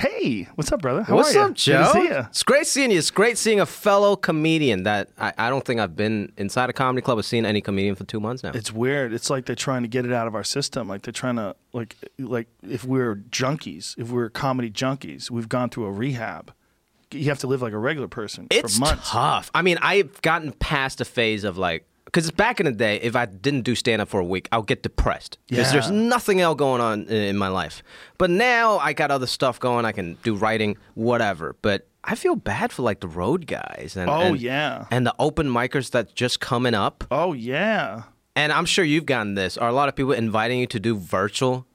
Hey, what's up, brother? How What's are you? up, Joe? Good to see ya. It's great seeing you. It's great seeing a fellow comedian that I, I don't think I've been inside a comedy club or seen any comedian for two months now. It's weird. It's like they're trying to get it out of our system. Like they're trying to like like if we're junkies, if we're comedy junkies, we've gone through a rehab. You have to live like a regular person It's for months. tough. I mean, I've gotten past the phase of like, because back in the day, if I didn't do stand up for a week, I'll get depressed because there's nothing else going on in, in my life. But now I got other stuff going. I can do writing, whatever. But I feel bad for like the road guys and Oh, and- yeah. and the open micers that just coming up. Oh yeah. And I'm sure you've gotten this. Are a lot of people inviting you to do virtual,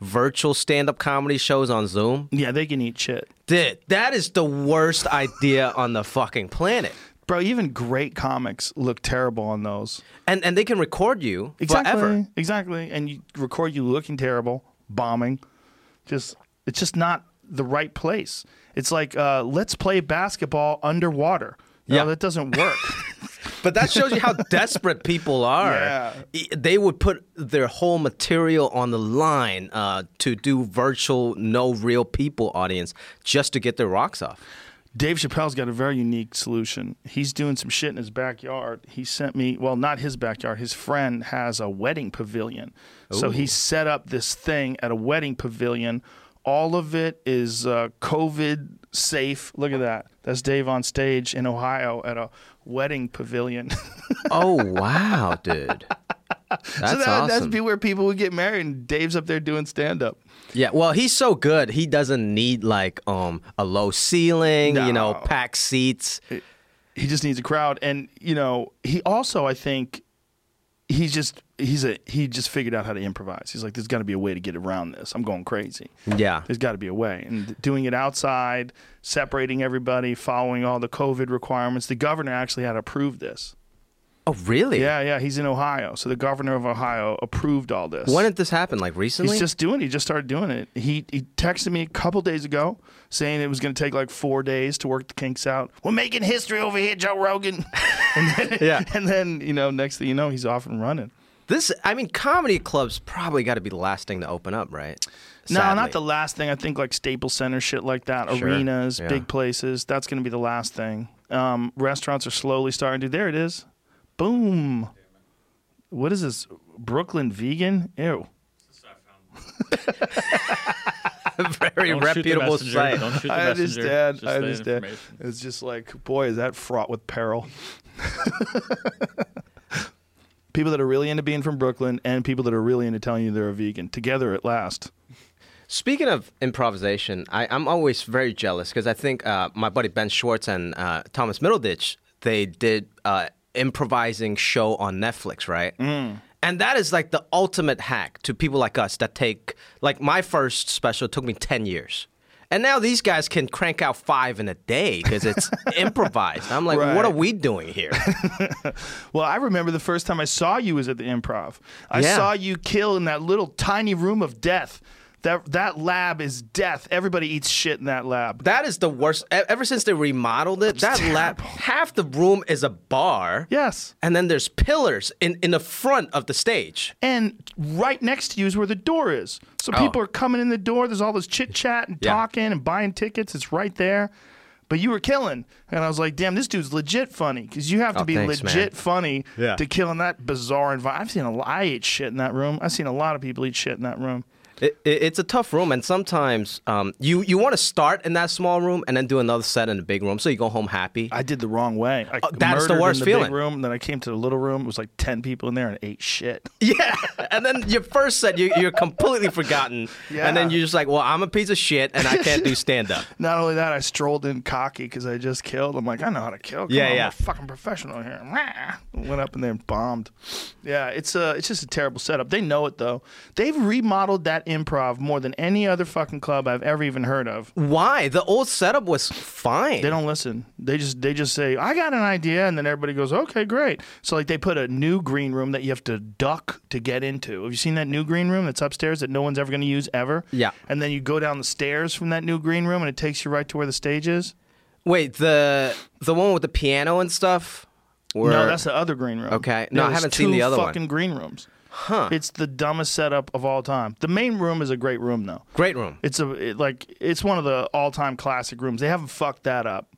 virtual stand up comedy shows on Zoom? Yeah, they can eat shit. Dude, that is the worst idea on the fucking planet. Bro, even great comics look terrible on those. And and they can record you Exactly. forever. Exactly. And you record you looking terrible, bombing. Just it's just not the right place. It's like uh, let's play basketball underwater. No, Yeah. that doesn't work. But that shows you how desperate people are. Yeah. They would put their whole material on the line uh, to do virtual, no real people audience just to get their rocks off. Dave Chappelle's got a very unique solution. He's doing some shit in his backyard. He sent me, well, not his backyard. His friend has a wedding pavilion. So he set up this thing at a wedding pavilion. All of it is uh, COVID safe. Look at that. That's Dave on stage in Ohio at a wedding pavilion. Oh wow, dude. That's so that, awesome. that'd be where people would get married, and Dave's up there doing stand up. Yeah, well, he's so good. He doesn't need like um a low ceiling, you know, packed seats. he just needs a crowd and you know he also i think he's just he's a he just figured out how to improvise he's like there's got to be a way to get around this i'm going crazy Yeah. there's got to be a way and doing it outside separating everybody following all the covid requirements the governor actually had approved this Oh, really? yeah yeah he's in ohio so the governor of ohio approved all this When did this happen? Like recently? He's just doing it. He just started doing it. He he texted me a couple days ago saying it was going to take like four days to work the kinks out. We're making history over here, Joe Rogan. and then, Yeah. And then you know, next thing you know, he's off and running. This, I mean, comedy clubs probably got to be the last thing to open up, right? No, not the last thing. I think like Staples Center, shit like that, Sure. arenas, Yeah. big places. That's going to be the last thing. Um, restaurants are slowly starting to. There it is. Boom. What is this? Brooklyn vegan? Ew. very Don't shoot the reputable messenger. site. Don't shoot the I messenger. understand. Just I the understand. information. It's just like, boy, is that fraught with peril. people that are really into being from Brooklyn and people that are really into telling you they're a vegan together at last. Speaking of improvisation, I, I'm always very jealous because I think uh, my buddy Ben Schwartz and uh, Thomas Middleditch they did uh, improvising show on Netflix, right? Mm. And that is like the ultimate hack to people like us that take like my first special took me ten years. And now these guys can crank out five in a day because it's improvised. I'm like, what are we doing here? Well, I remember the first time I saw you was at the improv. I Yeah. saw you kill in that little tiny room of death. That that lab is death. Everybody eats shit in that lab. That is the worst. e- Ever since they remodeled it, that lab, half the room is a bar. Yes. And then there's pillars in, in the front of the stage. And right next to you is where the door is. So oh. people are coming in the door. There's all this chit chat and Oh. Yeah. talking and buying tickets. It's right there. But you were killing. And I was like, damn, this dude's legit funny. Because you have to Oh, be thanks, man. legit funny Yeah. to kill in that bizarre environment. I've seen a lot. I ate shit in that room. I've seen a lot of people eat shit in that room. It, it, it's a tough room, and sometimes um, you, you want to start in that small room and then do another set in the big room so you go home happy. I did the wrong way. I Oh, that's the murdered worst in the feeling. Big room, and then I came to the little room. It was like ten people in there and ate shit. yeah. And then your first set, you, you're completely forgotten. Yeah. And then you're just like, well, I'm a piece of shit and I can't do stand up. Not only that, I strolled in cocky because I just killed. I'm like, I know how to kill. Come Yeah, on, yeah. I'm a fucking professional here. Rah. Went up in there and bombed. Yeah, it's uh, it's just a terrible setup. They know it though. They've remodeled that improv more than any other fucking club I've ever even heard of. Why? The old setup was fine. They don't listen. They just they just say, "I got an idea," and then everybody goes, "Okay, great." So like they put a new green room that you have to duck to get into. Have you seen that new green room that's upstairs that no one's ever going to use ever? Yeah. And then you go down the stairs from that new green room, and it takes you right to where the stage is. Wait, the the one with the piano and stuff? Where, No, that's the other green room. Okay. No, I haven't seen the other one. fucking green rooms. Huh. It's the dumbest setup of all time. The main room is a great room though. Great room. It's a it, like it's one of the all-time classic rooms. They haven't fucked that up.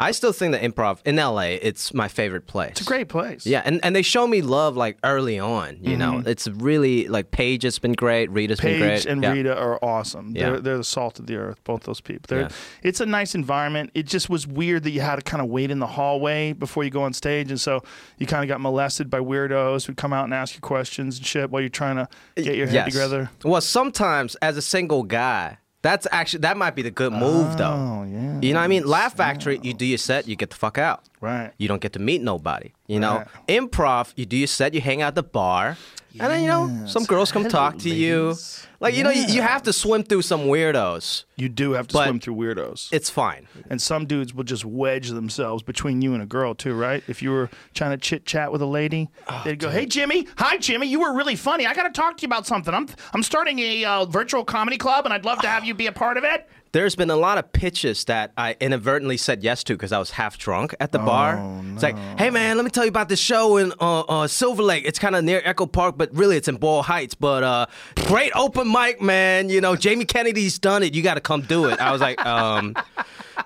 I still think that improv in LA, it's my favorite place. It's a great place. Yeah, and, and they show me love like early on. You know, it's really like Paige has been great, Rita's been great, Mm-hmm. Paige and yeah. Rita are awesome. Yeah. They're, they're the salt of the earth, both those people. They're, Yeah. It's a nice environment. It just was weird that you had to kind of wait in the hallway before you go on stage. And so you kind of got molested by weirdos who'd come out and ask you questions and shit while you're trying to get your head Yes. together. Well, sometimes as a single guy, that's actually that might be the good move though. Oh, yeah. You know what I mean? Laugh Factory, you do your set, you get the fuck out. Right. You don't get to meet nobody. You know, Right. improv, you do your set, you hang out at the bar, and then you know some girls come talk to you. Like you know, you, you have to swim through some weirdos. You do have to But- swim through weirdos. It's fine. and some dudes will just wedge themselves between you and a girl too, right? If you were trying to chit chat with a lady, Oh, they'd go, "Hey Jimmy, hi Jimmy, you were really funny. I got to talk to you about something. I'm I'm starting a uh, virtual comedy club, and I'd love to have you be a part of it." There's been a lot of pitches that I inadvertently said yes to because I was half drunk at the bar. It's like, hey man, let me tell you about this show in uh, uh, Silver Lake. It's kind of near Echo Park, but really it's in Boyle Heights. But uh, great open mic, man. You know, Jamie Kennedy's done it. You got to come do it. I was like, um,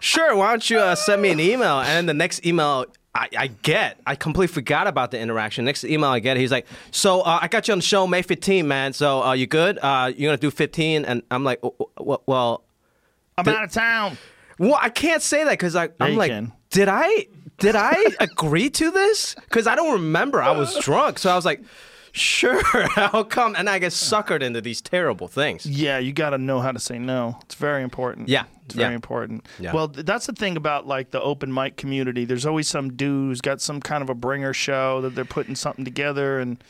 sure. Why don't you uh, send me an email? And then the next email. I, I get. I completely forgot about the interaction. Next email I get, he's like, "So uh, I got you on the show May 15, man. So uh, you good? Uh, you're gonna do 15?" And I'm like, "Oh, oh, "Well, I'm out of town. well, I can't say that because I'm you like, can. did I did I agree to this? Because I don't remember. I was drunk, so I was like, sure, I'll come. And I get suckered into these terrible things. Yeah, you got to know how to say no. It's very important. Yeah, It's very yeah. important. Yeah. Well, th- that's the thing about like the open mic community. There's always some dude who's got some kind of a bringer show that they're putting something together and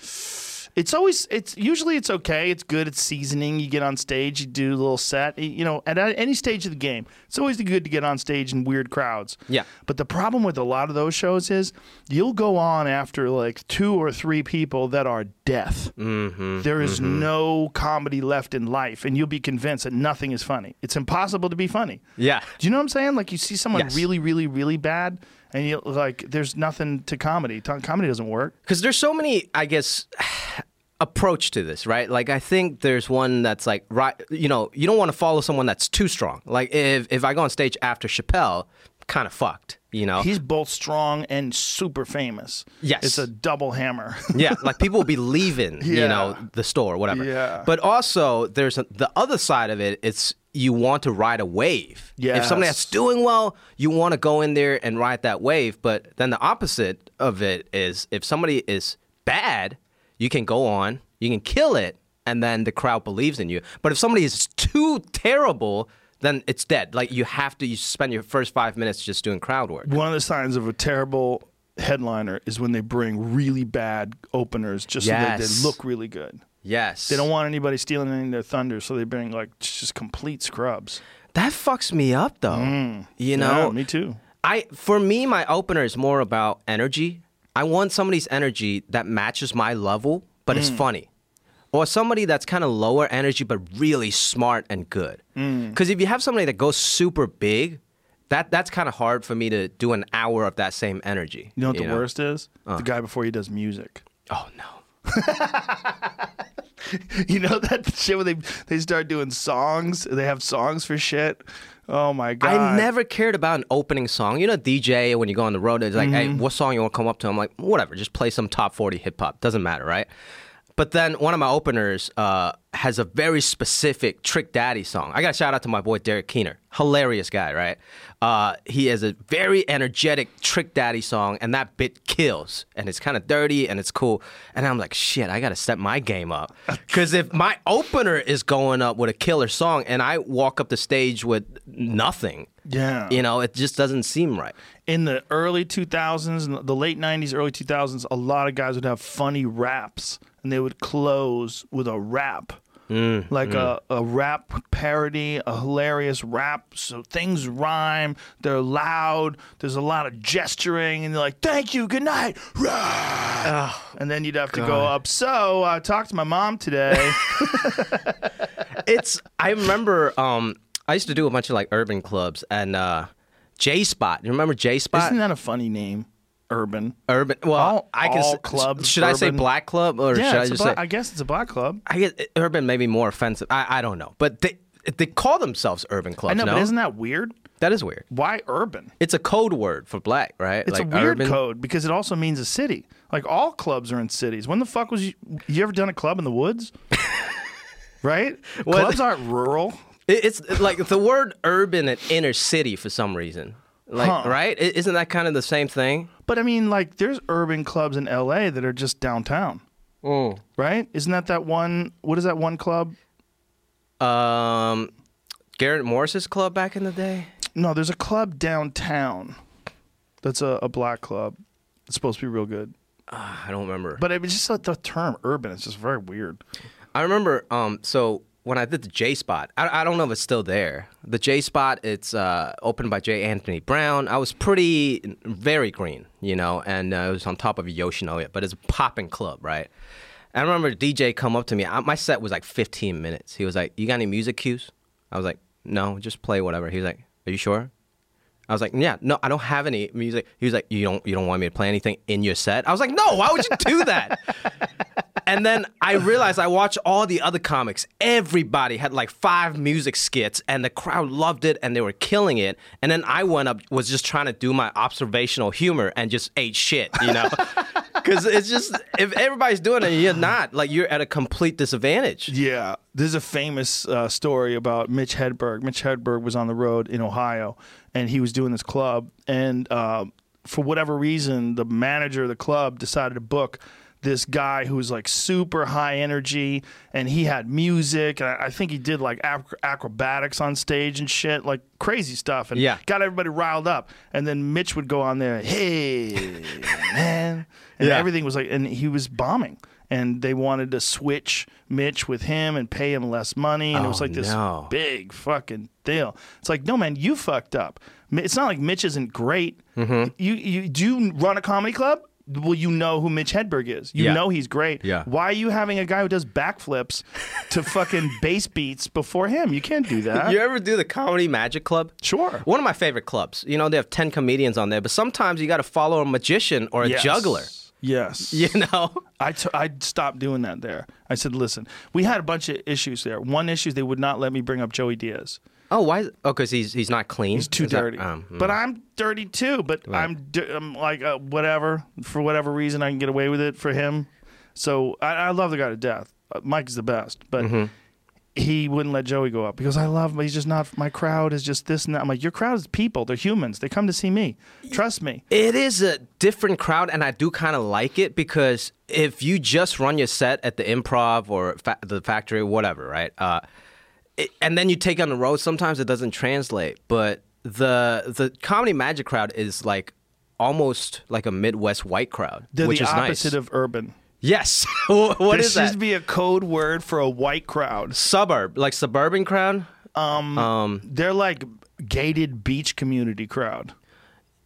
it's always it's usually it's okay. It's good. It's seasoning. You get on stage, you do a little set. You know, at any stage of the game, it's always good to get on stage in weird crowds. Yeah. But the problem with a lot of those shows is you'll go on after like two or three people that are death. Mm-hmm. There is no comedy left in life, and you'll be convinced that nothing is funny. It's impossible to be funny. Yeah. Do you know what I'm saying? Like you see someone Yes. really, really, really bad, and you like there's nothing to comedy. Comedy doesn't work. Because there's so many, I guess, approach to this, right? Like I think there's one that's like right. You know, you don't want to follow someone that's too strong. Like if if I go on stage after Chappelle, kind of fucked. You know. He's both strong and super famous. Yes. it's a double hammer. yeah, like people will be leaving, yeah. you know, the store, whatever. Yeah. But also, there's a, the other side of it. It's you want to ride a wave. yeah If somebody that's doing well, you want to go in there and ride that wave. But then the opposite of it is if somebody is bad, you can go on, you can kill it, and then the crowd believes in you. But if somebody is too terrible, then it's dead. Like you have to you spend your first five minutes just doing crowd work. One of the signs of a terrible headliner is when they bring really bad openers just so that they look really good. Yes. They don't want anybody stealing any of their thunder, so they bring like just complete scrubs. That fucks me up though. You know, Mm. yeah, me too. I for me my opener is more about energy. I want somebody's energy that matches my level but Mm. is funny. Or somebody that's kind of lower energy but really smart and good. Mm. Cuz if you have somebody that goes super big, that that's kind of hard for me to do an hour of that same energy. You know what the worst is? The guy before he does music. Oh no. You know that shit when they they start doing songs. They have songs for shit. Oh my god! I never cared about an opening song. You know, DJ when you go on the road, it's like, hey, Mm-hmm. what song you want to come up to? I'm like, whatever, just play some top 40 hip hop. Doesn't matter, right? But then one of my openers uh, has a very specific Trick Daddy song. I got to shout out to my boy Derek Keener. Hilarious guy, right? Uh, he has a very energetic Trick Daddy song, and that bit kills. And it's kind of dirty and it's cool. And I'm like, shit, I got to step my game up. Because if my opener is going up with a killer song and I walk up the stage with nothing, Yeah. you know, it just doesn't seem right. in the early 2000s the late 90s early 2000s a lot of guys would have funny raps and they would close with a rap. Mm, like A, a rap parody a hilarious rap. So things rhyme they're loud there's a lot of gesturing and they're like thank you good night. Rah! and then you'd have to go up. So i talked to my mom today. It's I remember um I used to do a bunch of like urban clubs and uh J Spot. You remember J Spot? isn't that a funny name urban. Urban. Well, All- I can. all clubs, Should I say black club or Yeah, should I just black, say? I guess it's a black club. I guess urban may be more offensive. I, I don't know, but they they call themselves urban clubs. I know, no? but isn't that weird? that is weird. Why urban? It's a code word for black, right? It's like a weird urban. code because it also means a city. Like all clubs are in cities. When the fuck was you? You ever done a club in the woods? right? Well, Clubs aren't rural. It's like the word urban and inner city for some reason. Like, Huh. right? Isn't that kind of the same thing? But I mean, like, there's urban clubs in LA that are just downtown, Mm. right? Isn't that that one? What is that one club? Um, Garrett Morris's club back in the day. No, there's a club downtown. That's a, a black club. It's supposed to be real good. Ah, I don't remember. But it was just like the term urban. It's just very weird. I remember. Um, so when I did the J Spot, I, I don't know if it's still there. The J Spot, it's uh, opened by J. Anthony Brown. I was pretty, very green, you know, and uh, it was on top of Yoshinoya, but it's a popping club, right? I remember DJ come up to me. I, my set was like 15 minutes. He was like, "You got any music cues?" I was like, "No, just play whatever." He was like, "Are you sure?" I was like, "Yeah, no, I don't have any music." He was like, "You don't, you don't want me to play anything in your set?" I was like, "No, why would you do that?" and then I realized I watched all the other comics. Everybody had like five music skits, and the crowd loved it, and they were killing it. And then I went up, was just trying to do my observational humor, and just ate shit, you know. Because it's just if everybody's doing it, you're not like you're at a complete disadvantage. Yeah, there's a famous uh, story about Mitch Hedberg. Mitch Hedberg was on the road in Ohio, and he was doing this club, and uh, for whatever reason, the manager of the club decided to book this guy who was like super high energy, and he had music, and I, I think he did like ac- acrobatics on stage and shit, like crazy stuff, and Yeah. got everybody riled up. And then Mitch would go on there, hey man, and Yeah. everything was like, and he was bombing and they wanted to switch Mitch with him and pay him less money, and it was Oh, like this no. big fucking deal. It's like, no man, you fucked up. It's not like Mitch isn't great. Mm-hmm. You you do you run a comedy club? Well, you know who Mitch Hedberg is. You Yeah. know he's great. Yeah. Why are you having a guy who does backflips to fucking bass beats before him? You can't do that. You ever do the Comedy Magic Club? Sure. One of my favorite clubs. You know, they have 10 comedians on there, but sometimes you got to follow a magician or a Yes. juggler. Yes. You know? I, t- I stopped doing that there. I said, listen, we had a bunch of issues there. One issue is they would not let me bring up Joey Diaz. Oh, why? is- Oh, because he's he's not clean. He's too Is that- dirty. um, but I'm dirty too. But I'm, di- I'm like uh, whatever for whatever reason I can get away with it for him. So I, I love the guy to death. Uh, Mike's the best, but Mm-hmm. he wouldn't let Joey go up because I love him. He's just not. My crowd is just this and that. I'm like, your crowd is people. They're humans. They come to see me. Trust me. It is a different crowd, and I do kind of like it because if you just run your set at the improv or fa- the factory or whatever, right? Uh, it, and then you take on the road, sometimes it doesn't translate. But the the comedy magic crowd is like almost like a Midwest white crowd, They're which the is opposite nice. of urban. yes. what There is should that? be a code word for a white crowd. Suburb, like suburban crowd. Um, Um, they're like gated beach community crowd.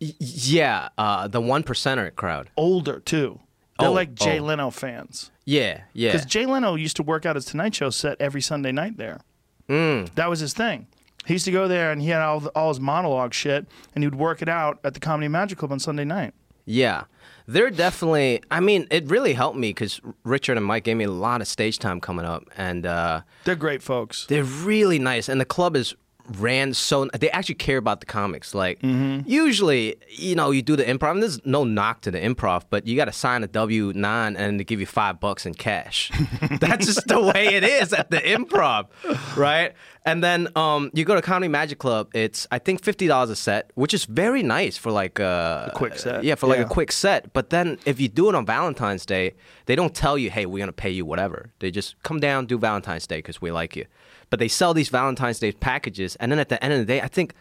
y- yeah, uh, the one percenter crowd. Older too. They're Oh, like Jay oh. Leno fans. Yeah, yeah. Because Jay Leno used to work out his Tonight Show set every Sunday night there. Mm. That was his thing. He used to go there and he had all, the, all his monologue shit, and he would work it out at the Comedy Magic Club on Sunday night. Yeah. They're definitely, I mean, it really helped me because Richard and Mike gave me a lot of stage time coming up. And uh, They're great folks. they're really nice. And the club is ran so, they actually care about the comics. Like, mm-hmm. usually, you know, you do the improv, and there's no knock to the improv, but you got to sign a W 9 and they give you five bucks in cash. That's just the way it is at the improv, right? And then um, you go to Comedy Magic Club, it's, I think, $50 a set, which is very nice for like uh, A quick set. Yeah, for like Yeah. a quick set. But then if you do it on Valentine's Day, they don't tell you, hey, we're going to pay you whatever. They just come down, do Valentine's Day because we like you. But they sell these Valentine's Day packages. And then at the end of the day, I think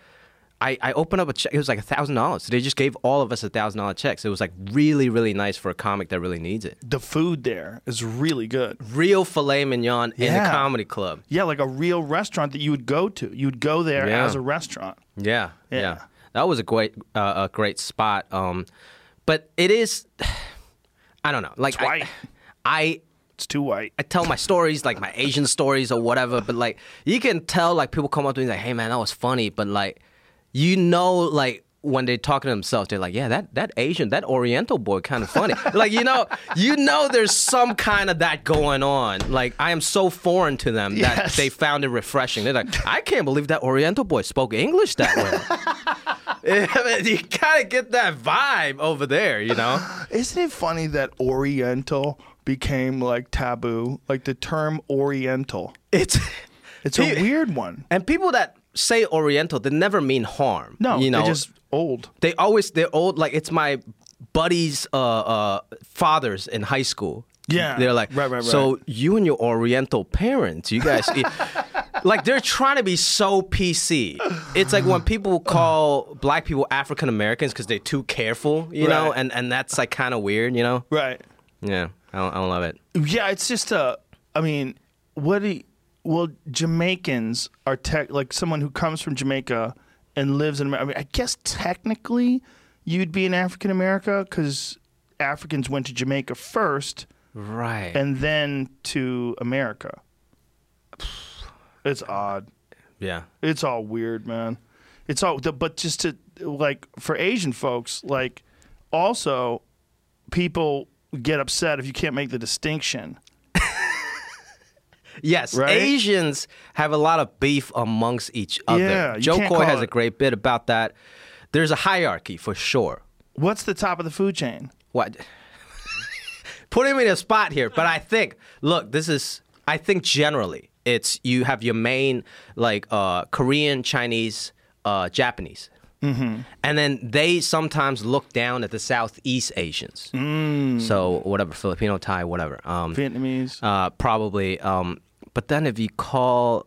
I, I opened up a check. It was like a $1,000. So they just gave all of us a $1,000 checks. It was like really, really nice for a comic that really needs it. The food there is really good. Real filet mignon in a comedy club. Yeah, like a real restaurant that you would go to. You would go there Yeah. as a restaurant. Yeah, yeah, Yeah. That was a great, uh, a great spot. Um, but it is, I don't know. Like It's white. I, I It's too white. I tell my stories, like my Asian stories or whatever, but like you can tell like people come up to me like, hey man, that was funny, but like you know like when they talk to themselves, they're like, "Yeah, that that Asian, that Oriental boy, kind of funny." like you know, you know, there's some kind of that going on. Like I am so foreign to them that Yes. they found it refreshing. They're like, "I can't believe that Oriental boy spoke English that way." you kind of get that vibe over there, you know. Isn't it funny that Oriental became like taboo? Like the term Oriental. It's It's a weird one. and people that say Oriental, they never mean harm. No, you know, they're just old. they always they're old. Like it's my buddies' uh, uh, fathers in high school. Yeah. they're like, Right, right, right. So you and your Oriental parents, you guys, eat-" like they're trying to be so PC. It's like when people call black people African Americans because they're too careful, you know, and and that's like kind of weird, you know. Right. Yeah, I don't, I don't love it. Yeah, it's just a. I mean, what do? You, well, Jamaicans are tech like someone who comes from Jamaica and lives in. America. I mean, I guess technically you'd be an African America because Africans went to Jamaica first Right. and then to America. It's odd. yeah. It's all weird, man. It's all, but just to like for Asian folks, like also people get upset if you can't make the distinction. Yes, Right? Asians have a lot of beef amongst each other. Yeah, Jo Koy has it- a great bit about that. There's a hierarchy for sure. What's the top of the food chain? What? Putting me in a spot here, but I think, look, this is, I think generally, it's you have your main, like, uh, Korean, Chinese, uh, Japanese. Mm-hmm. And then they sometimes look down at the Southeast Asians. Mm. So, whatever, Filipino, Thai, whatever. Um, Vietnamese. uh, probably. Um, but then if you call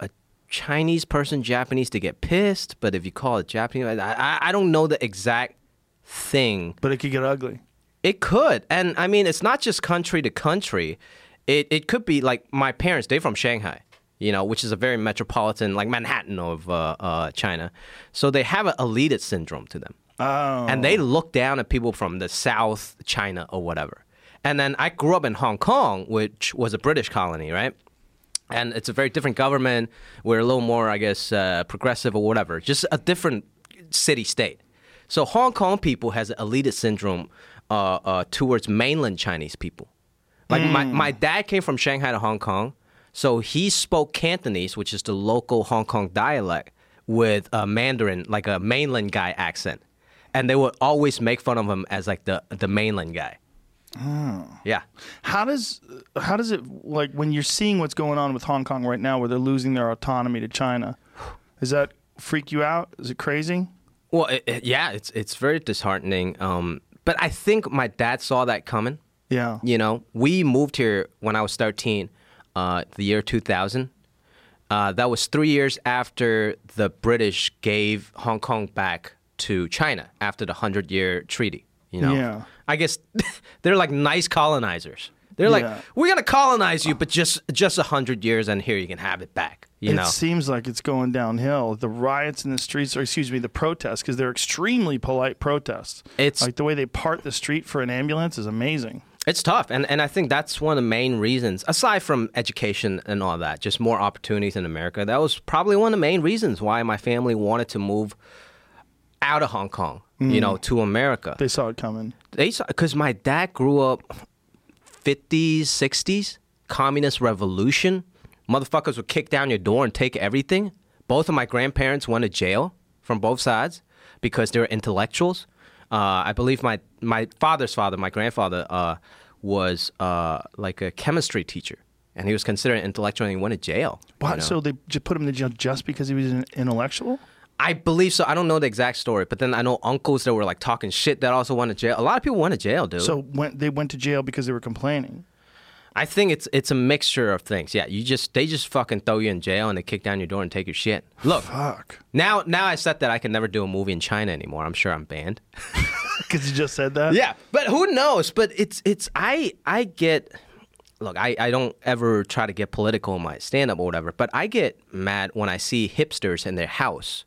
a Chinese person Japanese, to get pissed. But if you call it Japanese, I, I, I don't know the exact thing. but it could get ugly. It could, and I mean, it's not just country to country. It it could be like my parents. They're from Shanghai, you know, which is a very metropolitan, like Manhattan of uh, uh, China. So they have an elitist syndrome to them Oh. and they look down at people from the South China or whatever. And then I grew up in Hong Kong, which was a British colony, right? And it's a very different government. We're a little more, I guess, uh, progressive or whatever. Just a different city state. So Hong Kong people has an elitist syndrome uh, uh, towards mainland Chinese people. Like my, my dad came from Shanghai to Hong Kong, so he spoke Cantonese, which is the local Hong Kong dialect, with a Mandarin, like a mainland guy accent, and they would always make fun of him as like the the mainland guy. Yeah, How does how does it like when you're seeing what's going on with Hong Kong right now, where they're losing their autonomy to China? Does that freak you out? Is it crazy? well, it, it- yeah, it's it's very disheartening. Um, but I think my dad saw that coming. Yeah. You know, we moved here when I was 13, uh, the year 2000. Uh, that was three years after the British gave Hong Kong back to China after the Hundred Year Treaty. You know, Yeah. I guess they're like nice colonizers. They're Yeah. like, we're gonna colonize you, but just just a hundred years, and here you can have it back. You it know, seems like it's going downhill. The riots in the streets, or excuse me, the protests, because they're extremely polite protests. It's- like the way they part the street for an ambulance is amazing. It's tough, and and I think that's one of the main reasons. Aside from education and all that, just more opportunities in America. That was probably one of the main reasons why my family wanted to move out of Hong Kong, you know, to America. They saw it coming. They saw because my dad grew up 50s, 60s, communist revolution. Motherfuckers would kick down your door and take everything. Both of my grandparents went to jail from both sides because they were intellectuals. Uh, I believe my my father's father, my grandfather, uh, was uh, like a chemistry teacher, and he was considered an intellectual, and he went to jail. you know? So they just put him in jail just because he was an intellectual? I believe so. I don't know the exact story, but then I know uncles that were like talking shit that also went to jail. A lot of people went to jail, dude. So when they went to jail because they were complaining. I think it's it's a mixture of things. Yeah, you just they just fucking throw you in jail and they kick down your door and take your shit. Look, Fuck. now now I said that I can never do a movie in China anymore. I'm sure I'm banned. Because you just said that. Yeah, but who knows? But it's it's I I get look I I don't ever try to get political in my stand up or whatever. But I get mad when I see hipsters in their house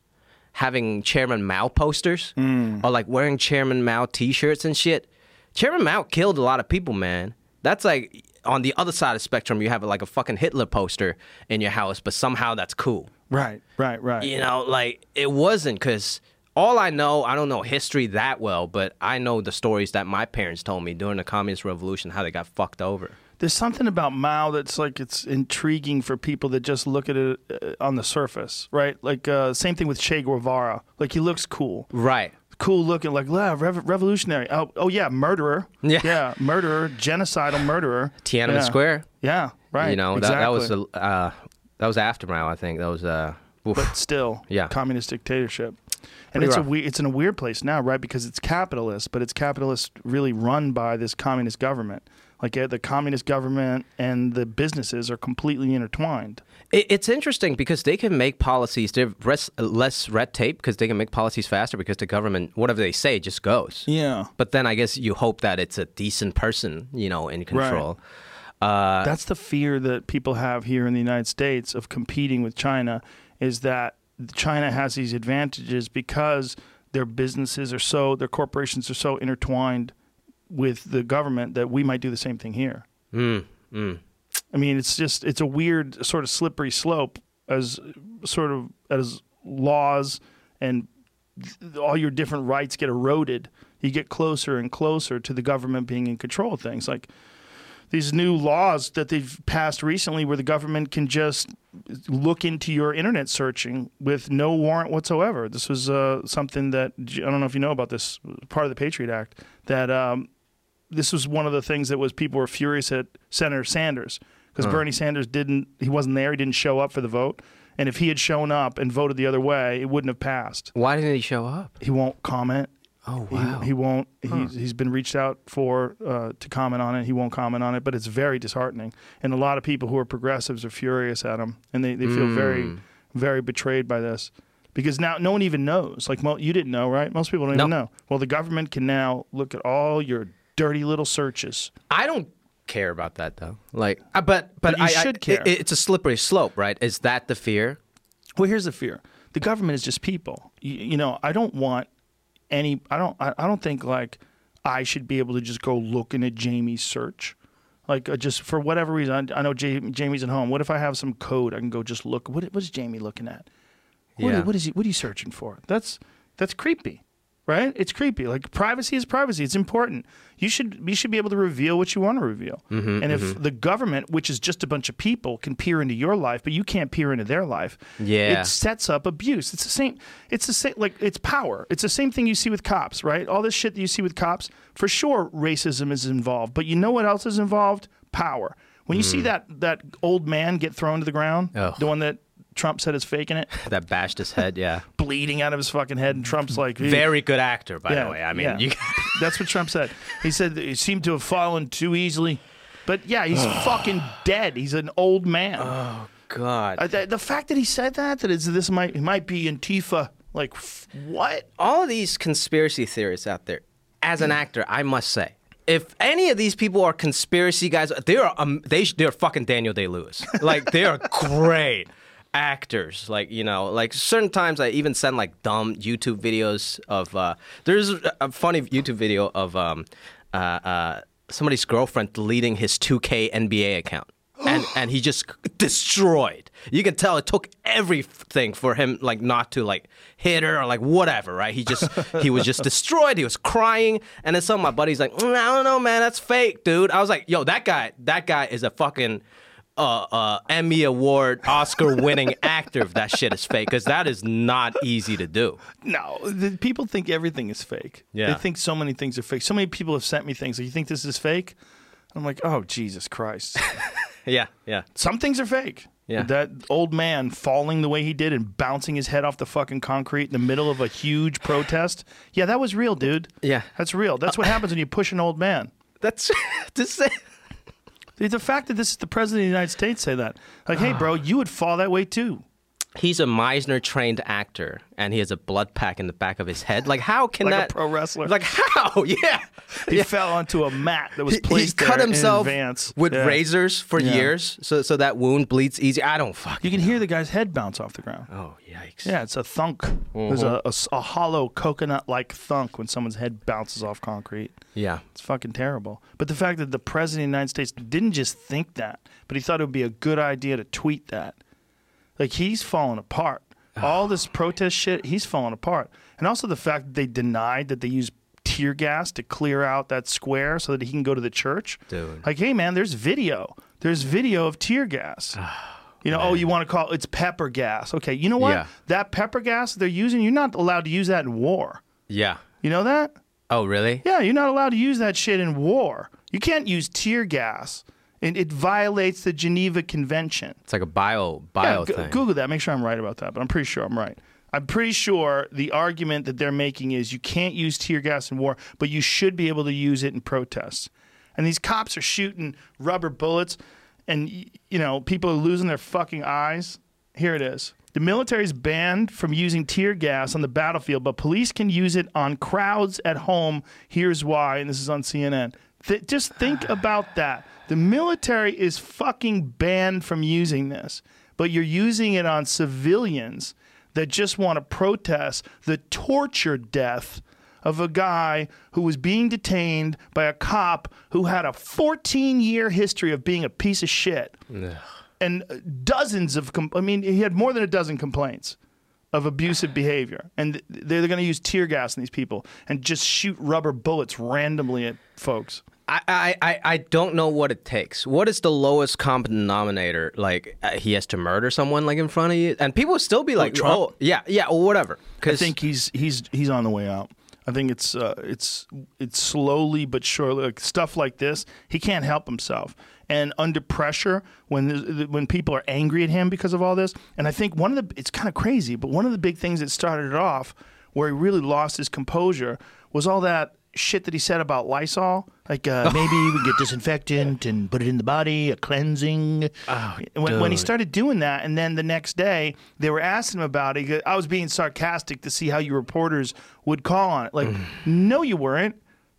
having Chairman Mao posters mm. or like wearing Chairman Mao T-shirts and shit. Chairman Mao killed a lot of people, man. That's like on the other side of the spectrum. You have like a fucking Hitler poster in your house, but somehow that's cool. Right. Right. Right. You know, like it wasn't because all I know, I don't know history that well, but I know the stories that my parents told me during the communist revolution, how they got fucked over. There's something about Mao that's like it's intriguing for people that just look at it uh, on the surface, right? Like uh, same thing with Che Guevara. Like he looks cool, Right. cool looking, like rev- revolutionary. Oh, oh yeah, murderer. Yeah. yeah, murderer, genocidal murderer. Tiananmen yeah. Square. Yeah, right. You know, exactly. that, that was a, uh, that was after Mao, I think. That was uh, oof. but still, Yeah. communist dictatorship. And Pretty it's a rough. we- it's in a weird place now, right? Because it's capitalist, but it's capitalist really run by this communist government. Like uh, the communist government and the businesses are completely intertwined. It, it's interesting because they can make policies. They're res, less red tape because they can make policies faster because the government, whatever they say, just goes. Yeah. But then I guess you hope that it's a decent person, you know, in control. Uh, That's the fear that people have here in the United States of competing with China is that China has these advantages because their businesses are so their corporations are so intertwined with the government that we might do the same thing here. mm, mm. I mean, it's just it's a weird sort of slippery slope as sort of as laws and all your different rights get eroded. You get closer and closer to the government being in control of things. Like these new laws that they've passed recently, where the government can just look into your internet searching with no warrant whatsoever. This was uh, something that I don't know if you know about this part of the Patriot Act that. Um, this was one of the things that was people were furious at Senator Sanders because Bernie Sanders didn't he wasn't there he didn't show up for the vote. And if he had shown up and voted the other way it wouldn't have passed. Why didn't he show up? he won't comment. Oh, he, wow. he won't he's, he's been reached out for uh, to comment on it. He won't comment on it but it's very disheartening. And a lot of people who are progressives are furious at him and they, they feel very Mm. very betrayed by this. Because now no one even knows. Like you didn't know right? Most people don't even No. know. Well the government can now look at all your dirty little searches I don't care about that though. Like, uh, but but, But you I, should I, care. it- it's a slippery slope, right? Is that the fear? Well, here's the fear: the government is just people. You, you know, I don't want any. I don't. I, I don't think like I should be able to just go looking at Jamie's search. Like uh, just for whatever reason, I, I know Ja- Jamie's at home. What if I have some code? I can go just look. What, what is Jamie looking at? What, Yeah. what is he? What are you searching for? That's that's creepy, right? It's creepy. Like privacy is privacy. It's important. You should you should be able to reveal what you want to reveal. Mm-hmm, and if the government, which is just a bunch of people, can peer into your life, but you can't peer into their life, Yeah. it sets up abuse. It's the same. It's the same. Like it's power. It's the same thing you see with cops, right? All this shit that you see with cops, for sure, racism is involved. But you know what else is involved? Power. When you see that that old man get thrown to the ground, Mm. Ugh. the one that Trump said is faking it, That bashed his head. Yeah. bleeding out of his fucking head, and Trump's like, Very good actor, by Yeah, the way. I mean, yeah. you, That's what Trump said. He said that he seemed to have fallen too easily. But yeah, he's fucking dead. He's an old man. Oh, God. Uh, the, the fact that he said that, that is, this might it might be Antifa. Like f- what? all of these conspiracy theorists out there, as an actor, I must say, if any of these people are conspiracy guys, they are um, they they're fucking Daniel Day Lewis. Like they are great actors. Like you know, like certain times I even send like dumb YouTube videos of. Uh, there's a- funny YouTube video of um, uh, uh, somebody's girlfriend deleting his 2K NBA account. And, and he just destroyed. You can tell it took everything for him like not to like hit her or like whatever, right? He just he was just destroyed. He was crying, and then some of my buddies like, "Mm, I don't know, man, that's fake, dude. I was like, yo, that guy, that guy is a fucking uh, uh, Emmy Award, Oscar winning actor. If that shit is fake, because that is not easy to do. No, the, people think everything is fake. Yeah. They think so many things are fake. So many people have sent me things. Like, you think this is fake? I'm like, oh Jesus Christ! Yeah, yeah. Some things are fake. Yeah. That old man falling the way he did and bouncing his head off the fucking concrete in the middle of a huge protest. Yeah, that was real, dude. Yeah. That's real. That's what happens when you push an old man. That's this. The fact that this is the president of the United States say that, like, hey, bro, you would fall that way too. He's a Meisner trained actor, and he has a blood pack in the back of his head. Like, how can Like a that pro wrestler. Like, how? Yeah. He fell onto a mat that was He- placed he cut himself with Yeah. razors for Yeah. years, so so that wound bleeds easy. I don't fucking. You can hear the guy's head bounce off the ground. Oh yikes! Yeah, it's a thunk. There's Mm-hmm. a, a s- a hollow coconut-like thunk when someone's head bounces off concrete. Yeah. It's fucking terrible. But the fact that the president of the United States didn't just think that, but he thought it would be a good idea to tweet that, like he's falling apart. all this protest shit, he's falling apart. And also the fact that they denied that they used tear gas to clear out that square so that he can go to the church. Dude. Like, hey man, there's video. There's video of tear gas. Oh, you know, oh, you want to call it's pepper gas. Okay, you know what? Yeah. That pepper gas they're using, you're not allowed to use that in war. Yeah. You know that? Oh, really? Yeah, you're not allowed to use that shit in war. You can't use tear gas. It, it violates the Geneva Convention. It's like a bio bio Yeah, g- thing. Google that. Make sure I'm right about that. But I'm pretty sure I'm right. I'm pretty sure the argument that they're making is you can't use tear gas in war, but you should be able to use it in protests. And these cops are shooting rubber bullets, and you know people are losing their fucking eyes. Here it is. The military is banned from using tear gas on the battlefield, but police can use it on crowds at home. Here's why, and this is on CNN. Th- just think about that. The military is fucking banned from using this, but you're using it on civilians that just want to protest the torture death of a guy who was being detained by a cop who had a 14 year history of being a piece of shit. And uh, dozens of com- I mean he had more than a dozen complaints of abusive behavior. And th- they're going to use tear gas on these people and just shoot rubber bullets randomly at folks. I, I, I- don't know what it takes. What is the lowest common denominator? Like uh, he has to murder someone like in front of you, and people still be like, Trump? "Oh, yeah, yeah, or whatever." I think he's he's he's on the way out. I think it's uh, it's it's slowly but surely like stuff like this. He can't help himself, and under pressure when when people are angry at him because of all this. And I think one of the it's kind of crazy, but one of the big things that started it off, where he really lost his composure, was all that shit that he said about Lysol. Like uh, maybe we get disinfectant and put it in the body, a cleansing. when, when he started doing that, and then the next day they were asking him about it. I was being sarcastic to see how you reporters would call on it. Like, no, you weren't.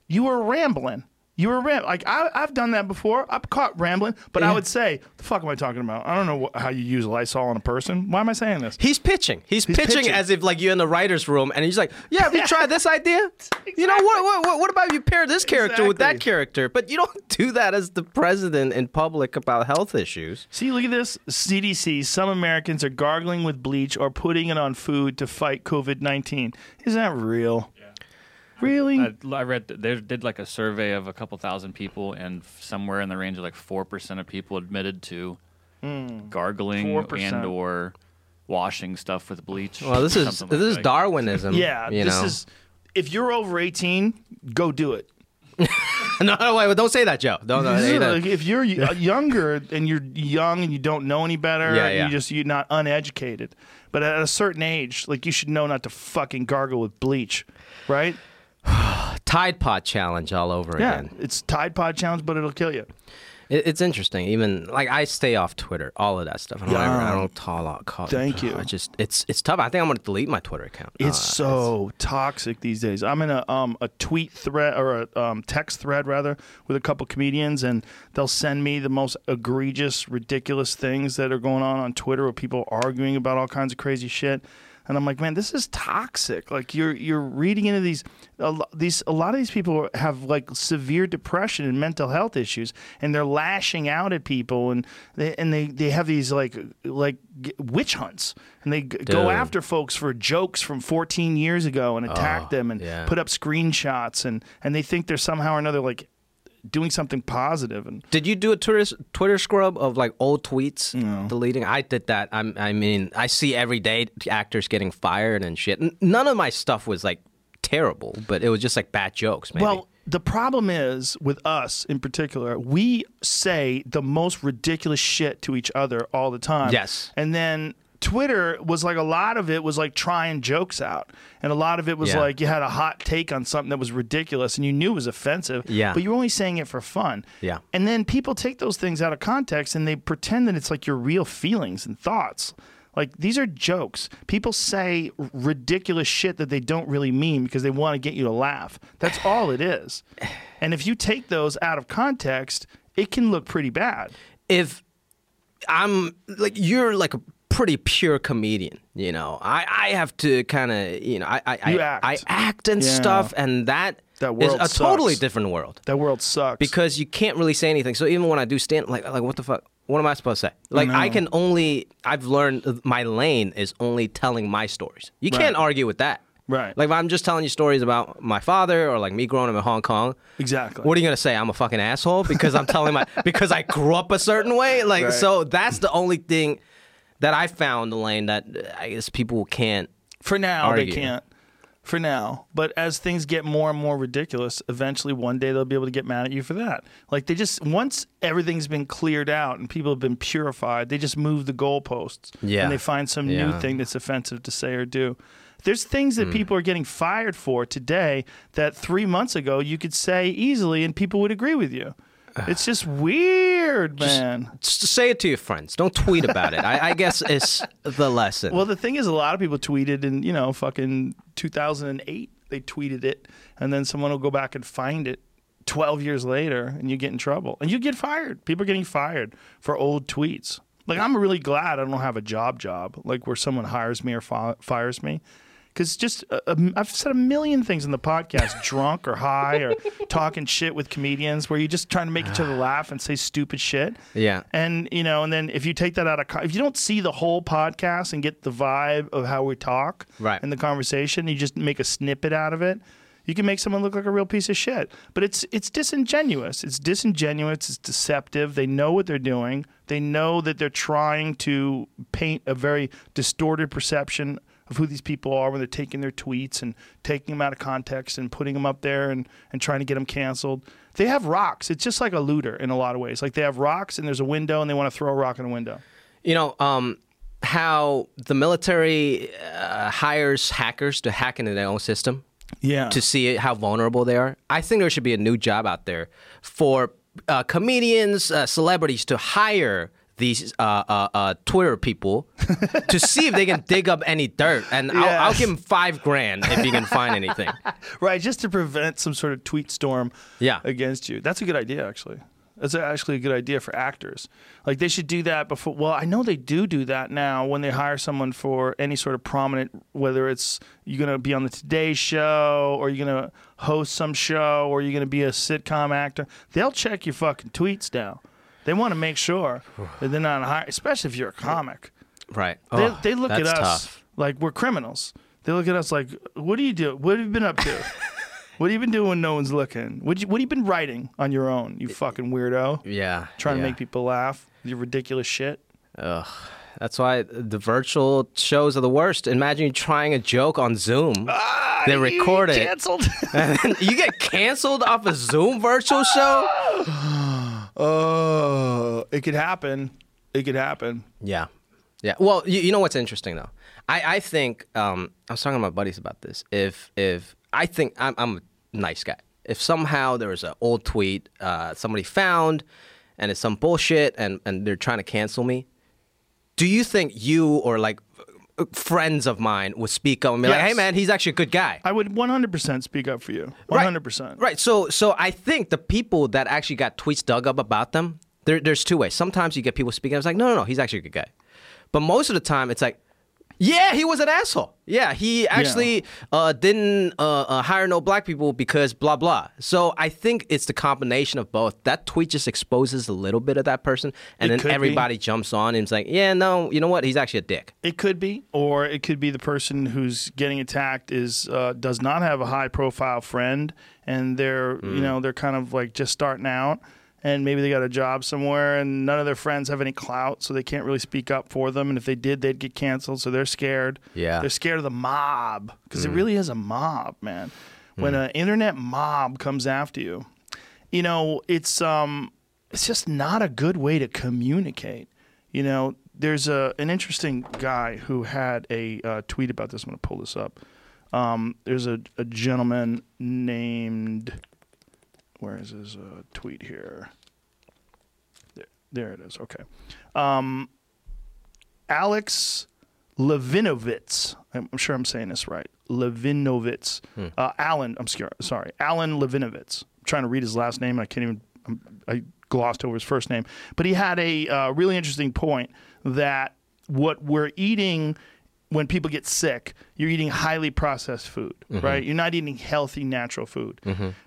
You were rambling. You were ram- like I, I've done that before. I've caught rambling, but I would say, "The fuck am I talking about? I don't know wh- how you use Lysol on a person. Why am I saying this?" He's pitching. He's, pitching, pitching. as if like you're in the writer's room, and he's like, "Yeah, have you tried this idea? You know what, what? What? About you pair this character with that character?" But you don't do that as the president in public about health issues. See, look at this. CDC. Some Americans are gargling with bleach or putting it on food to fight COVID nineteen. Is that real? Really? I, I read that they did like a survey of a couple thousand people, and somewhere in the range of like four percent of people admitted to hmm. gargling 4%. and or washing stuff with bleach. Well, this is something this like is that. Darwinism. yeah. you this know? is. If you're over eighteen, go do it. no, no, wait, don't say that, Joe. Don't, don't say that. Like, if you're y- uh, younger and you're young and you don't know any better, Yeah, and yeah. you just you're not uneducated. But at a certain age, like you should know not to fucking gargle with bleach, right? Tide Pod challenge all over Yeah, again. it's Tide Pod challenge, but it'll kill you. It, it's interesting. Even like I stay off Twitter, all of that stuff. I don't, Yeah. ever, I don't talk. Call, Thank you. I just it's it's tough. I think I'm gonna delete my Twitter account. It's Uh, so toxic these days. I'm in a um a tweet thread or a um, text thread rather with a couple comedians, and they'll send me the most egregious, ridiculous things that are going on on Twitter with people arguing about all kinds of crazy shit. And I'm like, man, this is toxic. Like you're you're reading into these a, lo- these a lot of these people have like severe depression and mental health issues, and they're lashing out at people, and they and they, they have these like like witch hunts, and they g- go after folks for jokes from 14 years ago and attack Oh, them and yeah. put up screenshots, and and they think they're somehow or another like doing something positive and Did you do a Twitter Twitter scrub of like old tweets deleting? I did that. I'm, I mean, I see every day actors getting fired and shit. None of my stuff was like terrible, but it was just like bad jokes. Maybe. Well, the problem is with us in particular, we say the most ridiculous shit to each other all the time. Yes. And then Twitter was like a lot of it was like trying jokes out. And a lot of it was Yeah. like you had a hot take on something that was ridiculous and you knew it was offensive. Yeah. But you were only saying it for fun. Yeah. And then people take those things out of context and they pretend that it's like your real feelings and thoughts. Like these are jokes. People say ridiculous shit that they don't really mean because they want to get you to laugh. That's all it is. And if you take those out of context, it can look pretty bad. if I'm like you're like a pretty pure comedian, you know. I, I have to kind of you know I I, I, act. I act and Yeah. stuff, and that That is world a totally different world That world sucks. because you can't really say anything. So even when I do stand, like like what the fuck. What am I supposed to say? Like I, can only I've learned uh, my lane is only telling my stories. You can't argue with that. Right. Like if I'm just telling you stories about my father or like me growing up in Hong Kong. Exactly. What are you gonna say? I'm a fucking asshole because I'm telling my because I grew up a certain way. Like Right. so that's the only thing that I found the lane that I guess people can't. For now, argue. they can't. For now, but as things get more and more ridiculous, eventually one day they'll be able to get mad at you for that. Like they just once everything's been cleared out and people have been purified, they just move the goalposts. Yeah. And they find some new thing that's offensive to say or do. There's things that hmm. people are getting fired for today that three months ago you could say easily and people would agree with you. It's just weird, man. Just say it to your friends. Don't tweet about it. I, I guess it's the lesson. Well, the thing is, a lot of people tweeted in, you know, fucking 2008. They tweeted it, and then someone will go back and find it 12 years later, and you get in trouble. And you get fired. People are getting fired for old tweets. Like, I'm really glad I don't have a job job, like where someone hires me or fi- fires me. Because just, uh, um, I've said a million things in the podcast, drunk or high or talking shit with comedians, where you're just trying to make each other laugh and say stupid shit. Yeah. And you know, and then if you take that out of co- if you don't see the whole podcast and get the vibe of how we talk Right. and the conversation, you just make a snippet out of it. You can make someone look like a real piece of shit. But it's it's disingenuous. It's disingenuous. It's deceptive. They know what they're doing. They know that they're trying to paint a very distorted perception of who these people are when they're taking their tweets and taking them out of context and putting them up there and, and trying to get them canceled. They have rocks. It's just like a looter in a lot of ways. Like they have rocks and there's a window and they want to throw a rock in a window. You know, um, how the military uh, hires hackers to hack into their own system Yeah. to see how vulnerable they are. I think there should be a new job out there for uh, comedians, uh, celebrities to hire these uh, uh, uh, Twitter people to see if they can dig up any dirt, and I'll, I'll give them five grand if you can find anything. right, just to prevent some sort of tweet storm Yeah. against you. That's a good idea, actually. That's actually a good idea for actors. Like they should do that before. Well, I know they do do that now when they hire someone for any sort of prominent, whether it's you're gonna be on the Today Show or you're gonna host some show or you're gonna be a sitcom actor. They'll check your fucking tweets now. They want to make sure that they're not hiring, especially if you're a comic. Right? They, Oh, they look at us Tough. like we're criminals. They look at us like, what do you do? What have you been up to? what have you been doing when no one's looking? What you, what have you been writing on your own? You fucking weirdo. Yeah. Trying yeah. to make people laugh. with Your ridiculous shit. Ugh. That's why the virtual shows are the worst. Imagine you trying a joke on Zoom. they record it. Ah, Canceled. and you get canceled off a Zoom virtual show? oh, it could happen. It could happen. Yeah. Yeah. Well, you, you know what's interesting though? I, I think um, I was talking to my buddies about this. If if I think I'm, I'm a nice guy. If somehow there was an old tweet uh, somebody found and it's some bullshit and, and they're trying to cancel me, do you think you or like friends of mine would speak up and be like, "Hey man, he's actually a good guy." I would 100% speak up for you. Right. 100%. Right. So so I think the people that actually got tweets dug up about them, there, there's two ways. Sometimes you get people speaking. It's like, no, no, no, he's actually a good guy. But most of the time, it's like, yeah, he was an asshole. Yeah, he actually uh, didn't uh, uh, hire no black people because blah blah. So I think it's the combination of both. That tweet just exposes a little bit of that person, and It then be. everybody jumps on and it's like, yeah, no, you know what? He's actually a dick. It could be, or it could be the person who's getting attacked is uh, does not have a high profile friend, and they're Mm. you know they're kind of like just starting out, and maybe they got a job somewhere, and none of their friends have any clout, so they can't really speak up for them, and if they did, they'd get canceled, so they're scared. Yeah. they're scared of the mob because Mm. it really is a mob, man. When an internet mob comes after you, you know it's um it's just not a good way to communicate. You know, there's a an interesting guy who had a uh, tweet about this. I'm going to pull this up. Um, there's a, a gentleman named where is his uh, tweet here? There, there it is. Okay, um, Alex Levinovitz. I'm sure I'm saying this right. Levinovitz. Uh, Alan. I'm scared. Sorry, Alan Levinovitz. I'm trying to read his last name. I can't even. I'm, I glossed over his first name, but he had a uh, really interesting point that what we're eating when people get sick, you're eating highly processed food, right? You're not eating healthy, natural food.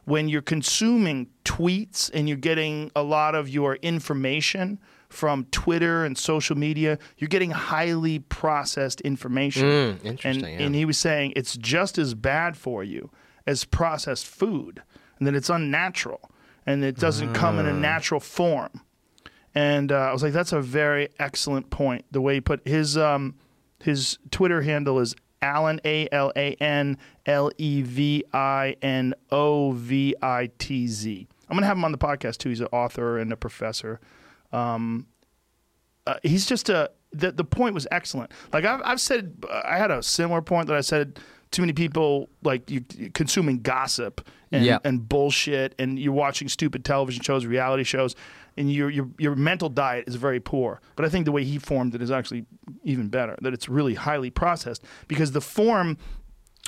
When you're consuming tweets and you're getting a lot of your information from Twitter and social media. You're getting highly processed information. Mm, interesting, And, yeah. and he was saying it's just as bad for you as processed food, and that it's unnatural, and it doesn't come Ah. in a natural form. And uh, I was like, that's a very excellent point. The way he put his um, his Twitter handle is Alan A L A N L E V I N O V I T Z. I'm gonna have him on the podcast too. He's an author and a professor. Um, uh, he's just a the the point was excellent. Like I've I've said, I had a similar point that I said. Too many people like you consuming gossip and, Yeah. and bullshit, and you're watching stupid television shows, reality shows, and your your your mental diet is very poor. But I think the way he formed it is actually even better. That it's really highly processed because the form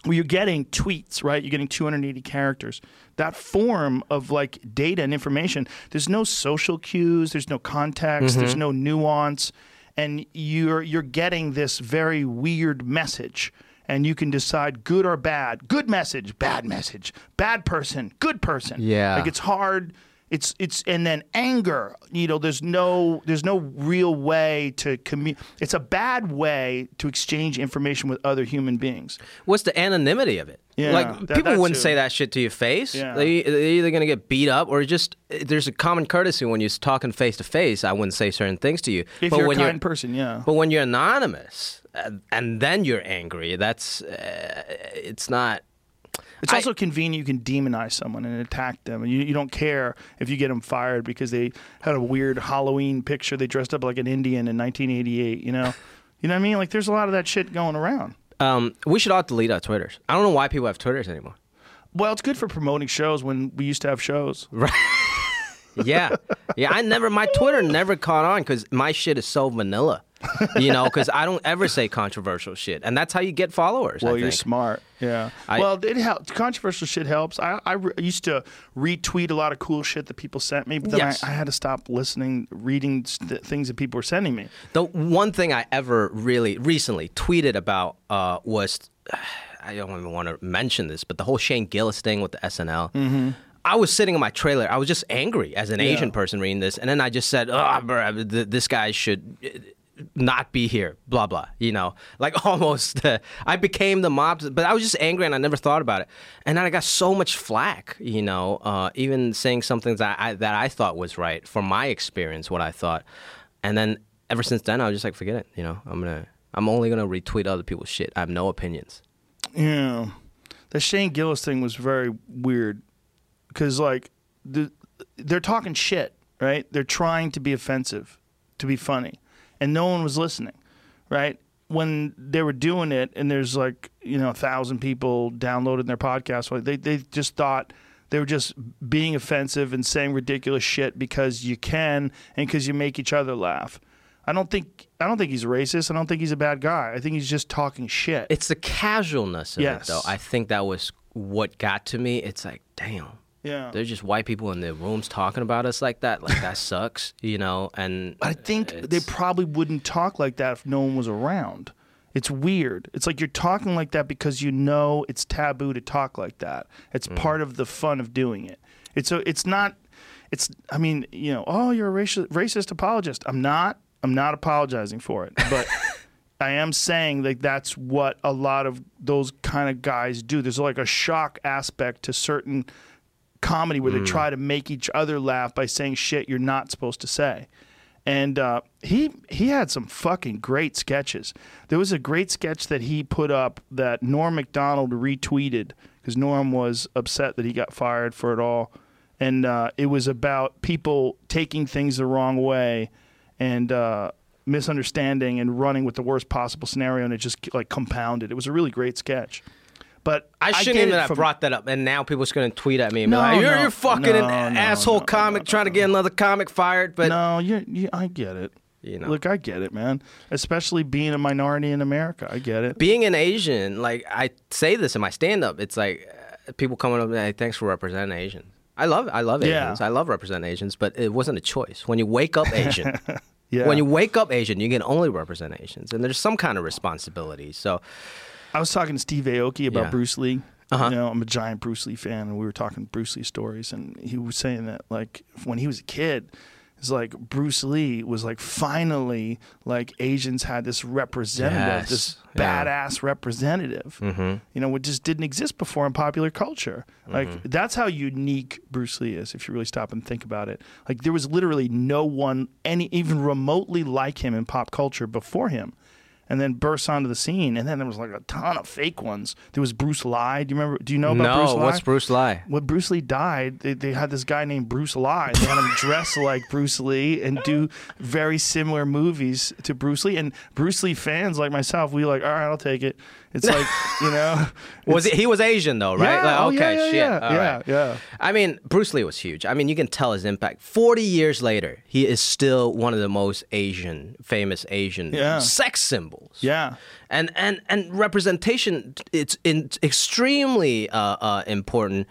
where you're getting tweets, right? You're getting 280 characters. That form of like data and information, there's no social cues, there's no context, there's mm-hmm. no nuance, and you're you're getting this very weird message. And you can decide good or bad. Good message, bad message. Bad person, good person. Yeah. Like it's hard. It's it's and then anger. You know, there's no there's no real way to commu- It's a bad way to exchange information with other human beings. What's the anonymity of it? Yeah, like that- people wouldn't too. say that shit to your face. Yeah. They, they're either gonna get beat up or just there's a common courtesy when you're talking face to face. I wouldn't say certain things to you. If but you're a when kind person, yeah. But when you're anonymous uh, and then you're angry, that's uh, it's not. It's I- also convenient you can demonize someone and attack them. And you, you don't care if you get them fired because they had a weird Halloween picture. They dressed up like an Indian in 1988, you know? you know what I mean? Like, there's a lot of that shit going around. Um, we should all delete our Twitters. I don't know why people have Twitters anymore. Well, it's good for promoting shows when we used to have shows. Yeah, yeah. I never my Twitter never caught on because my shit is so vanilla. You know, because I don't ever say controversial shit, and that's how you get followers. I Well, you're smart. Yeah. I- well, it helps. Controversial shit helps. I, I re- used to retweet a lot of cool shit that people sent me, but then Yes. I, I had to stop listening, reading st- things that people were sending me. The one thing I ever really recently tweeted about uh, was I don't even want to mention this, but the whole Shane Gillis thing with the SNL. Mm-hmm. I was sitting in my trailer. I was just angry as an Asian person reading this, and then I just said, "Oh, bruh, th- this guy should." uh, Not be here, blah blah. You know, like almost. Uh, I became the mob, but I was just angry, and I never thought about it. And then I got so much flack. You know, uh, even saying something that I that I thought was right from my experience, what I thought. And then ever since then, I was just like, forget it. You know, I'm gonna, I'm only gonna retweet other people's shit. I have no opinions. Yeah, the Shane Gillis thing was very weird because like the, they're talking shit, right? They're trying to be offensive, to be funny, and no one was listening, right? When they were doing it, and there's like you know a thousand people downloading their podcast, like they they just thought they were just being offensive and saying ridiculous shit because you can and because you make each other laugh. I don't think I don't think he's racist. I don't think he's a bad guy. I think he's just talking shit. It's the casualness of Yes. it, though. I think that was what got to me. It's like, damn. Yeah. There's just white people in their rooms talking about us like that. Like that sucks, you know. And I think they probably wouldn't talk like that if no one was around. It's weird. It's like you're talking like that because you know it's taboo to talk like that. It's mm-hmm. part of the fun of doing it. It's a, it's not it's I mean, you know, oh, you're a racist racist apologist. I'm not. I'm not apologizing for it. But I am saying like that's what a lot of those kind of guys do. There's like a shock aspect to certain comedy where they try to make each other laugh by saying shit you're not supposed to say. And uh, he he had some fucking great sketches. There was a great sketch that he put up that Norm Macdonald retweeted because Norm was upset that he got fired for it all, and uh, it was about people taking things the wrong way and uh, misunderstanding and running with the worst possible scenario, and it just like compounded. It was a really great sketch. But I shouldn't get even have from- brought that up. And now people's going to tweet at me and No, be like, you're, no, you're fucking no, an no, asshole comic trying to get another comic fired. But no, you, you, I get it. You know. Look, I get it, man. Especially being a minority in America, I get it. being an Asian, like I say this in my stand up, it's like uh, people coming up and hey, thanks for representing Asians. I love I love Yeah. Asians. I love representing Asians, but it wasn't a choice. When you wake up Asian, Yeah. when you wake up Asian, you can only represent Asians, and there's some kind of responsibility. So I was talking to Steve Aoki about Yeah. Bruce Lee. Uh-huh. You know, I'm a giant Bruce Lee fan, and we were talking Bruce Lee stories, and he was saying that like when he was a kid, it's like Bruce Lee was like finally like Asians had this representative, this Yeah. badass representative. You know, what just didn't exist before in popular culture. Like that's how unique Bruce Lee is. If you really stop and think about it, like there was literally no one any even remotely like him in pop culture before him. And then bursts onto the scene, and then there was like a ton of fake ones. There was Bruce Lee. Do you remember? Do you know about no, Bruce Lee? what's Bruce Lee? when Bruce Lee died, they, they had this guy named Bruce Li. They had him dress like Bruce Lee and do very similar movies to Bruce Lee. And Bruce Lee fans like myself, we like, all right, I'll take it. It's like, you know, Was it, he was Asian though, right? Yeah, Like, oh, okay, yeah, yeah, shit. yeah, All yeah, right. yeah. I mean, Bruce Lee was huge. I mean, you can tell his impact. Forty years later, he is still one of the most Asian, famous Asian sex symbols. yeah. and and and representation it's in, extremely uh, uh, important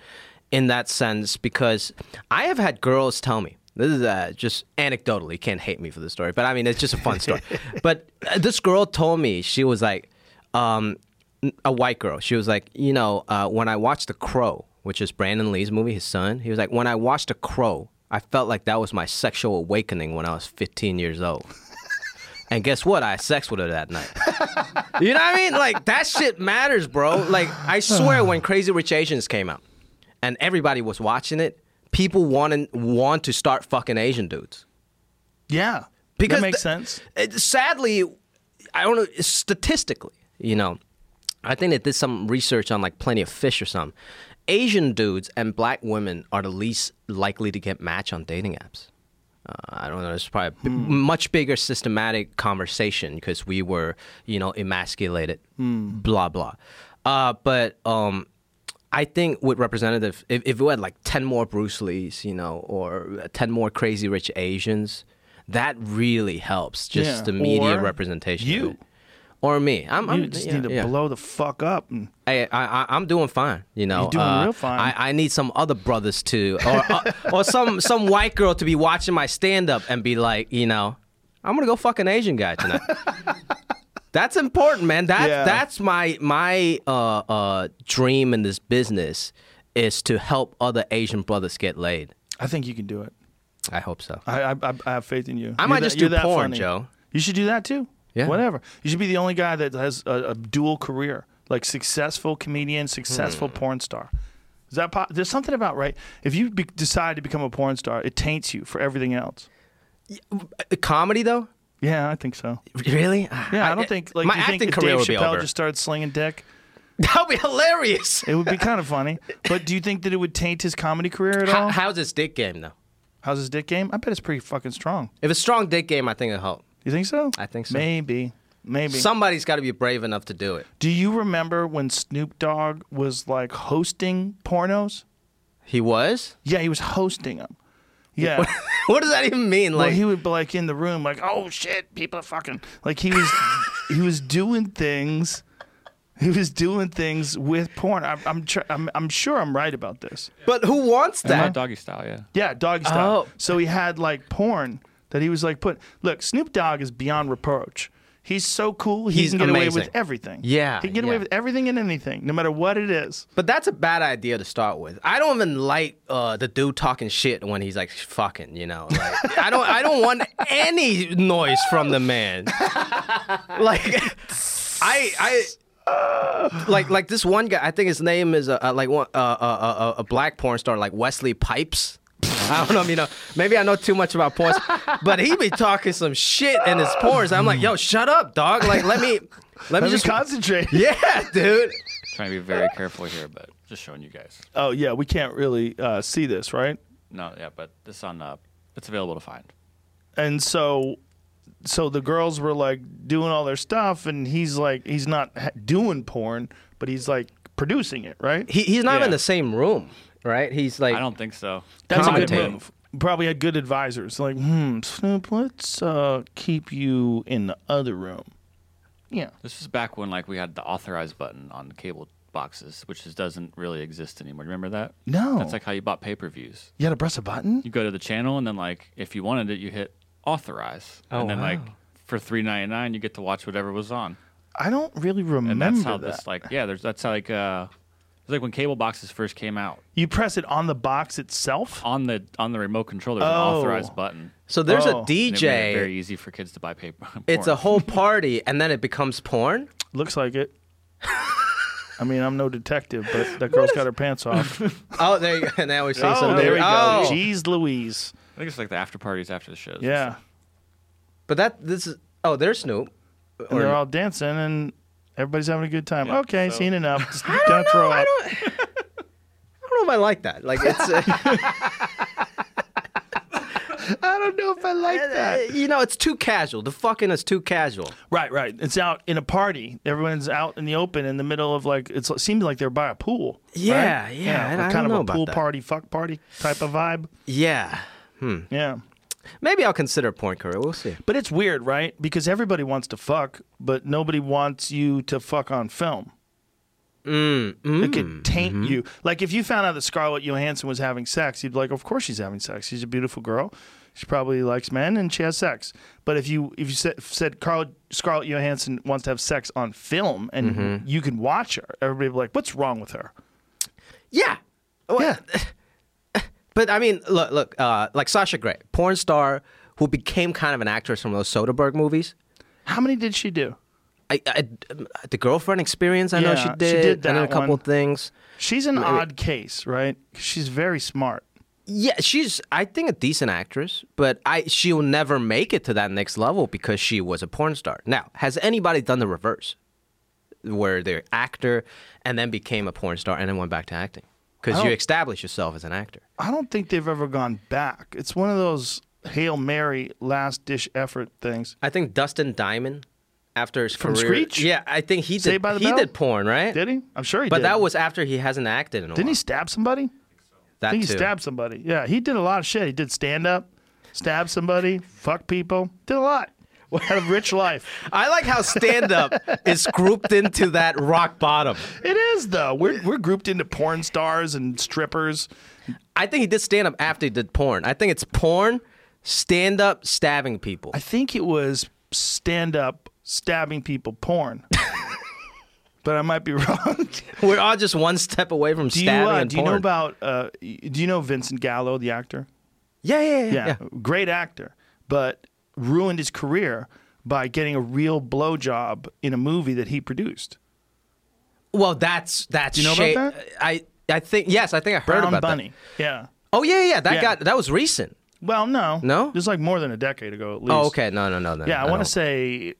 in that sense because I have had girls tell me this is uh, just anecdotally can't hate me for the story but I mean it's just a fun story but uh, this girl told me she was like um, a white girl she was like you know uh, when I watched The Crow which is Brandon Lee's movie his son he was like when I watched The Crow I felt like that was my sexual awakening when I was 15 years old and guess what? I had sex with her that night. You know what I mean? Like that shit matters, bro. Like I swear, when Crazy Rich Asians came out, and everybody was watching it, people wanted want to start fucking Asian dudes. Yeah. Because that makes the- sense. It, sadly, I don't know. Statistically, you know, I think they did some research on like Plenty of Fish or something. Asian dudes and black women are the least likely to get match on dating apps. Uh, I don't know. It's probably a b- much bigger systematic conversation because we were, you know, emasculated, blah blah. Uh, but um, I think with representative, if, if we had like ten more Bruce Lees, you know, or ten more Crazy Rich Asians, that really helps. Just Yeah. the media Or representation. you. Or me. I'm, I'm You just yeah, need to yeah. blow the fuck up. And, Hey, I, I, I'm doing fine. You know, You're doing Uh, real fine. I, I need some other brothers to, or uh, or some some white girl to be watching my stand up and be like, you know, I'm gonna go fuck an Asian guy tonight. that's important, man. That's Yeah. that's my my uh, uh, dream in this business is to help other Asian brothers get laid. I think you can do it. I hope so. I, I, I- have faith in you. I You're might that- just do that porn, funny. Joe. You should do that too. Yeah. Whatever. You should be the only guy that has a, a dual career, like successful comedian, successful Hmm. porn star. Is that po- there's something about right? If you be- decide to become a porn star, it taints you for everything else. Uh, Comedy though, Yeah, I think so. really? Yeah, I, don't think like my you acting if career Dave would be Chappelle over. just started slinging dick, That'd be hilarious. it would be kind of funny. But do you think that it would taint his comedy career at all? How, how's his dick game though? How's his dick game? I bet it's pretty fucking strong. If it's strong dick game, I think it'll help. You think so? I think so. Maybe. Maybe. Somebody's got to be brave enough to do it. Do you remember when Snoop Dogg was like hosting pornos? He was. Yeah, he was hosting them. Yeah. what does that even mean? well, Like, he would be like in the room, like, "Oh shit, people are fucking." Like he was, he was doing things. He was doing things with porn. I'm, I'm, tr- I'm, I'm sure I'm right about this. but who wants That that? doggy style, yeah. Yeah, doggy style. Oh. So he had like porn that he was like put. Look, Snoop Dogg is beyond reproach. He's so cool. He He's can get away with everything. Yeah, he can get away with everything and anything, no matter what it is. But that's a bad idea to start with. I don't even like uh, the dude talking shit when he's like fucking. You know, like, I don't. I don't want any noise from the man. like, I, I. Like like this one guy, I think his name is uh, uh, like one uh, uh, uh, a black porn star, like Wesley Pipes. I don't know, you know, maybe I know too much about porn, but he be talking some shit in his porns. I'm like, yo, shut up, dog. Like, let me, let me Let me just concentrate. yeah, dude. Trying to be very careful here, but just showing you guys. Oh yeah, we can't really uh, see this, right? No, yeah, but this on uh, it's available to find. And so, so the girls were like doing all their stuff, and he's like, he's not doing porn, but he's like producing it, right? He, he's not Yeah. in the same room, right? He's like, I don't think so. That's a good commentating. move. Probably had good advisors. Like, hmm, Snoop, let's uh, keep you in the other room. Yeah. This was back when like we had the authorize button on the cable boxes, which is, doesn't really exist anymore. Remember that? No. That's like how you bought pay per views. You had to press a button. You go to the channel and then like if you wanted it, you hit authorize, Oh, and then like for three ninety nine, you get to watch whatever was on. I don't really remember And that's how that. this like yeah, there's that's how like uh It's like when cable boxes first came out. You press it on the box itself. On the on the remote control, there's an Oh. authorized button. So there's Oh. a And it made it DJ. very easy for kids to buy paper. It's a whole party, and then it becomes porn. Looks like it. I mean, I'm no detective, but that girl's got her pants off. Oh, there you go. Now we see oh, some. there we go. Oh. Jeez Louise. I think it's like the after parties after the shows. Yeah. But that this is. Oh, there's Snoop. And they're all dancing and everybody's having a good time. Yeah, okay, so- seen enough. Just I don't don't throw know. I don't. I don't know if I like that. Like it's. Uh, I don't know if I like that. you know, it's too casual. The fucking is too casual. Right, right. It's out in a party. Everyone's out in the open in the middle of like it's, it seemed like they're by a pool. Yeah, right? yeah, and like I kind don't know of a pool party, fuck party type of vibe. Yeah. Yeah. Maybe I'll consider a porn career. We'll see. But it's weird, right? Because everybody wants to fuck, but nobody wants you to fuck on film. Mm, It could mm, taint mm-hmm. you. Like if you found out that Scarlett Johansson was having sex, you'd be like, "Of course she's having sex. She's a beautiful girl. She probably likes men and she has sex." But if you if you said, said Carl, Scarlett Johansson wants to have sex on film and mm-hmm. you can watch her, everybody would be like, "What's wrong with her?" Yeah. Well, Yeah. But I mean, look, look, uh, like Sasha Grey, porn star who became kind of an actress from those Soderbergh movies. How many did she do? I, I, the girlfriend experience, I know Yeah, she she did. did and then a couple one. things. She's an odd case, right? She's very smart. Yeah, she's I think a decent actress, but I she'll never make it to that next level because she was a porn star. Now, has anybody done the reverse, where they're actor and then became a porn star and then went back to acting? Because you establish yourself as an actor. I don't think they've ever gone back. It's one of those hail mary last dish effort things. I think Dustin Diamond, after his From career, Screech? yeah, I think he Saved did. by the he Bell? did porn, right? Did he? I'm sure he but did. that was after he hasn't acted in a Didn't while. he stab somebody? That I think too. he stabbed somebody. Yeah, he did a lot of shit. He did stand up, stab somebody, fuck people. Did a lot. Had a rich life. I like how stand up is grouped into that rock bottom. It is though. We're we're grouped into porn stars and strippers. I think he did stand up after he did porn. I think it's porn, stand up, stabbing people. I think it was stand up stabbing people porn. but I might be wrong. We're all just one step away from do you stabbing uh, and do you know about uh, do you know Vincent Gallo, the actor? yeah, yeah, yeah, Yeah, yeah. great actor, but ruined his career by getting a real blowjob in a movie that he produced. Well, that's that's. Do you know sha- about that? I I think yes, I think I heard Brown about Bunny. Yeah. Oh yeah, yeah, that Yeah. got that was recent. Well, no. No? It was like more than a decade ago at oh, least. Oh, okay, no, no, no, no. Yeah, I, no, want to say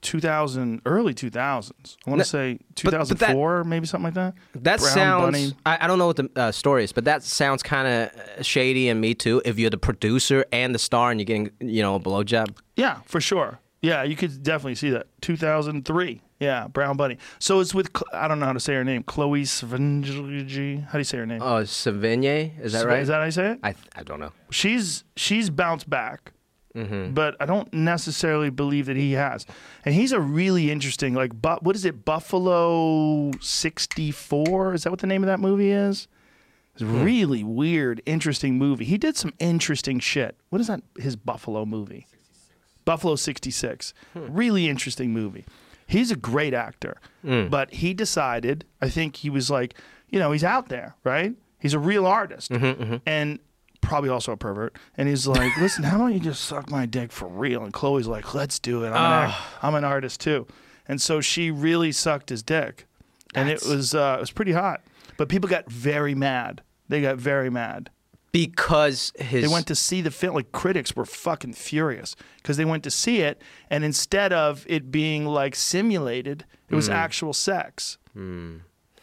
2000, early 2000s. I want to say but that- 2004, maybe something like that. That Brown sounds. I, I don't know what the uh, story is, but that sounds kind of shady and me too. If you're the producer and the star and you're getting, you know, a blowjob. Yeah, for sure. Yeah, you could definitely see that. 2003. Yeah, Brown Bunny. So it's with, I don't know how to say her name, Chloe Svengji. How do you say her name? Oh, Savigny, is that right? Is that how you say it? I I don't know. she's she's bounced back, Mm-hmm. but I don't necessarily believe that he has. And he's a really interesting, like, but what is it, Buffalo sixty four? Is that what the name of that movie is? It's a Hmm. really weird, interesting movie. He did some interesting shit. What is that? His Buffalo movie, Buffalo sixty six. Hmm. Really interesting movie. He's a great actor, Hmm. but he decided. I think he was like, you know, he's out there, right? He's a real artist, Mm-hmm, and probably also a pervert. And he's like, listen, how about you just suck my dick for real? And Chloe's like, let's do it. I'm, an, act- I'm an artist too. And so she really sucked his dick, and it was uh, it was pretty hot. But people got very mad. They got very mad. Because his They went to see the film. Like critics were fucking furious because they went to see it, and instead of it being like simulated, it was hmm. actual sex. Hmm.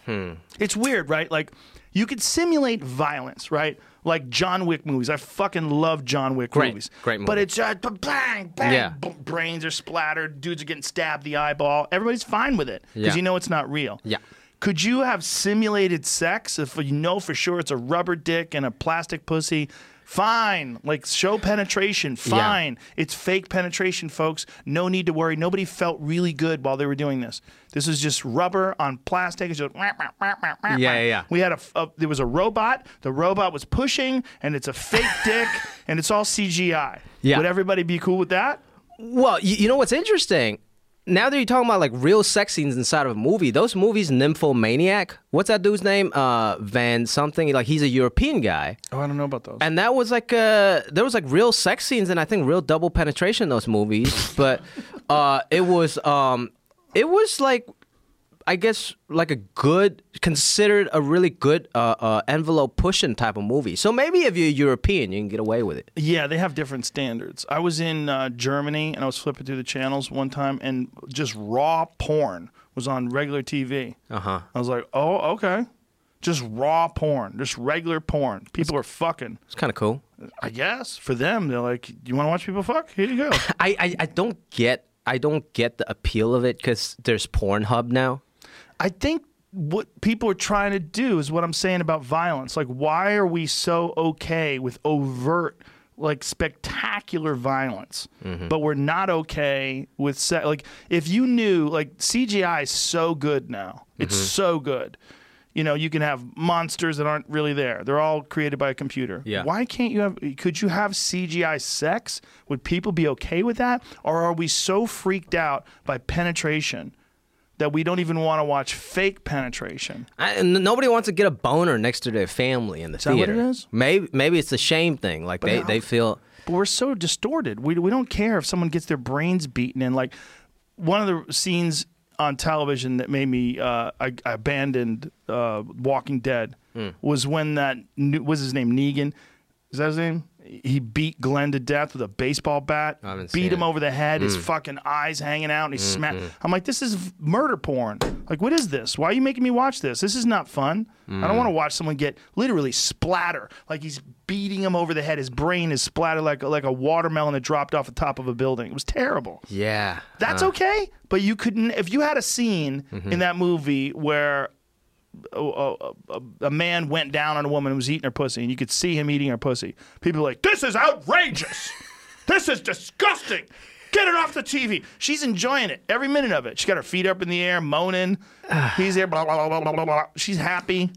Hmm. It's weird, right? Like you could simulate violence, right? Like John Wick movies. I fucking love John Wick Great. movies. Great movie. But it's uh, just bang, bang, Yeah. b- brains are splattered, dudes are getting stabbed the eyeball. Everybody's fine with it because Yeah. you know it's not real. Yeah. Could you have simulated sex if you know for sure it's a rubber dick and a plastic pussy? Fine. Like show penetration. Fine. It's fake penetration, folks. No need to worry. Nobody felt really good while they were doing this. This is just rubber on plastic. It's just Yeah, yeah, yeah. We had a, a there was a robot. The robot was pushing, and it's a fake dick, and it's all CGI. Yeah. Would everybody be cool with that? Well, you, you know what's interesting? Now that you're talking about like real sex scenes inside of a movie, those movies, Nymphomaniac, what's that dude's name? Uh, Van something. Like he's a European guy, Oh, I don't know about those. and that was like uh, there was like real sex scenes and I think real double penetration in those movies. but uh, it was um, it was like I guess like a good considered a really good uh, uh, envelope pushing type of movie. So maybe if you're European, you can get away with it. Yeah, they have different standards. I was in uh, Germany and I was flipping through the channels one time, and just raw porn was on regular TV. Uh huh. I was like, oh, okay. Just raw porn, just regular porn. People are fucking. It's kind of cool. I guess for them, they're like, you want to watch people fuck? Here you go. I, I, I don't get I don't get the appeal of it because there's Pornhub now. I think what people are trying to do is what I'm saying about violence. Like, why are we so okay with overt, like spectacular violence, mm-hmm. but we're not okay with se- like if you knew like CGI is so good now, it's mm-hmm. so good. You know, you can have monsters that aren't really there. They're all created by a computer. Yeah. Why can't you have? Could you have CGI sex? Would people be okay with that, or are we so freaked out by penetration? That we don't even want to watch fake penetration. I, and nobody wants to get a boner next to their family in the that what theater. it is? Maybe maybe it's a shame thing. Like they, how- they feel But we're so distorted. We, we don't care if someone gets their brains beaten in. Like one of the scenes on television that made me uh, I, I abandoned uh, Walking Dead Hmm. was when that was his name Negan. Is that his name? He beat Glenn to death with a baseball bat. Beat him it. Over the head. His fucking eyes hanging out, and he's smacked. I'm like, this is murder porn. Like, what is this? Why are you making me watch this? This is not fun. I Hmm. don't want to watch someone get literally splatter. Like he's beating him over the head. His brain is splattered like like a watermelon that dropped off the top of a building. It was terrible. yeah. That's uh, okay, but you couldn't. If you had a scene Mm-hmm. in that movie where a, a, a, man went down on a woman who was eating her pussy, and you could see him eating her pussy, people are like, "This is outrageous! this is disgusting! Get it off the TV!" She's enjoying it every minute of it. She got her feet up in the air, moaning. He's there, blah blah blah blah blah blah. She's happy.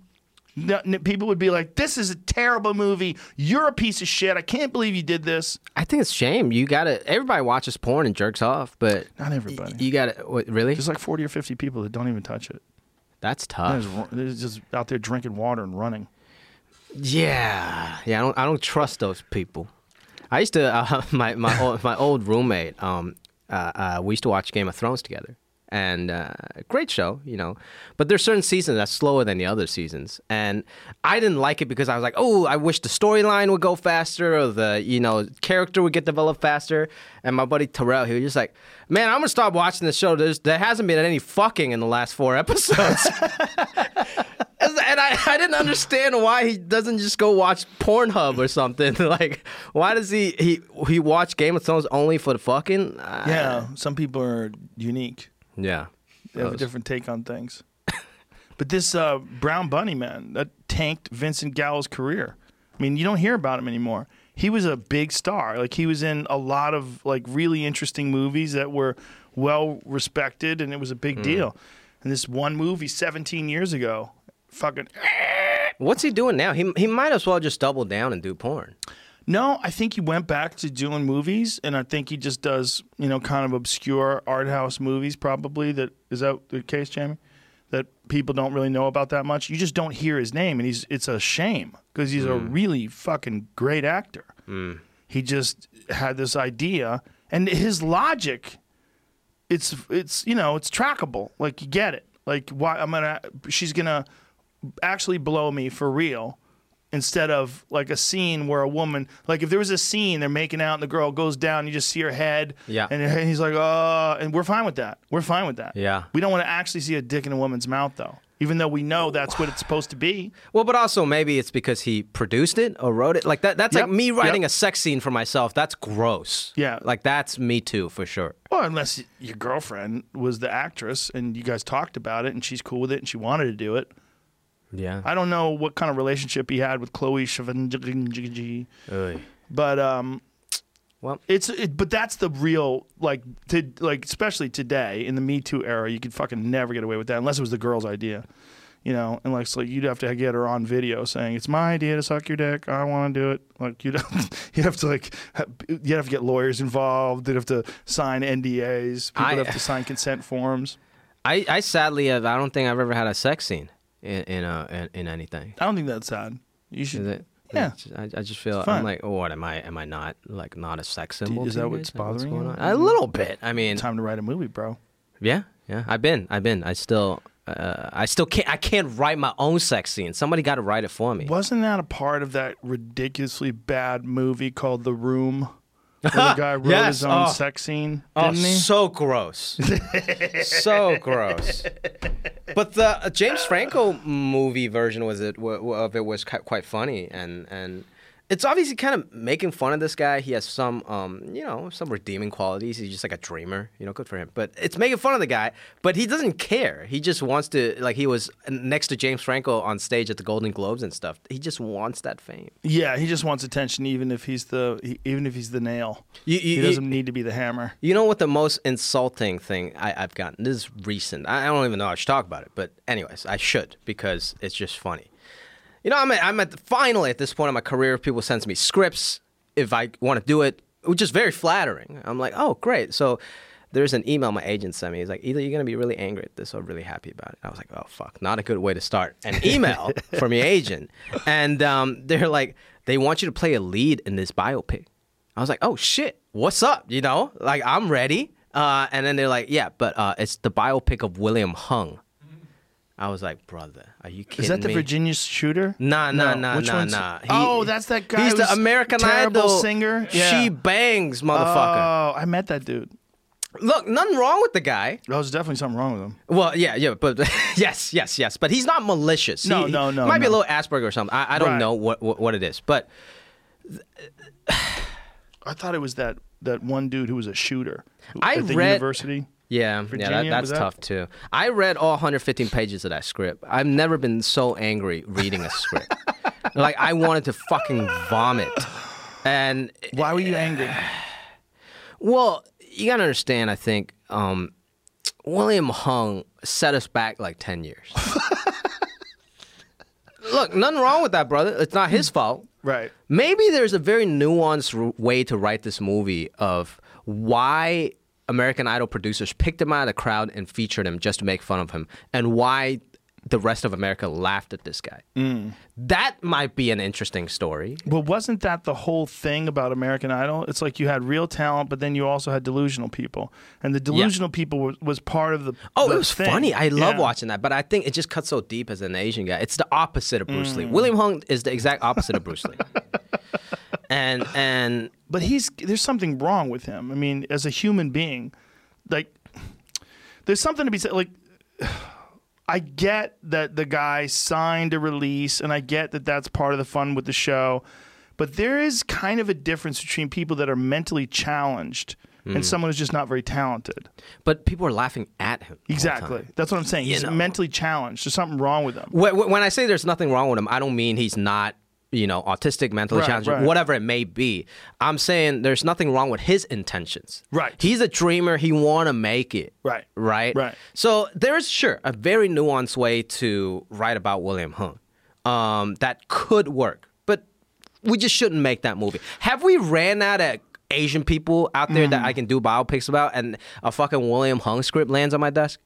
People would be like, "This is a terrible movie. You're a piece of shit. I can't believe you did this." I think it's shame. You gotta. Everybody watches porn and jerks off, but Not everybody. you gotta. What, really? There's like 40 or 50 people that don't even touch it. That's tough. just, ru- they're just out there drinking water and running. Yeah, yeah. I don't. I don't trust those people. I used to. Uh, my my old, my old roommate. Um, uh, uh, we used to watch Game of Thrones together, and uh, great show, you know. But there's certain seasons that's slower than the other seasons, and I didn't like it because I was like, oh, I wish the storyline would go faster, or the you know character would get developed faster. And my buddy Terrell, he was just like, man, I'm gonna stop watching the show. There's there hasn't been any fucking in the last four episodes. And I, I didn't understand why he doesn't just go watch Pornhub or something. Like, why does he he he watch Game of Thrones only for the fucking? Yeah, some people are unique. Yeah. They have a different take on things. but this uh, Brown Bunny man that tanked Vincent Gallo's career. I mean, you don't hear about him anymore. He was a big star. Like he was in a lot of like really interesting movies that were well respected, and it was a big deal. And this one movie 17 years ago, fucking What's he doing now? He he might as well just double down and do porn. No, I think he went back to doing movies, and I think he just does, you know, kind of obscure art house movies. Probably that is that the case, Jamie? That people don't really know about that much. You just don't hear his name, and he's it's a shame because he's a mm. really fucking great actor. Mm. He just had this idea, and his logic, it's it's you know it's trackable. Like you get it. Like why I'm gonna she's gonna actually blow me for real instead of like a scene where a woman like if there was a scene they're making out and the girl goes down you just see her head Yeah. and he's like oh and we're fine with that we're fine with that Yeah. we don't want to actually see a dick in a woman's mouth though even though we know that's what it's supposed to be Well, but also maybe it's because he produced it or wrote it. Like that. That's Yep, like me writing yep. a sex scene for myself. That's gross. Yeah. Like that's me too for sure. well unless your girlfriend was the actress and you guys talked about it and she's cool with it and she wanted to do it Yeah. i don't know what kind of relationship he had with chloe Sevigny, but um Well, It's it, but that's the real like to like especially today in the Me Too era, you could fucking never get away with that unless it was the girl's idea. you know, and like, so you'd have to get her on video saying it's my idea to suck your dick. I want to do it. Like you'd you'd have to like you'd have to get lawyers involved. They'd have to sign NDAs. People I- would have to sign consent forms. I, I sadly have. I don't think I've ever had a sex scene in in, uh, in, in anything. I don't think that's sad. You should. Is it? Yeah. I, I just feel. I'm like, oh, what am I? Am I not like not a sex symbol? is that what's? Like, bothering going you? on? A little bit. I mean, Time to write a movie, bro. yeah, yeah. I've been, I've been. I still, uh, I still can't. I can't write my own sex scene. Somebody got to write it for me. Wasn't that a part of that ridiculously bad movie called The Room? The guy wrote Yes. his own Oh. sex scene, Oh, so gross. so gross. But the uh, James Franco movie version was it of it was quite funny and and it's obviously kind of making fun of this guy. He has some um you know some redeeming qualities. He's just like a dreamer, you know, good for him. But it's making fun of the guy, but he doesn't care. He just wants to like he was next to James Franco on stage at the Golden Globes and stuff. He just wants that fame. Yeah, he just wants attention, even if he's the even if he's the nail. You- you- he doesn't need to be the hammer. You know what the most insulting thing I, I've gotten? This is recent. I I don't even know I should talk about it, but anyways, I should because it's just funny. You know, I'm at, I'm at the, finally at this point in my career. People send me scripts if I want to do it, which is very flattering. I'm like, oh, great. So there's an email my agent sent me. He's like, either you're gonna be really angry at this or really happy about it. I was like, oh fuck, not a good way to start an email from your agent. And um, they're like, they want you to play a lead in this biopic. I was like, oh shit, what's up? You know, like I'm ready. Uh, and then they're like, yeah, but uh, it's the biopic of William Hung. I was like, brother, are you kidding me? Is that the me? Virginia shooter? Nah, nah, No. nah, Which nah, one's- nah. He- oh, that's that guy. He's the American terrible Idol singer. She bangs, motherfucker. Oh, I met that dude. Look, nothing wrong with the guy. There was definitely something wrong with him. Well, yeah, yeah, but yes, yes, yes. But he's not malicious. No, He- no, he no, Might be a little Asperger or something. I, I don't Right. know what, what what it is, but I thought it was that that one dude who was a shooter I at the read- university. Yeah, yeah, that, that's that- tough too. I read all 115 pages of that script. I've never been so angry reading a script. like I wanted to fucking vomit. And Why were you angry? well, you gotta understand. I think um, William Hung set us back like 10 years. Look, nothing wrong with that, brother. It's not his fault. Right. Maybe there's a very nuanced r- way to write this movie of why American Idol producers picked him out of the crowd and featured him just to make fun of him, and why the rest of America laughed at this guy. That might be an interesting story. Well, wasn't that the whole thing about American Idol? It's like you had real talent, but then you also had delusional people, and the delusional people was, was part of the. Oh, the it was thing. funny. I love Yeah. watching that, but I think it just cuts so deep as an Asian guy. It's the opposite of Bruce Lee. Mm. William Hung is the exact opposite of Bruce Lee. and and But he's there's something wrong with him. I mean, as a human being, like there's something to be said. Like I get that the guy signed a release, and I get that that's part of the fun with the show. But there is kind of a difference between people that are mentally challenged and hmm. someone who's just not very talented. but people are laughing at him. Exactly. That's what I'm saying. You He's know. mentally challenged. There's something wrong with him. Wh- wh- When I say there's nothing wrong with him, I don't mean he's not, you know, autistic, mentally Right, challenged, right. whatever it may be. I'm saying there's nothing wrong with his intentions. Right. He's a dreamer. He want to make it. Right. Right. Right. So there's sure a very nuanced way to write about William Hung um, that could work, but we just shouldn't make that movie. Have we ran out of Asian people out there Mm. that I can do biopics about, and a fucking William Hung script lands on my desk?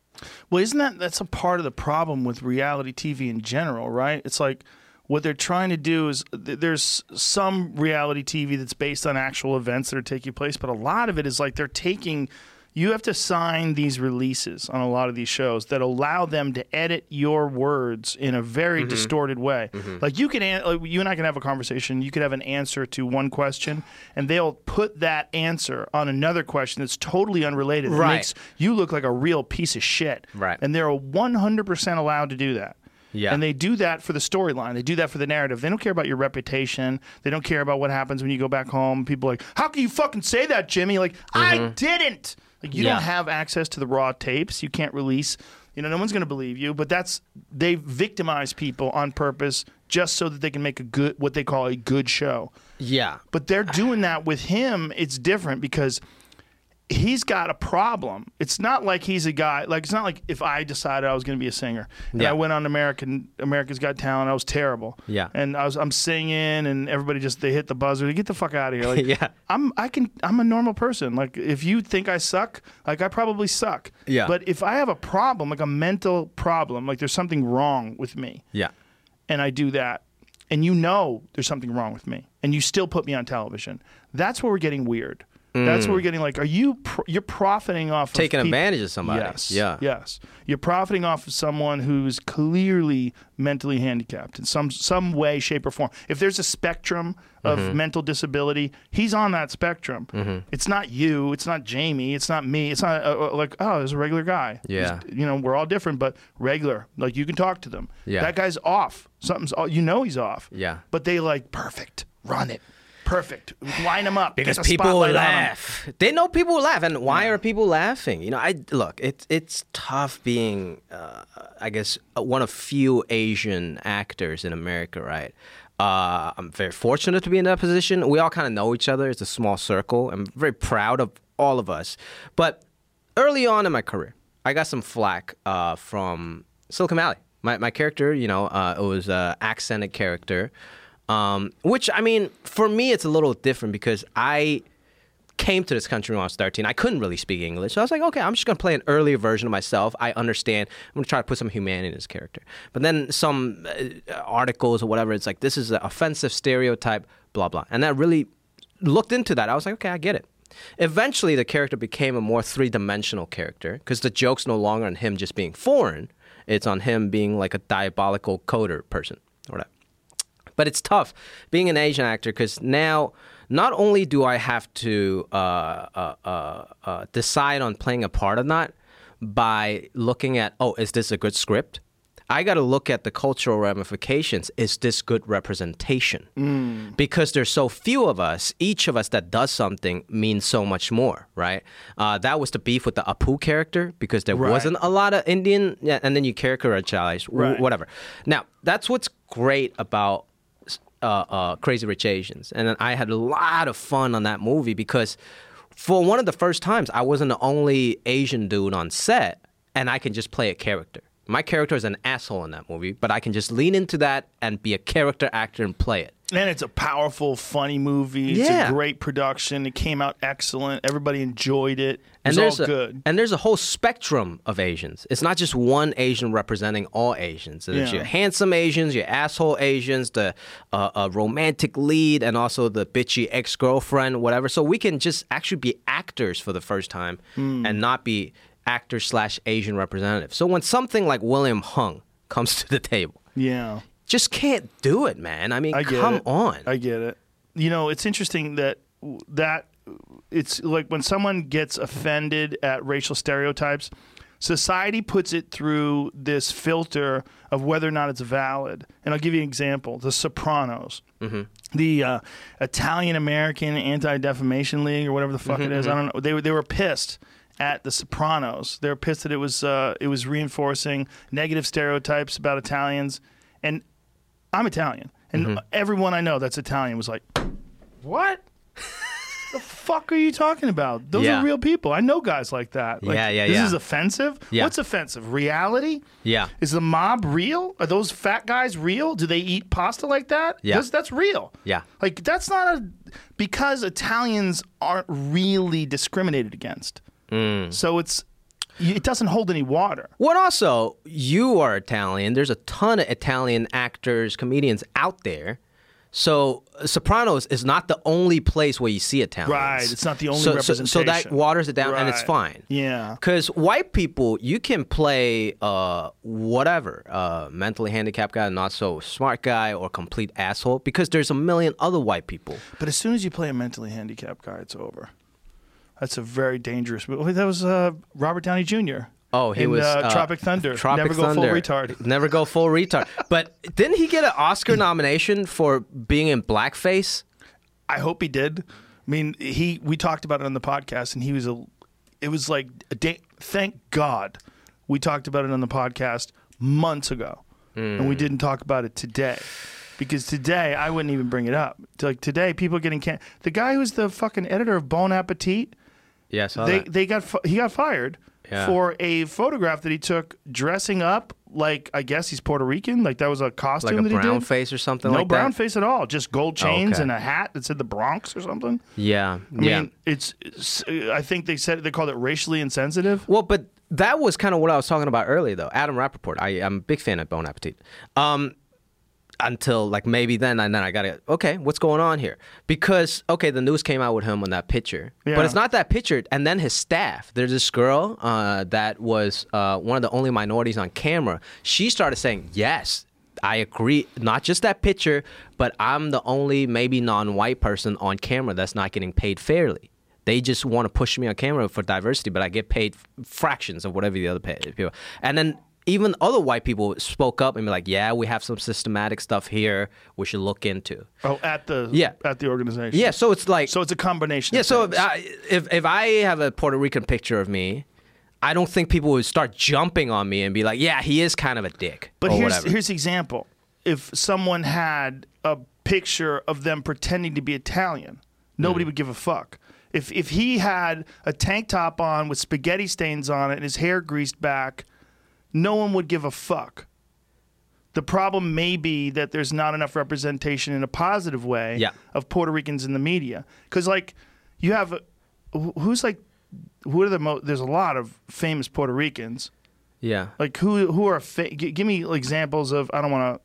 Well, isn't that that's a part of the problem with reality TV in general, right? It's like what they're trying to do is th- there's some reality TV that's based on actual events that are taking place, but a lot of it is like they're taking you have to sign these releases on a lot of these shows that allow them to edit your words in a very mm-hmm. distorted way. Mm-hmm. Like you can, an- like you and I can have a conversation. You could have an answer to one question, and they'll put that answer on another question that's totally unrelated. That Right. makes you look like a real piece of shit. Right. And they're 100% allowed to do that. Yeah. And they do that for the storyline. They do that for the narrative. They don't care about your reputation. They don't care about what happens when you go back home. People are like, how can you fucking say that, Jimmy? Like, I mm-hmm. didn't. Like, you Yeah. don't have access to the raw tapes. You can't release. You know, no one's going to believe you. But that's they victimize people on purpose just so that they can make a good, what they call a good show. Yeah. But they're doing that with him. It's different because he's got a problem. It's not like he's a guy like it's not like if I decided I was going to be a singer and Yeah. I went on American America's Got Talent, I was terrible. Yeah. And I was I'm singing and everybody just they hit the buzzer. They get the fuck out of here. Like Yeah. I'm I can I'm a normal person. Like if you think I suck, like I probably suck. Yeah. But if I have a problem, like a mental problem, like there's something wrong with me Yeah. and I do that, and you know there's something wrong with me, and you still put me on television, that's where we're getting weird. That's where we're getting like, are you pr- you're profiting off Taking of advantage of somebody. Yes. Yeah. Yes. You're profiting off of someone who's clearly mentally handicapped in some some way, shape, or form. If there's a spectrum of Mm-hmm. mental disability, he's on that spectrum. It's not you. It's not Jamie. It's not me. It's not uh, uh, like oh, there's a regular guy. Yeah. He's- you know, we're all different, but regular. Like you can talk to them. Yeah. That guy's off. Something's. off. You know he's off. Yeah. But they like perfect. Run it. Perfect. Line them up. because people will spotlight on 'em. laugh. They know people laugh, and why are people laughing? You know, I look. It's it's tough being, uh, I guess, uh, one of few Asian actors in America, right? Uh, I'm very fortunate to be in that position. We all kind of know each other. It's a small circle. I'm very proud of all of us. But early on in my career, I got some flack uh, from Silicon Valley. My, my character, you know, uh, it was an accented character, um, which I mean, for me, it's a little different because I came to this country when I was 13. I couldn't really speak English. So I was like, okay, I'm just going to play an earlier version of myself. I understand. I'm going to try to put some humanity in this character. But then some uh, articles or whatever, it's like, this is an offensive stereotype, blah, blah. And I really looked into that. I was like, okay, I get it. Eventually, the character became a more three dimensional character because the joke's no longer on him just being foreign, it's on him being like a diabolical coder person or whatever. But it's tough being an Asian actor because now not only do I have to uh, uh, uh, uh, decide on playing a part or not by looking at, oh, is this a good script? I got to look at the cultural ramifications. Is this good representation? Because there's so few of us, each of us that does something means so much more, right? Uh, that was the beef with the Apu character because there Right. wasn't a lot of Indian, yeah, and then you characterize Right. whatever. Now, that's what's great about uh, uh, Crazy Rich Asians, and I had a lot of fun on that movie because for one of the first times, I wasn't the only Asian dude on set, and I can just play a character. My character is an asshole in that movie, but I can just lean into that and be a character actor and play it. And it's a powerful, funny movie. It's Yeah. a great production. It came out excellent. Everybody enjoyed it. It And was there's all a, good. and there's a whole spectrum of Asians. It's not just one Asian representing all Asians. There's Yeah. your handsome Asians, your asshole Asians, the uh, uh, romantic lead, and also the bitchy ex girlfriend, whatever. So we can just actually be actors for the first time Hmm. and not be actor slash Asian representative. So when something like William Hung comes to the table, Yeah. Just can't do it, man. I mean, I come it. on. I get it. You know, it's interesting that that it's like when someone gets offended at racial stereotypes, society puts it through this filter of whether or not it's valid. And I'll give you an example: The Sopranos. The uh, Italian American Anti Defamation League, or whatever the fuck it is, I don't know. They were they were pissed at The Sopranos. They were pissed that it was uh, it was reinforcing negative stereotypes about Italians, and I'm Italian, and everyone I know that's Italian was like, "What? the fuck are you talking about? Those Yeah. are real people. I know guys like that. Like, Yeah, yeah, This yeah. is offensive. Yeah. What's offensive? Reality? yeah. Is the mob real? Are those fat guys real? Do they eat pasta like that? Yeah. That's, that's real. Yeah. Like that's not a because Italians aren't really discriminated against. Mm. So it's it doesn't hold any water. Well, also, you are Italian. There's a ton of Italian actors, comedians out there. So, Sopranos is not the only place where you see Italians. Right, it's not the only so, so, so that waters it down, and it's fine. Yeah. Because white people, you can play uh, whatever, uh, mentally handicapped guy, not so smart guy, or complete asshole, because there's a million other white people. But as soon as you play a mentally handicapped guy, it's over. That's a very dangerous movie. That was uh, Robert Downey Jr. Oh, he in, was uh, uh, Tropic Thunder. Tropic Never go Thunder. full retard. Never go full retard. But didn't he get an Oscar nomination for being in blackface? I hope he did. I mean, he we talked about it on the podcast, and he was a. It was like a day. Thank God, we talked about it on the podcast months ago, and we didn't talk about it today, because today I wouldn't even bring it up. Like today, people are getting can. The guy who's the fucking editor of Bon Appetit. Yeah, I saw they that. they got fi- he got fired Yeah. for a photograph that he took dressing up like I guess he's Puerto Rican. Like that was a costume like a that he did brown did. face or something no like brown that. face at all. Just gold chains okay. and a hat that said the Bronx or something. Yeah, I yeah. mean, it's, it's. I think they said they called it racially insensitive. Well, but that was kind of what I was talking about earlier, though. Adam Rapoport. I, I'm a big fan of Bon Appetit. Um, until like maybe then, and then I gotta okay, what's going on here? Because okay, the news came out with him on that picture, Yeah. but it's not that picture. And then his staff. There's this girl uh, that was uh, one of the only minorities on camera. She started saying yes. I agree. Not just that picture, but I'm the only maybe non-white person on camera that's not getting paid fairly. They just want to push me on camera for diversity, but I get paid fractions of whatever the other pay, people. And then even other white people spoke up and be like, "Yeah, we have some systematic stuff here. We should look into." Oh, at the Yeah. at the organization. Yeah, so it's like So it's a combination. yeah. of So if. I, if if I have a Puerto Rican picture of me, I don't think people would start jumping on me and be like, "Yeah, he is kind of a dick." But or here's whatever. here's the example. If someone had a picture of them pretending to be Italian, Mm. nobody would give a fuck. If if he had a tank top on with spaghetti stains on it and his hair greased back, no one would give a fuck. The problem may be that there's not enough representation in a positive way Yeah. of Puerto Ricans in the media. Because like you have, who's like, who are the most? There's a lot of famous Puerto Ricans. yeah. Like who who are fa- g- give me examples of I don't want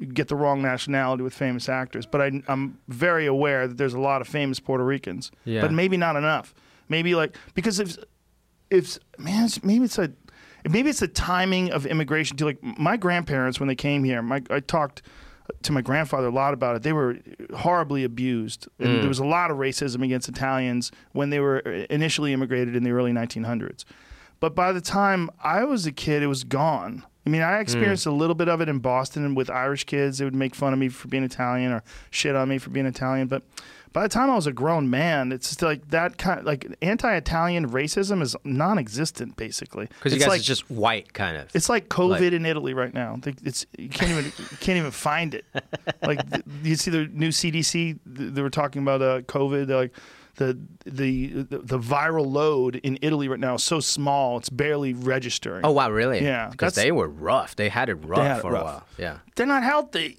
to get the wrong nationality with famous actors, but I, I'm very aware that there's a lot of famous Puerto Ricans, Yeah. but maybe not enough. Maybe like because if if man, maybe it's a maybe it's the timing of immigration too. Like my grandparents when they came here, my I talked to my grandfather a lot about it. They were horribly abused, and there mm. was a lot of racism against Italians when they were uh, initially immigrated in the early 1900s. But by the time I was a kid, it was gone. I mean, I experienced mm. a little bit of it in Boston with Irish kids. They would make fun of me for being Italian or shit on me for being Italian. But by the time I was a grown man, it's just like that kind like anti-Italian racism is non-existent basically. Because you It's guys like, are just white, kind of. it's like COVID Like- in Italy right now. It's you can't even you can't even find it. Like you see the new CDC, they were talking about uh, COVID. They're like the, the the viral load in Italy right now is so small, it's barely registering. Oh wow, really? Yeah, Because they were rough. They had it rough had it for rough. a while. Yeah. They're not healthy.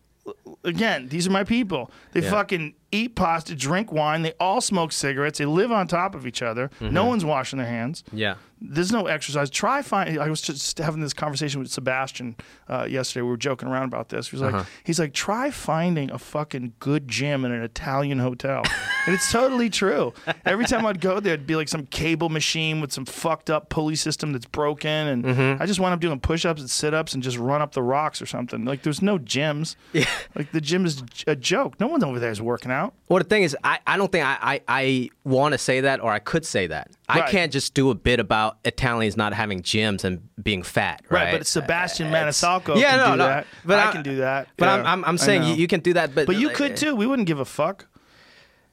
Again, these are my people. They Yeah. fucking eat pasta, drink wine. They all smoke cigarettes. They live on top of each other. Mm-hmm. No one's washing their hands. Yeah. There's no exercise. Try find. I was just having this conversation with Sebastian uh, yesterday. We were joking around about this. He was Uh-huh. like, he's like, try finding a fucking good gym in an Italian hotel, and it's totally true. Every time I'd go there, it'd be like some cable machine with some fucked up pulley system that's broken, and Mm-hmm. I just wound up doing push-ups and sit-ups and just run up the rocks or something. Like there's no gyms. Yeah. Like the gym is a joke. No one over there is working out. Well, the thing is, I, I don't think I, I, I want to say that or I could say that. I Right. can't just do a bit about Italians not having gyms and being fat, right? But Sebastian Uh, Maniscalco yeah, can no, do no, that. but I I- can do that. But I'm, I'm, I'm saying you, you can do that, but But you could too. We wouldn't give a fuck.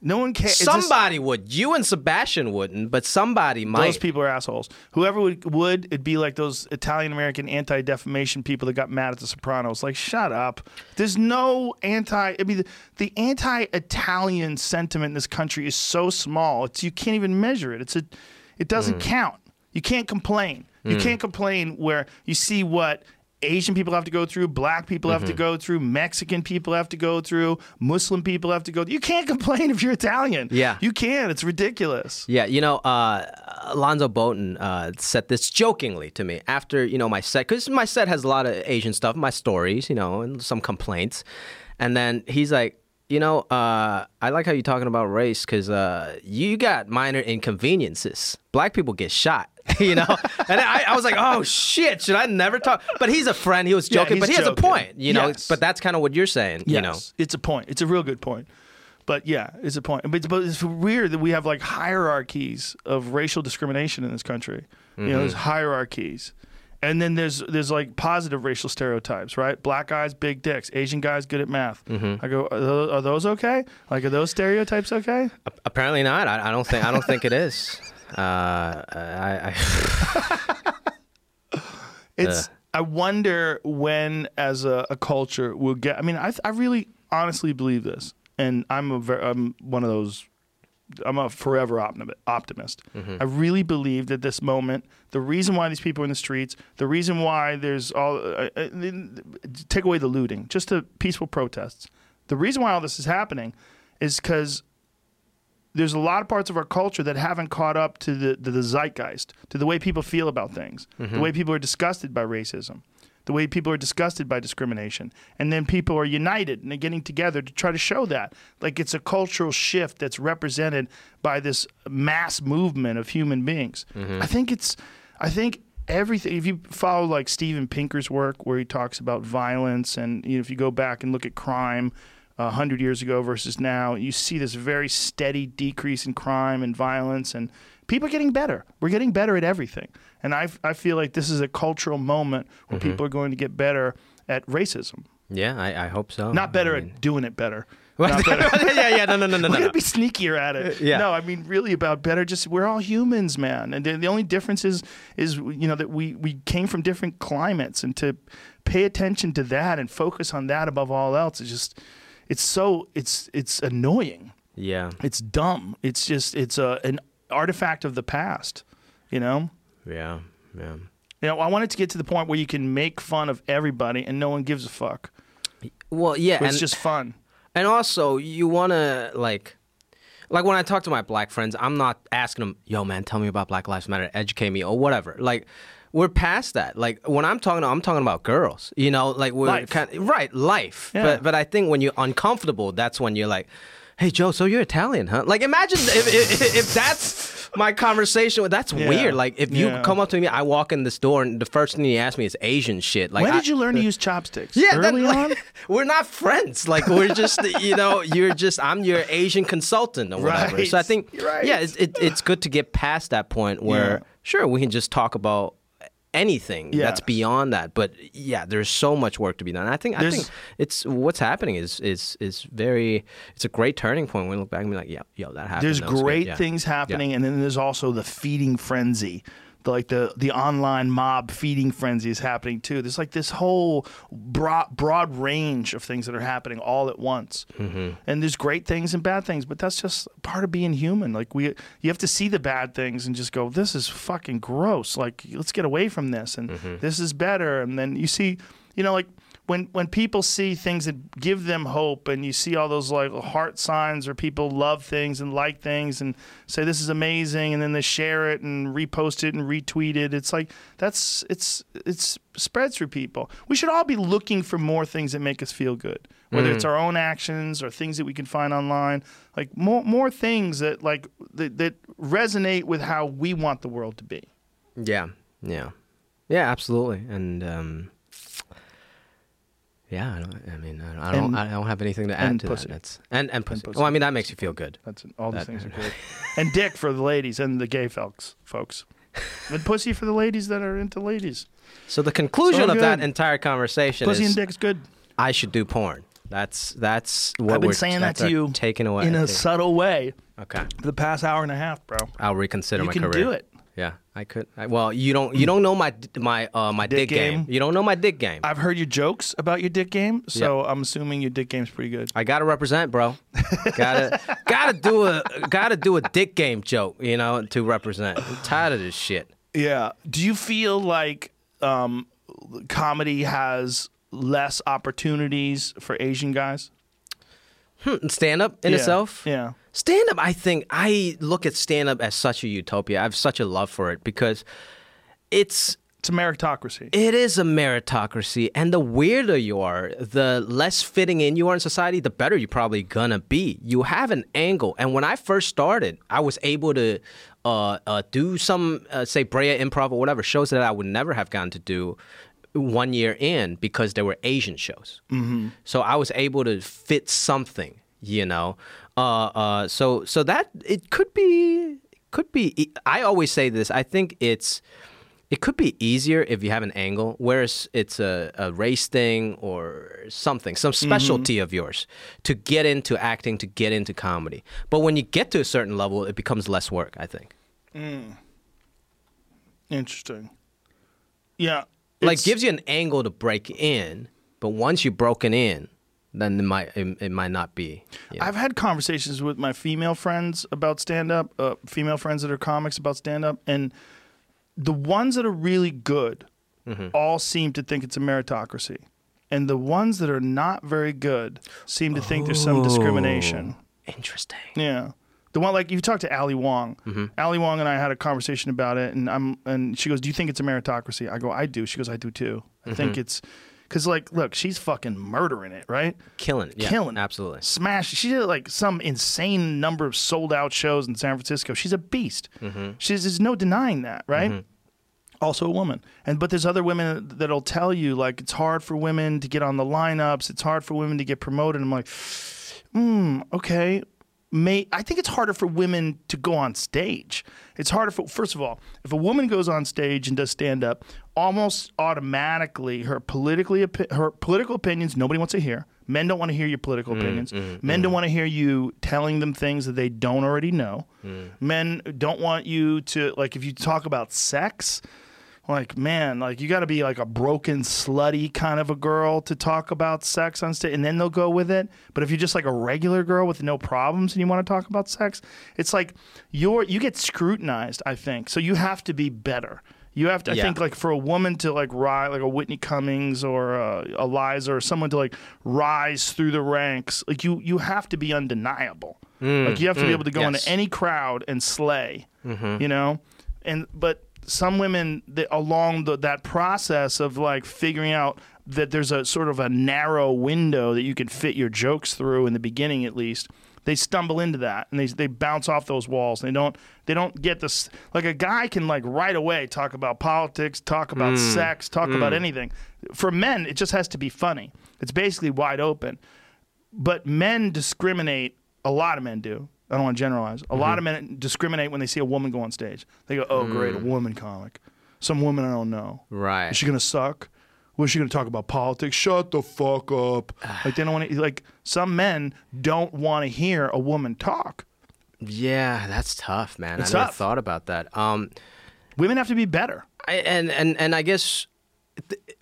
No one cares. Somebody would. You and Sebastian wouldn't, but somebody might. Those people are assholes. Whoever would, would it'd be like those Italian American anti defamation people that got mad at The Sopranos. Like, shut up. There's no anti. I mean, the, the anti Italian sentiment in this country is so small. It's you can't even measure it. It's a, it doesn't hmm. count. You can't complain. You hmm. can't complain where you see what Asian people have to go through, black people have to go through, Mexican people have to go through, Muslim people have to go. You can't complain if you're Italian. Yeah. you can. It's ridiculous. Yeah, you know, uh, Alonzo Bodden uh, said this jokingly to me after you know my set because my set has a lot of Asian stuff, my stories, you know, and some complaints, and then he's like. You know, uh, I like how you're talking about race because uh, you got minor inconveniences. Black people get shot, you know? and I, I was like, oh shit, should I never talk? But he's a friend. He was joking, he's but he has a point, you know? Yes. But that's kind of what you're saying, you know? It's a point. It's a real good point. But yeah, it's a point. But, but it's weird that we have like hierarchies of racial discrimination in this country. You know, there's mm-hmm. hierarchies. And then there's there's like positive racial stereotypes, right? Black guys, big dicks. Asian guys, good at math. Mm-hmm. I go, are those, are those okay? Like, are those stereotypes okay? Apparently not. I, I don't think. I don't think it is. Uh, I, I It's. I wonder when, as a, a culture, we'll get. I mean, I I really honestly believe this, and I'm a ver- I'm one of those I'm a forever optimist. Mm-hmm. I really believe that this moment, the reason why these people are in the streets, the reason why there's all, uh, uh, take away the looting, just the peaceful protests. The reason why all this is happening is because there's a lot of parts of our culture that haven't caught up to the, the, the zeitgeist, to the way people feel about things, the mm-hmm. way people are disgusted by racism, the way people are disgusted by discrimination. And then people are united and they're getting together to try to show that. Like it's a cultural shift that's represented by this mass movement of human beings. Mm-hmm. I think it's, I think everything, if you follow like Steven Pinker's work where he talks about violence and you know, if you go back and look at crime, a hundred years ago versus now, you see this very steady decrease in crime and violence, and people are getting better. We're getting better at everything, and I I feel like this is a cultural moment where mm-hmm. people are going to get better at racism, Yeah, I, I hope so. not better I mean- at doing it better. What? Not better. yeah, yeah, no, no, no, no, We're no. gonna be sneakier at it. Yeah. No, I mean really about better. Just we're all humans, man, and the, the only difference is is you know that we we came from different climates, and to pay attention to that and focus on that above all else is just it's so it's it's annoying. Yeah, It's dumb. It's just it's a an artifact of the past. You know. yeah, yeah. You know, I wanted to get to the point where you can make fun of everybody and no one gives a fuck. Well, yeah, and it's just fun. and also you want to like, like when I talk to my black friends, I'm not asking them, "Yo, man, tell me about Black Lives Matter, educate me, or whatever." Like. We're past that. Like when I'm talking, I'm talking about girls. You know, like we're Life. kind right life. Yeah. But but I think when you're uncomfortable, that's when you're like, "Hey Joe, so you're Italian, huh?" Like imagine if if, if that's my conversation. with That's Yeah. weird. Like if you Yeah. come up to me, I walk in this door, and the first thing you ask me is Asian shit. Like when I- did you learn to use chopsticks? yeah, that- early like, on. we're not friends. Like we're just, you know, you're just, I'm your Asian consultant or whatever. Right. So I think, Right. yeah, it's, it, it's good to get past that point where, sure, we can just talk about anything that's beyond that. But yeah, there's so much work to be done. I think, I think it's what's happening is is is very, it's a great turning point. When we look back and be like, yeah, yo, that happened. there's That great Yeah. things happening, and then there's also the feeding frenzy. The, like the the online mob feeding frenzy is happening too. There's like this whole broad broad range of things that are happening all at once. Mm-hmm. And there's great things and bad things, but that's just part of being human. Like we, you have to see the bad things and just go, "This is fucking gross." Like let's get away from this, and Mm-hmm. this is better. And then you see, you know, like when when people see things that give them hope and you see all those like heart signs or people love things and like things and say this is amazing and then they share it and repost it and retweet it it's like that's it's it's spreads through people. We should all be looking for more things that make us feel good whether it's our own actions or things that we can find online like more more things that like that, that resonate with how we want the world to be. Yeah, yeah, yeah, absolutely. And um, yeah, I, don't, I mean, I don't, And- I don't have anything to add and to pussy. that. That's, and and pussy. pussy. Well, I mean, that makes you feel good. That's all these That- things are good. and dick for the ladies and the gay folks, folks. And pussy for the ladies that are into ladies. So the conclusion So of that entire conversation Pussy and dick is, dick's good. I should do porn. That's that's what I've been we're saying that to you taking away. in a subtle way okay, for the past hour and a half, bro. I'll reconsider you my can career. do it. I could. I, well, you don't you don't know my my uh my dick, Dick game. game? You don't know my dick game. I've heard your jokes about your dick game, so I'm assuming your dick game's pretty good. I gotta represent, bro. gotta gotta do a gotta do a dick game joke, you know, to represent. I'm tired of this shit. Yeah. Do you feel like um, comedy has less opportunities for Asian guys? Stand up in Yeah. itself. Yeah. Stand up, I think I look at stand up as such a utopia. I have such a love for it because it's It's a meritocracy. it is a meritocracy and the weirder you are, the less fitting in you are in society, the better you're probably gonna be. You have an angle. And when I first started, I was able to uh, uh, do some uh, say Brea improv or whatever shows that I would never have gotten to do one year in because they were Asian shows. Mm-hmm. So I was able to fit something, you know. Uh, uh, so so that it could be could be. I always say this. I think it's it could be easier if you have an angle, whereas it's a, a race thing or something, some specialty of yours to get into acting, to get into comedy. But when you get to a certain level, it becomes less work. I think. Interesting. Yeah. like gives you an angle to break in, but once you're broken in, then it might it, it might not be. you know. I've had conversations with my female friends about stand up, uh, female friends that are comics about stand up, and the ones that are really good all seem to think it's a meritocracy. And the ones that are not very good seem to think there's some discrimination. Interesting. Yeah. The one like you talked to Ali Wong. Mm-hmm. Ali Wong and I had a conversation about it and I'm and she goes, "Do you think it's a meritocracy?" I go, "I do." She goes, "I do too." I Mm-hmm. think it's cuz like look, she's fucking murdering it, right? Killing it. Yeah, Killing it. Absolutely. Smash. She did like some insane number of sold out shows in San Francisco. She's a beast. Mm-hmm. She's there's no denying that, right? Also a woman. And but there's other women that'll tell you like it's hard for women to get on the lineups. It's hard for women to get promoted. I'm like, hmm, okay. May I think it's harder for women to go on stage. It's harder for first of all, if a woman goes on stage and does stand up, almost automatically her politically her political opinions nobody wants to hear. Men don't want to hear your political mm, opinions. Mm, Men don't mm. want to hear you telling them things that they don't already know. Men don't want you to like if you talk about sex, like man like you got to be like a broken slutty kind of a girl to talk about sex on stage and then they'll go with it. But if you're just like a regular girl with no problems and you want to talk about sex it's like you're you get scrutinized i think. So you have to be better. You have to i think like for a woman to like rise like a whitney cummings or a Iliza or someone to like rise through the ranks like you you have to be undeniable. Mm, like you have to be mm, able to go yes. into any crowd and slay mm-hmm. you know? And but some women that along the, that process of like figuring out that there's a sort of a narrow window that you can fit your jokes through in the beginning at least they stumble into that and they, they bounce off those walls they don't they don't get this like a guy can like right away talk about politics talk about mm. sex talk about mm. anything for men it just has to be funny it's basically wide open but men discriminate. A lot of men do. I don't want to generalize. A lot of men discriminate when they see a woman go on stage. They go, "Oh, great, a woman comic, some woman I don't know. Right. Is she gonna suck? Was she gonna talk about politics? Shut the fuck up. like they don't want to. Like some men don't want to hear a woman talk. Yeah, that's tough, man. It's I never tough. thought about that. Um, Women have to be better. I, and and and I guess,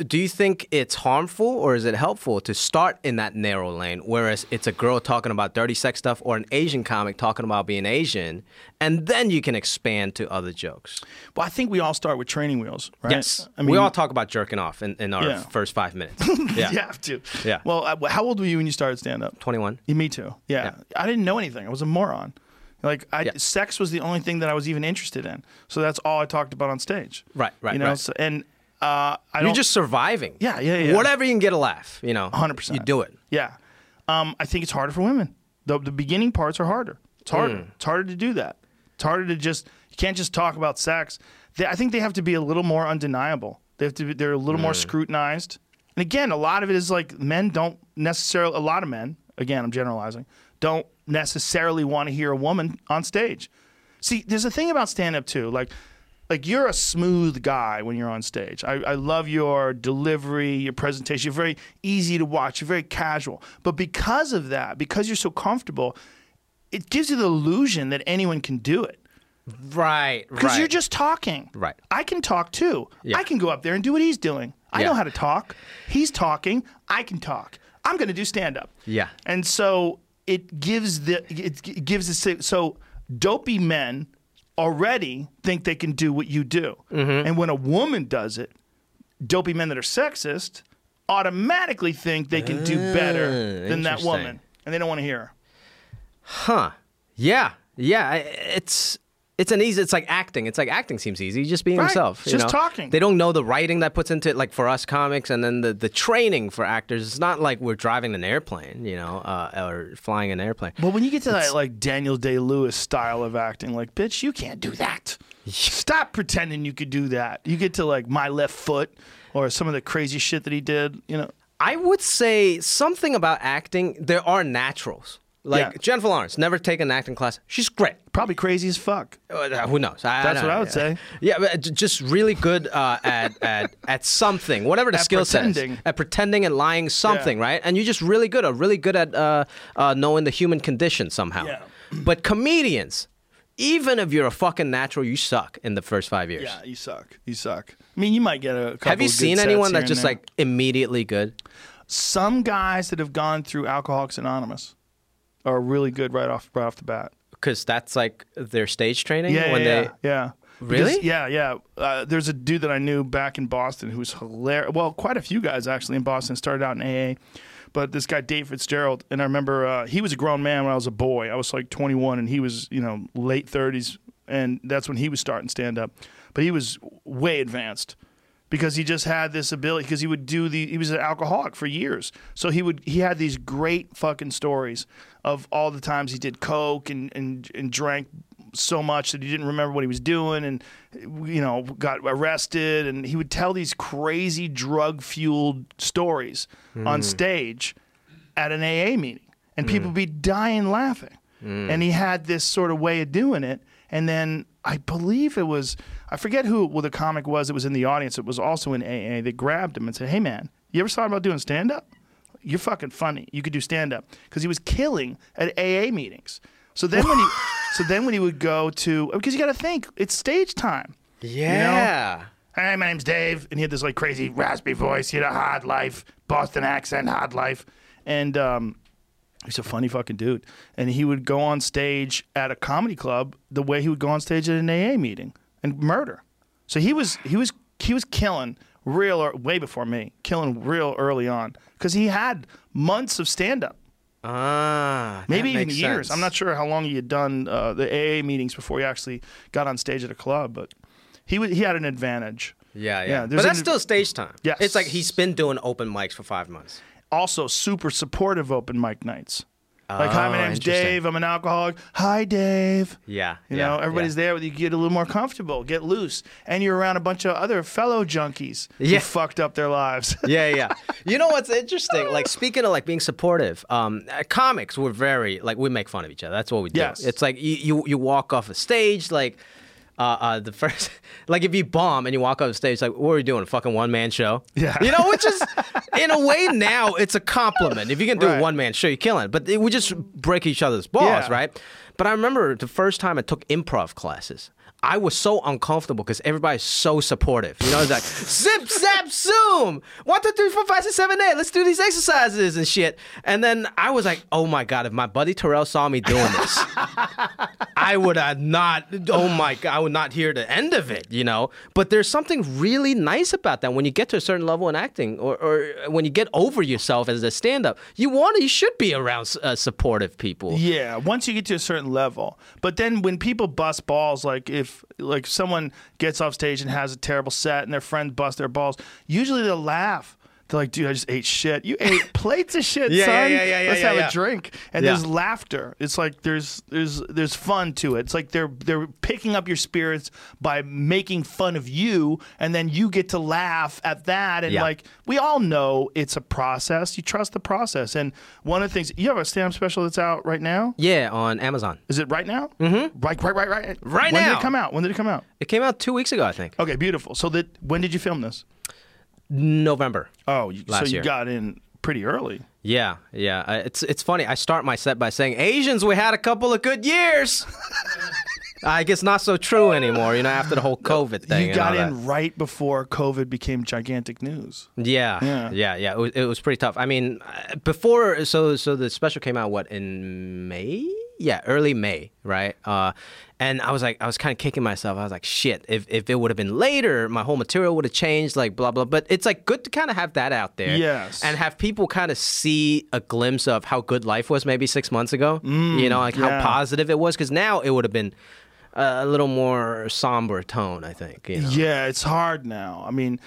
do you think it's harmful or is it helpful to start in that narrow lane, whereas it's a girl talking about dirty sex stuff or an Asian comic talking about being Asian, and then you can expand to other jokes? Well, I think we all start with training wheels, right? Yes, I mean, we all talk about jerking off in, in our Yeah. first five minutes. Yeah, you have to. Yeah. Well, uh, how old were you when you started stand up? twenty-one. Yeah, Me too. Yeah. I didn't know anything. I was a moron. Like I, Yeah. sex was the only thing that I was even interested in. So that's all I talked about on stage. Right, right, You know, right. so, and uh, I You're just surviving. Yeah, yeah, yeah. Whatever you can get a laugh, you know. 100%. You do it. Yeah. Um, I think it's harder for women. The, the beginning parts are harder. It's harder. Hmm. It's harder to do that. It's harder to just, you can't just talk about sex. They, I think they have to be a little more undeniable. They have to be, they're a little Hmm. more scrutinized. And again, a lot of it is like men don't necessarily, a lot of men, again, I'm generalizing, don't necessarily want to hear a woman on stage. See, there's a thing about stand up too. Like, like you're a smooth guy when you're on stage. I, I love your delivery, your presentation. You're very easy to watch. You're very casual. But because of that, because you're so comfortable, it gives you the illusion that anyone can do it. Right. Because right. you're just talking. Right. I can talk too. Yeah. I can go up there and do what he's doing. I Yeah. know how to talk. He's talking. I can talk. I'm going to do stand up. Yeah. And so it gives the it gives the so dopey men already think they can do what you do. Mm-hmm. And when a woman does it, dopey men that are sexist automatically think they can do better Ah, than that woman, and they don't want to hear her. Huh. Yeah. Yeah. It's it's an easy. It's like acting. It's like acting seems easy. Just being Right. himself. You just know? talking. They don't know the writing that puts into it. Like for us comics, and then the the training for actors. It's not like we're driving an airplane, you know, uh, or flying an airplane. But when you get to that like Daniel Day Lewis style of acting, like, bitch, you can't do that. Stop pretending you could do that. You get to like my left foot or some of the crazy shit that he did, you know. I would say something about acting. There are naturals. Like Yeah. Jennifer Lawrence, never taken an acting class. She's great. Probably crazy as fuck. Uh, who knows? I, That's don't what I would say. Yeah, but just really good uh, at, at at something, whatever the At skill set At pretending and lying something, Yeah. right? And you're just really good, or really good at uh, uh, knowing the human condition somehow. Yeah. But comedians, even if you're a fucking natural, you suck in the first five years. Yeah, you suck. You suck. I mean, you might get a couple Have you seen anyone that's just there. like immediately good? some guys that have gone through Alcoholics Anonymous are really good right off right off the bat. Because that's like their stage training Yeah, when yeah, they. yeah. Really? Because- yeah, yeah. Uh, there's a dude that I knew back in Boston who was hilarious. Well, quite a few guys actually in Boston started out in AA. But this guy Dave Fitzgerald, and I remember uh, he was a grown man when I was a boy. I was like 21, and he was you know late 30s, and that's when he was starting stand up. But he was way advanced because he just had this ability because he would do the he was an alcoholic for years so he would he had these great fucking stories of all the times he did coke and and, and drank so much that he didn't remember what he was doing and you know got arrested. And he would tell these crazy drug fueled stories on hmm. stage at an AA meeting. And hmm. people would be dying laughing. Hmm. And he had this sort of way of doing it. And then I believe it was I forget who well the comic was that was in the audience. It was also in AA they grabbed him and said hey man you ever thought about doing stand up you're fucking funny you could do stand up because he was killing at AA meetings so then when he so then when he would go to because you got to think it's stage time Yeah. Hey, my name's Dave, and he had this like crazy raspy voice. He had a hard life, Boston accent, hard life, and um, he's a funny fucking dude. And he would go on stage at a comedy club the way he would go on stage at an AA meeting and murder. So he was he was he was killing real ear- way before me, killing real early on because he had months of stand up. Ah. Maybe even years. sense. I'm not sure how long he had done uh, the AA meetings before he actually got on stage at a club, but he w- he had an advantage. Yeah, yeah. Yeah, but that's an- still stage time. Yes. It's like he's been doing open mics for five months. also super supportive open mic nights. Like, hi, my Oh, name's interesting. Dave. I'm an alcoholic. Hi, Dave. Yeah. You yeah, know, everybody's there. You get a little more comfortable, get loose, and you're around a bunch of other fellow junkies Yeah. who fucked up their lives. yeah, yeah. You know what's interesting? Like speaking of like being supportive, um, uh, comics we're very like we make fun of each other. That's what we do. Yes. It's like you you, you walk off a stage like. Uh, uh, the first, like if you bomb and you walk off the stage, like, what are you doing? A fucking one man show? Yeah. You know, which is, in a way, now it's a compliment. If you can do a one man show, you're killing it. But we just break each other's balls, Yeah. right? But I remember the first time I took improv classes, I was so uncomfortable because everybody's so supportive. You know, it's like zip, zap, zoom. One, two, three, four, five, six, seven, eight. Let's do these exercises and shit. And then I was like, oh my god, if my buddy Terrell saw me doing this, I would have not. Oh my god, I would not hear the end of it. You know. But there's something really nice about that when you get to a certain level in acting, or, or when you get over yourself as a stand-up. You want to, you should be around uh, supportive people. Yeah, once you get to a certain level. But then when people bust balls, like if like someone gets off stage and has a terrible set and their friends bust their balls, usually they'll laugh. They're like, dude, I just ate shit. You ate plates of shit, Yeah, son. yeah, yeah, yeah, Let's yeah, have yeah. a drink. And there's laughter. It's like there's there's there's fun to it. It's like they're they're picking up your spirits by making fun of you, and then you get to laugh at that. And like we all know it's a process. You trust the process. And one of the things you have a stand-up special that's out right now. Yeah, on Amazon. Is it right now? Mm-hmm. Right, right, right, right. Right when did now. it come out? When did it come out? It came out two weeks ago, I think. Okay, beautiful. So that when did you film this? November. Oh, you, so you year. got in pretty early. Yeah, yeah. Uh, It's it's funny. I start my set by saying Asians, we had a couple of good years. I guess not so true anymore. You know, after the whole COVID thing. you got in right before COVID became gigantic news. Yeah, Yeah. yeah, yeah. It was, it was pretty tough. I mean, uh, before so so the special came out what in May? Yeah, early May, right? Uh, and I was like, I was kind of kicking myself. I was like, shit. If if it would have been later, my whole material would have changed. Like blah blah. But it's like good to kind of have that out there. Yes. And have people kind of see a glimpse of how good life was maybe six months ago. you know, like Mm, yeah. how positive it was. Because now it would have been a little more somber tone. I think. You know? Yeah, it's hard now. I mean,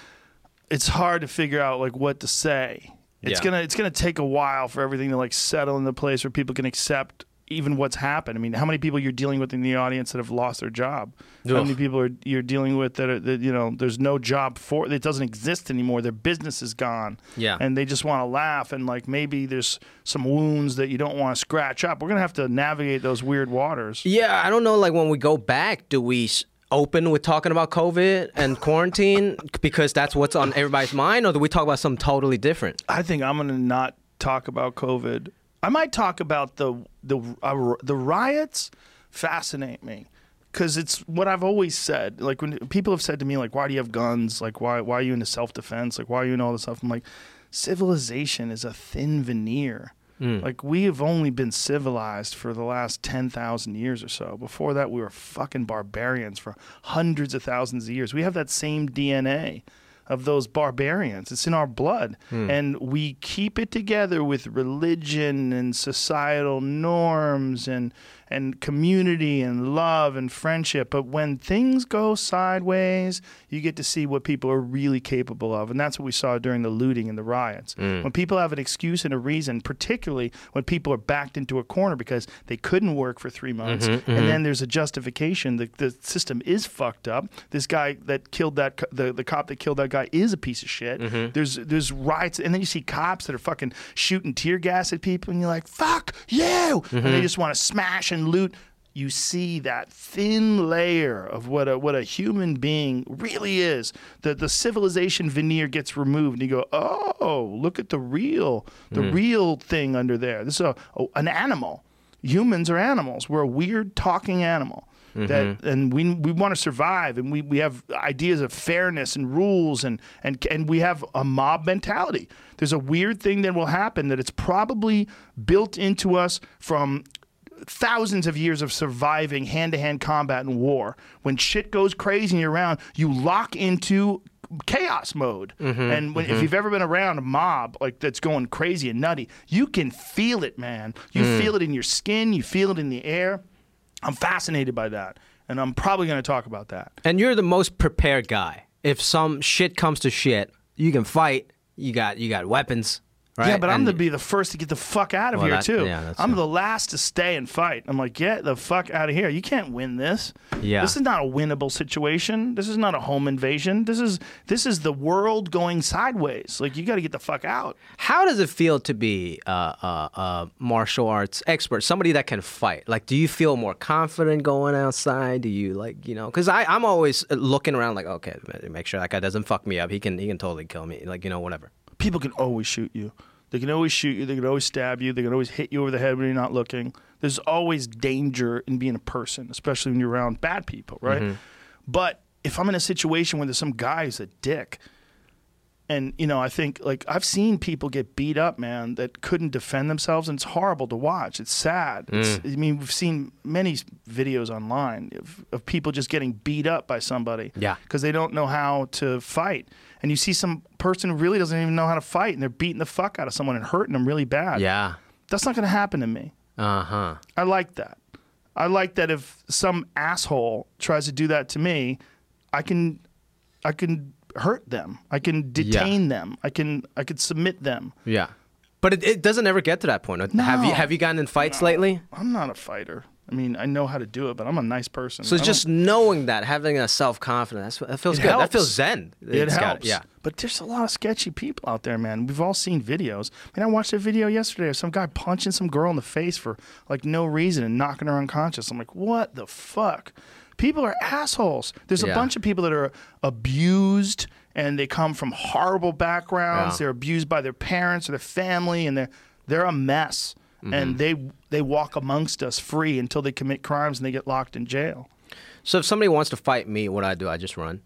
it's hard to figure out like what to say. It's Yeah. gonna it's gonna take a while for everything to like settle in the place where people can accept even what's happened. I mean, how many people you're dealing with in the audience that have lost their job? How many people are you're dealing with that, are, that you know there's no job for it doesn't exist anymore. Their business is gone. Yeah. and they just want to laugh and like maybe there's some wounds that you don't want to scratch up. We're gonna have to navigate those weird waters. Yeah, I don't know. Like when we go back, do we open with talking about COVID and quarantine because that's what's on everybody's mind, or do we talk about something totally different? I think I'm going to not talk about COVID. I might talk about the the uh, the riots. Fascinate me because it's what I've always said. Like when people have said to me, like, "Why do you have guns? Like, why why are you into self defense? Like, why are you into all this stuff?" I'm like, civilization is a thin veneer. Like we have only been civilized for the last 10,000 years or so. Before that we were fucking barbarians for hundreds of thousands of years. We have that same DNA of those barbarians. It's in our blood. Hmm. And we keep it together with religion and societal norms and and community and love and friendship. But when things go sideways, you get to see what people are really capable of. And that's what we saw during the looting and the riots. Mm. When people have an excuse and a reason, particularly when people are backed into a corner because they couldn't work for three months, mm-hmm, and mm-hmm. then there's a justification. The, the system is fucked up. This guy that killed that, the, the cop that killed that guy is a piece of shit. Mm-hmm. There's, there's riots, and then you see cops that are fucking shooting tear gas at people, and you're like, fuck you! And they just want to smash and loot. You see that thin layer of what a what a human being really is. The the civilization veneer gets removed, and you go, oh, look at the real, the hmm. real thing under there. This is a, a- an animal. Humans are animals. We're a weird talking animal. That mm-hmm. and we we want to survive, and we, we have ideas of fairness and rules, and and and we have a mob mentality. There's a weird thing that will happen that it's probably built into us from thousands of years of surviving hand to hand combat and war. When shit goes crazy and you're around, you lock into chaos mode. Mm-hmm, and when, if mm-hmm. you've ever been around a mob like that's going crazy and nutty, you can feel it, man. You mm. feel it in your skin, you feel it in the air. I'm fascinated by that. And I'm probably going to talk about that. And you're the most prepared guy. If some shit comes to shit, you can fight. You got you got weapons, right? Yeah, but I'm gonna be the first to get the fuck out of Well, here that- too. yeah, I'm true. the last to stay and fight. I'm like, get the fuck out of here. You can't win this. Yeah. This is not a winnable situation. This is not a home invasion. This is this is the world going sideways. Like you got to get the fuck out. How does it feel to be a uh, martial arts expert, somebody that can fight? Like, do you feel more confident going outside? Do you like, you know? Because I I'm always looking around, like, okay, make sure that guy doesn't fuck me up. He can, he can totally kill me. Like, you know, whatever. People can always shoot you. They can always shoot you. They can always stab you. They can always hit you over the head when you're not looking. There's always danger in being a person, especially when you're around bad people, right? Mm-hmm. But if I'm in a situation where there's some guy who's a dick, and you know, I think like I've seen people get beat up, man, that couldn't defend themselves, and it's horrible to watch. It's sad. It's, Mm. I mean, we've seen many videos online of, of people just getting beat up by somebody, Yeah. because they don't know how to fight. And you see some person who really doesn't even know how to fight, and they're beating the fuck out of someone and hurting them really bad. Yeah. that's not going to happen to me. Uh huh. I like that. I like that if some asshole tries to do that to me, I can I can hurt them. I can detain them. I can I could submit them. Yeah. But it, it doesn't ever get to that point. Have you have you gotten in fights lately? I'm not a fighter. I mean, I know how to do it, but I'm a nice person. So I it's don't- just knowing that, having a self confidence, that feels good. That feels zen. it It's helps. yeah. But there's a lot of sketchy people out there, man. We've all seen videos. I mean, I watched a video yesterday of some guy punching some girl in the face for like no reason and knocking her unconscious. I'm like, what the fuck? People are assholes. There's a Yeah. bunch of people that are abused and they come from horrible backgrounds. Yeah. They're abused by their parents or their family and they're they're a mess. Mm-hmm. And they they walk amongst us free until they commit crimes and they get locked in jail. So if somebody wants to fight me, what do I do? I just run.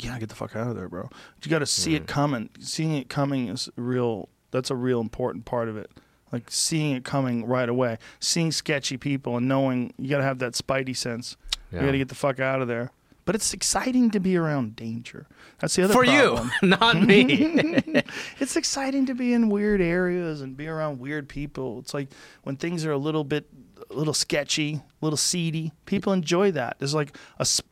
yeah, I get the fuck out of there, bro. You got to see Mm. it coming. Seeing it coming is real. That's a real important part of it. Like seeing it coming right away. Seeing sketchy people and knowing you got to have that spidey sense. Yeah. You got to get the fuck out of there. But it's exciting to be around danger. That's the other thing. For problem. you, not me. it's exciting to be in weird areas and be around weird people. It's like when things are a little bit, a little sketchy, a little seedy. People enjoy that. There's like a. sp-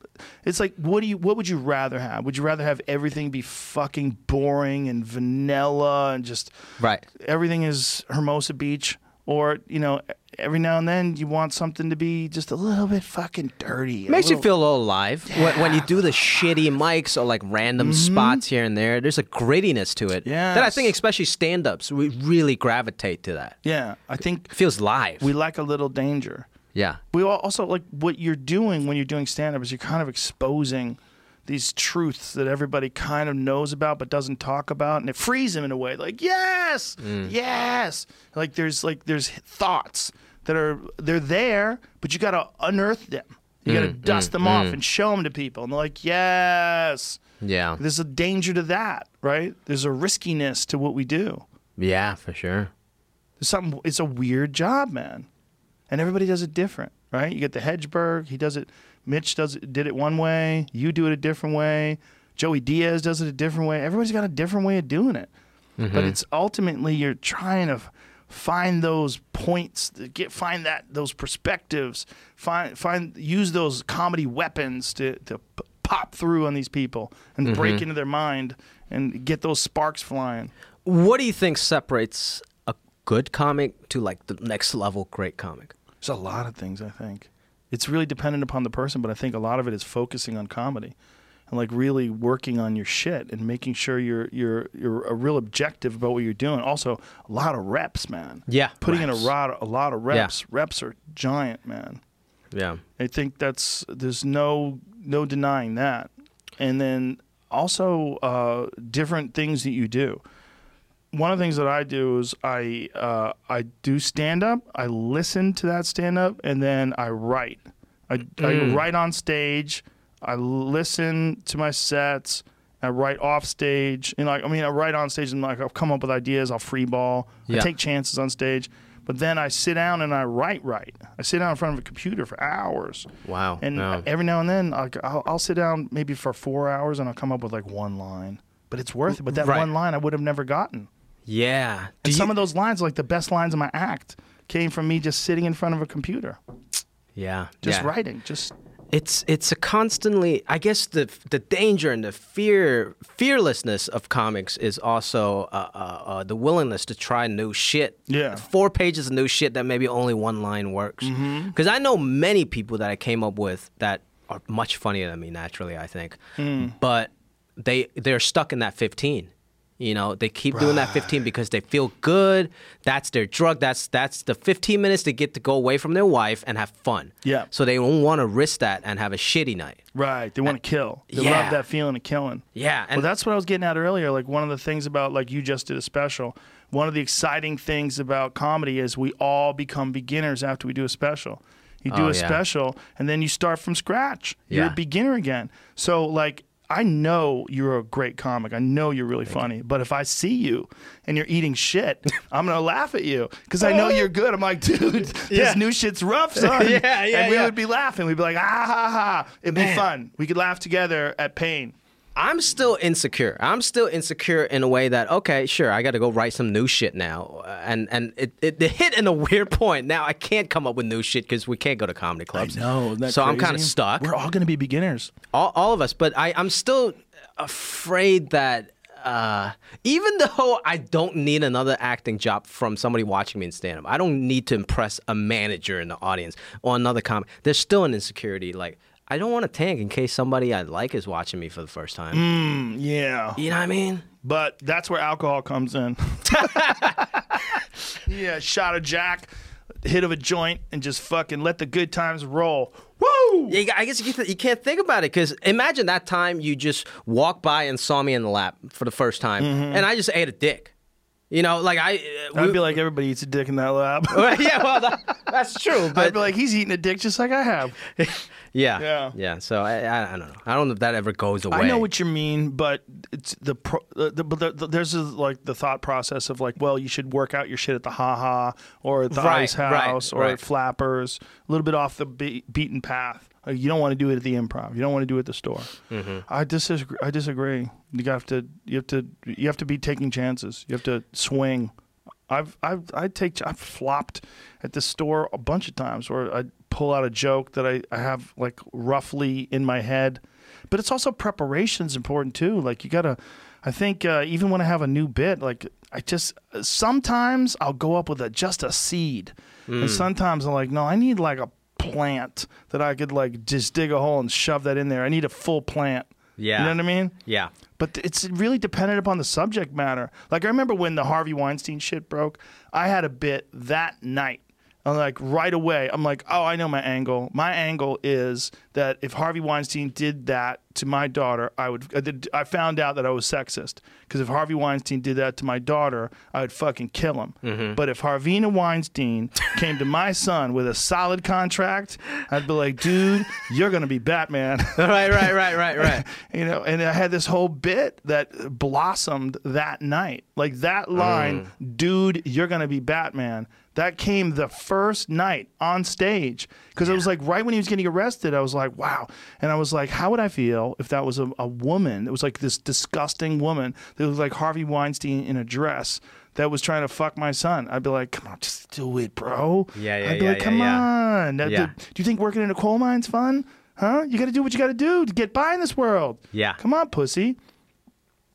It's like what do you? What would you rather have? Would you rather have everything be fucking boring and vanilla and just right. everything is Hermosa Beach, or you know, every now and then you want something to be just a little bit fucking dirty. Makes you feel a little alive when, when you do the shitty mics or like random mm-hmm. spots here and there. There's a grittiness to it Yeah, that I think, especially stand-ups, we really gravitate to that. Yeah, I think It feels live. we like a little danger. yeah. we also like what you're doing when you're doing stand up is you're kind of exposing these truths that everybody kind of knows about but doesn't talk about and it frees them in a way like yes mm. yes like there's like there's thoughts that are they're there but you got to unearth them you got to mm, dust mm, them off and show them to people and they're like yes Yeah. There's a danger to that, right? There's a riskiness to what we do. Yeah, for sure. There's something. It's a weird job, man, and everybody does it different, right? You get the Hedberg. He does it. Mitch does did it one way. You do it a different way. Joey Diaz does it a different way. Everybody's got a different way of doing it. But mm-hmm. it's ultimately you're trying to find those points, to get find that those perspectives, find find use those comedy weapons to to pop through on these people and mm-hmm. break into their mind and get those sparks flying. What do you think separates a good comic to like the next level great comic? There's a lot of things I think. It's really dependent upon the person, but I think a lot of it is focusing on comedy and like really working on your shit and making sure you're you're you're a real objective about what you're doing. Also, a lot of reps, man. Yeah, putting in a reps. lot a lot of reps. Reps are giant, man. Yeah. I think that's there's no no denying that. And then also uh, different things that you do. One of the things that I do is I uh, I do stand up. I listen to that stand up, and then I write. I, I write on stage. I listen to my sets. I write off stage. And like I mean, I write on stage and like I'll come up with ideas. I'll free ball. I take chances on stage. But then I sit down and I write. Write. I sit down in front of a computer for hours. Wow. And Wow. every now and then, I'll, I'll, I'll sit down maybe for four hours and I'll come up with like one line. But it's worth it. But that Right. one line I would have never gotten. Yeah. Do And you- some of those lines, like the best lines of my act, came from me just sitting in front of a computer, yeah. just yeah. writing. Just It's it's a constantly. I guess the the danger and the fear fearlessness of comics is also uh, uh, uh, the willingness to try new shit. Yeah. four pages of new shit that maybe only one line works. Mm-hmm. Because I know many people that I came up with that are much funnier than me. Naturally, I think, Hmm. but they they're stuck in that fifteen. You know, they keep doing that 15 because they feel good. That's their drug. That's that's the 15 minutes they get to go away from their wife and have fun. Yeah. So they don't want to risk that and have a shitty night. right. They want to kill. They yeah. love that feeling of killing. Yeah, and well, that's what I was getting at earlier. Like one of the things about like you just did a special. One of the exciting things about comedy is we all become beginners after we do a special. You do Oh, a yeah. special and then you start from scratch. Yeah. You're a beginner again. So like I know you're a great comic. I know you're really funny. But if I see you and you're eating shit, I'm gonna laugh at you because I know you're good. I'm like, dude, Yeah. this new shit's rough, son. Yeah, yeah, And we yeah. would be laughing. We'd be like, ah ha ha. It'd be fun. We could laugh together at pain. I'm still insecure. I'm still insecure in a way that okay, sure, I got to go write some new shit now, Uh, and and it, it, it hit in a weird point. Now I can't come up with new shit because we can't go to comedy clubs. No, so I'm kind of stuck. We're all gonna be beginners. all, all of us, but I, I'm still afraid that uh, even though I don't need another acting job from somebody watching me in stand up, I don't need to impress a manager in the audience or another comic. There's still an insecurity. Like, I don't want to tank in case somebody I like is watching me for the first time. Mm. Yeah. You know what I mean? But that's where alcohol comes in. yeah, shot of Jack, hit of a joint, and just fucking let the good times roll. Woo! Yeah, I guess you can't, you can't think about it because imagine that time you just walked by and saw me in the lap for the first time, and I just ate a dick. You know, like I. uh, I'd we- be like, everybody eats a dick in that lab. yeah, well, that, that's true. But I'd be like, he's eating a dick just like I have. Yeah, Yeah. yeah. So I, I, I don't know. I don't know if that ever goes away. I know what you mean, but it's the, pro, the, the, but the, the there's a, like the thought process of like, well, you should work out your shit at the Ha Ha or at the Right, Ice right, House or right. at Flappers, a little bit off the be- beaten path. Like, you don't want to do it at the Improv. You don't want to do it at the store. Mm-hmm. I disagree. I disagree. You have to. You have to. You have to be taking chances. You have to swing. I've I've I take I've flopped at the store a bunch of times where I pull out a joke that I, I have like roughly in my head, but it's also preparation's important too. Like you gotta, I think uh, even when I have a new bit, like I just sometimes I'll go up with a just a seed, Mm. and sometimes I'm like, no, I need like a plant that I could like just dig a hole and shove that in there. I need a full plant. Yeah. you know what I mean. Yeah. But it's really dependent upon the subject matter. Like I remember when the Harvey Weinstein shit broke, I had a bit that night I'm like right away. I'm like, oh, I know my angle. My angle is that if Harvey Weinstein did that to my daughter, I would. I, did, I found out that I was sexist because if Harvey Weinstein did that to my daughter, I would fucking kill him. Mm-hmm. But if Harvina Weinstein came to my son with a solid contract, I'd be like, dude, you're gonna be Batman. right, right, right, right, right. you know, and I had this whole bit that blossomed that night. Like that line, dude, you're to be Batman. That came the first night on stage because it was like right when he was getting arrested. I was like, wow. And I was like, how would I feel if that was a, a woman? It was like this disgusting woman that was like Harvey Weinstein in a dress that was trying to fuck my son. I'd be like, come on, just do it, bro. Yeah, yeah, I'd be yeah, like, come yeah. on. Yeah. Do, do you think working in a coal mine's fun? Huh? You got to do what you got to do to get by in this world. Yeah. Come on, pussy.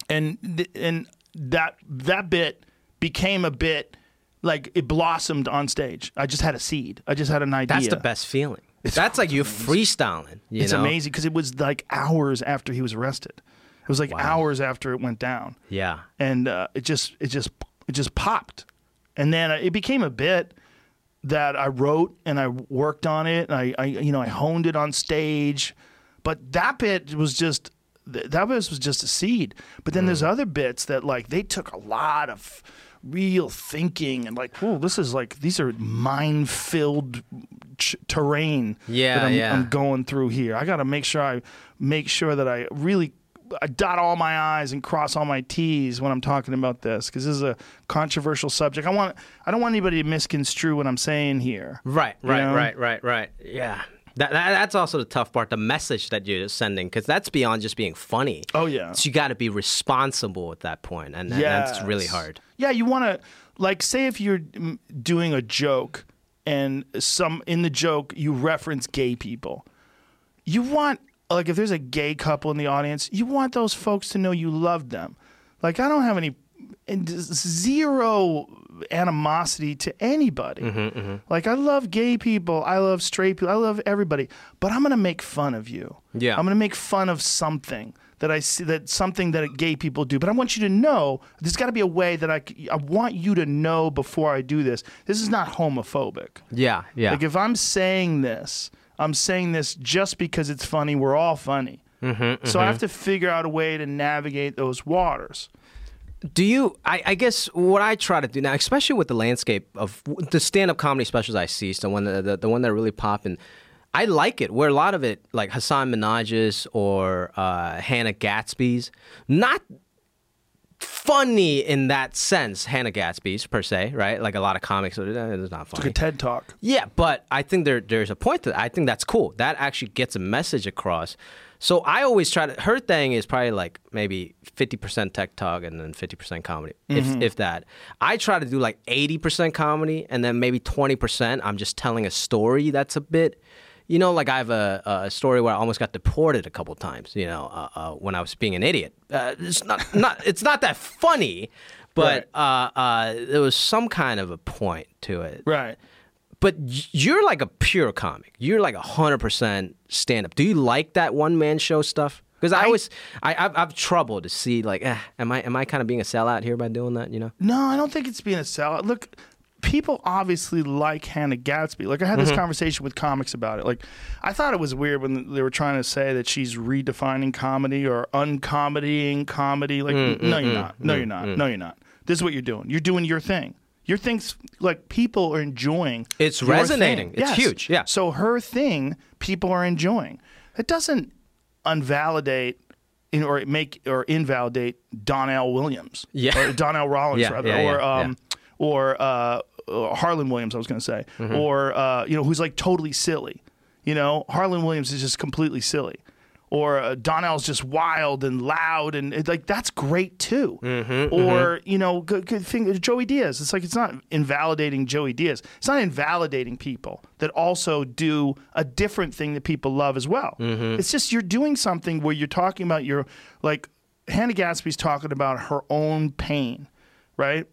And and that that bit became a bit like it blossomed on stage. I just had a seed. I just had an idea. That's the best feeling. That's like you freestyling. You It's know? amazing because it was like hours after he was arrested. It was like hours after it went down, Yeah. and uh, it just it just it just popped, and then it became a bit that I wrote and I worked on it. And I, I you know I honed it on stage, but that bit was just that was was just a seed. But then Mm. there's other bits that like they took a lot of real thinking and like, oh, this is like these are mind filled ch- terrain Yeah, that I'm, yeah. I'm going through here. I got to make sure I make sure that I really I dot all my I's and cross all my T's when I'm talking about this because this is a controversial subject. I want I don't want anybody to misconstrue what I'm saying here. Right, right, know? right, right, right. Yeah. That, that, that's also the tough part, the message that you're sending, because that's beyond just being funny. Oh yeah. So you got to be responsible at that point, and, and that's really hard. Yeah, you want to like say if you're doing a joke and some in the joke you reference gay people. You want like if there's a gay couple in the audience, you want those folks to know you love them. Like I don't have any and zero animosity to anybody. Mm-hmm, Like I love gay people, I love straight people, I love everybody, but I'm going to make fun of you. Yeah. I'm going to make fun of something that I see that something that gay people do. But I want you to know there's got to be a way that I, I want you to know before I do this. This is not homophobic. Yeah, yeah. Like if I'm saying this, I'm saying this just because it's funny. We're all funny. Mm-hmm, So I have to figure out a way to navigate those waters. Do you? I, I guess what I try to do now, especially with the landscape of the stand-up comedy specials I see, so when the, the the one that really popping, I like it. Where a lot of it, like Hasan Minhaj's or uh, Hannah Gadsby's, not funny in that sense. Hannah Gadsby's per se, right? Like a lot of comics, uh, it's not funny. Like a TED talk. Yeah, but I think there there's a point to that. I think that's cool. That actually gets a message across. So I always try to. Her thing is probably like maybe fifty percent TED talk and then fifty percent comedy, if if that. I try to do like eighty percent comedy and then maybe twenty percent. I'm just telling a story that's a bit. You know, like I have a, a story where I almost got deported a couple times. You know, uh, uh, when I was being an idiot. Uh, it's not not it's not that funny, but uh, uh, there was some kind of a point to it Right. but you're like a pure comic. You're like a hundred percent stand up. Do you like that one man show stuff? Because I, always, I, I've, I've trouble to see like, eh, am I, am I kind of being a sellout here by doing that? You know? No, I don't think it's being a sellout. Look, people obviously like Hannah Gadsby. Like I had Mm-hmm. this conversation with comics about it. Like I thought it was weird when they were trying to say that she's redefining comedy or uncomedying comedy. Like Mm, no, you're not. No, you're not. No, you're not. This is what you're doing. You're doing your thing. Your thing's like people are enjoying. It's resonating. It's Yes. huge. Yeah. So her thing, people are enjoying. It doesn't invalidate in, or make or invalidate Donnell Williams. Yeah. Or Donnell Rawlings Yeah, rather. yeah, or yeah, um or uh, uh, Harlan Williams, I was going to say, Mm-hmm. or uh, you know, who's like totally silly. You know, Harlan Williams is just completely silly, or uh, Donnell's just wild and loud, and it, like that's great too. Mm-hmm, or you know, good, good thing, Joey Diaz. It's like it's not invalidating Joey Diaz. It's not invalidating people that also do a different thing that people love as well. Mm-hmm. It's just you're doing something where you're talking about your like Hannah Gadsby's talking about her own pain, right?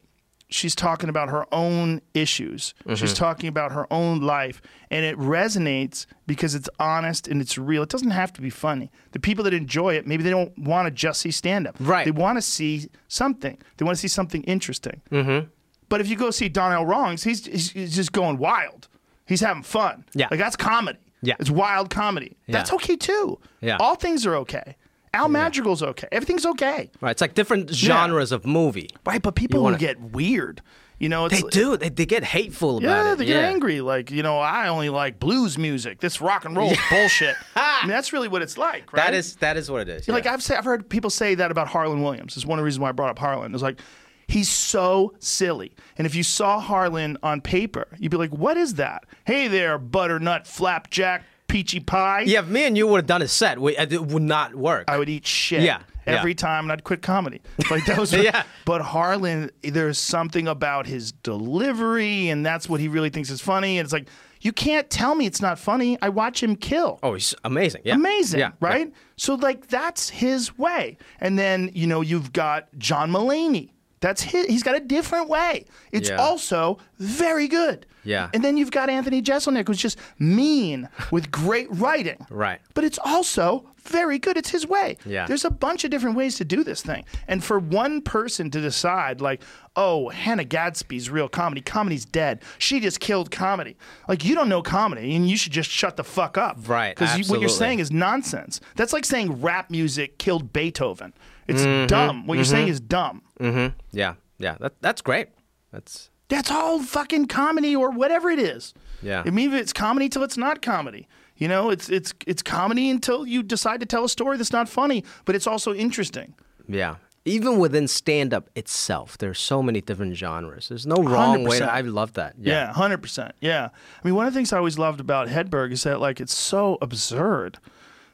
She's talking about her own issues. She's talking about her own life, and it resonates because it's honest and it's real. It doesn't have to be funny. The people that enjoy it, maybe they don't want to just see stand up. Right. They want to see something. They want to see something interesting. Mm-hmm. But if you go see Donnell Rawlings, he's, he's he's just going wild. He's having fun. Yeah. like that's comedy. Yeah. it's wild comedy. That's okay too. Yeah. all things are okay. Al Madrigal's okay. Everything's okay. Right. It's like different genres of movie. Right, but people wanna- will get weird. You know, it's They do. They, they get hateful about Yeah, it. they get angry. Like, you know, I only like blues music. This rock and roll is bullshit. I mean, that's really what it's like, right? That is that is what it is. Like. I've say, I've heard people say that about Harlan Williams. It's one of the reasons why I brought up Harlan. It's like he's so silly. And if you saw Harlan on paper, you'd be like, "What is that? Hey there, butternut flapjack peachy pie." yeah, if me and you would have done a set, we, uh, it would not work. I would eat shit Yeah, every yeah. time, and I'd quit comedy. Like that was, Yeah. But Harlan, there's something about his delivery, and that's what he really thinks is funny. And it's like you can't tell me it's not funny. I watch him kill. oh, he's amazing. Yeah. Amazing, Yeah. right? So like that's his way. And then, you know, you've got John Mulaney. That's his he's got a different way. It's Yeah. also very good. Yeah. And then you've got Anthony Jeselnik, who's just mean with great writing. Right. But it's also very good. It's his way. Yeah. There's a bunch of different ways to do this thing. And for one person to decide, like, oh, Hannah Gadsby's real comedy, comedy's dead. She just killed comedy. Like, you don't know comedy and you should just shut the fuck up. Right, Because what you're saying is nonsense. That's like saying rap music killed Beethoven. It's dumb. What you're saying is dumb. Mm-hmm. Yeah. Yeah. That, that's great. That's That's all fucking comedy or whatever it is. Yeah. I mean, it's comedy till it's not comedy. You know, it's it's it's comedy until you decide to tell a story that's not funny, but it's also interesting. yeah. Even within stand up itself, there's so many different genres. There's no wrong way. To, I love that. Yeah, hundred percent. Yeah, I mean, one of the things I always loved about Hedberg is that like it's so absurd,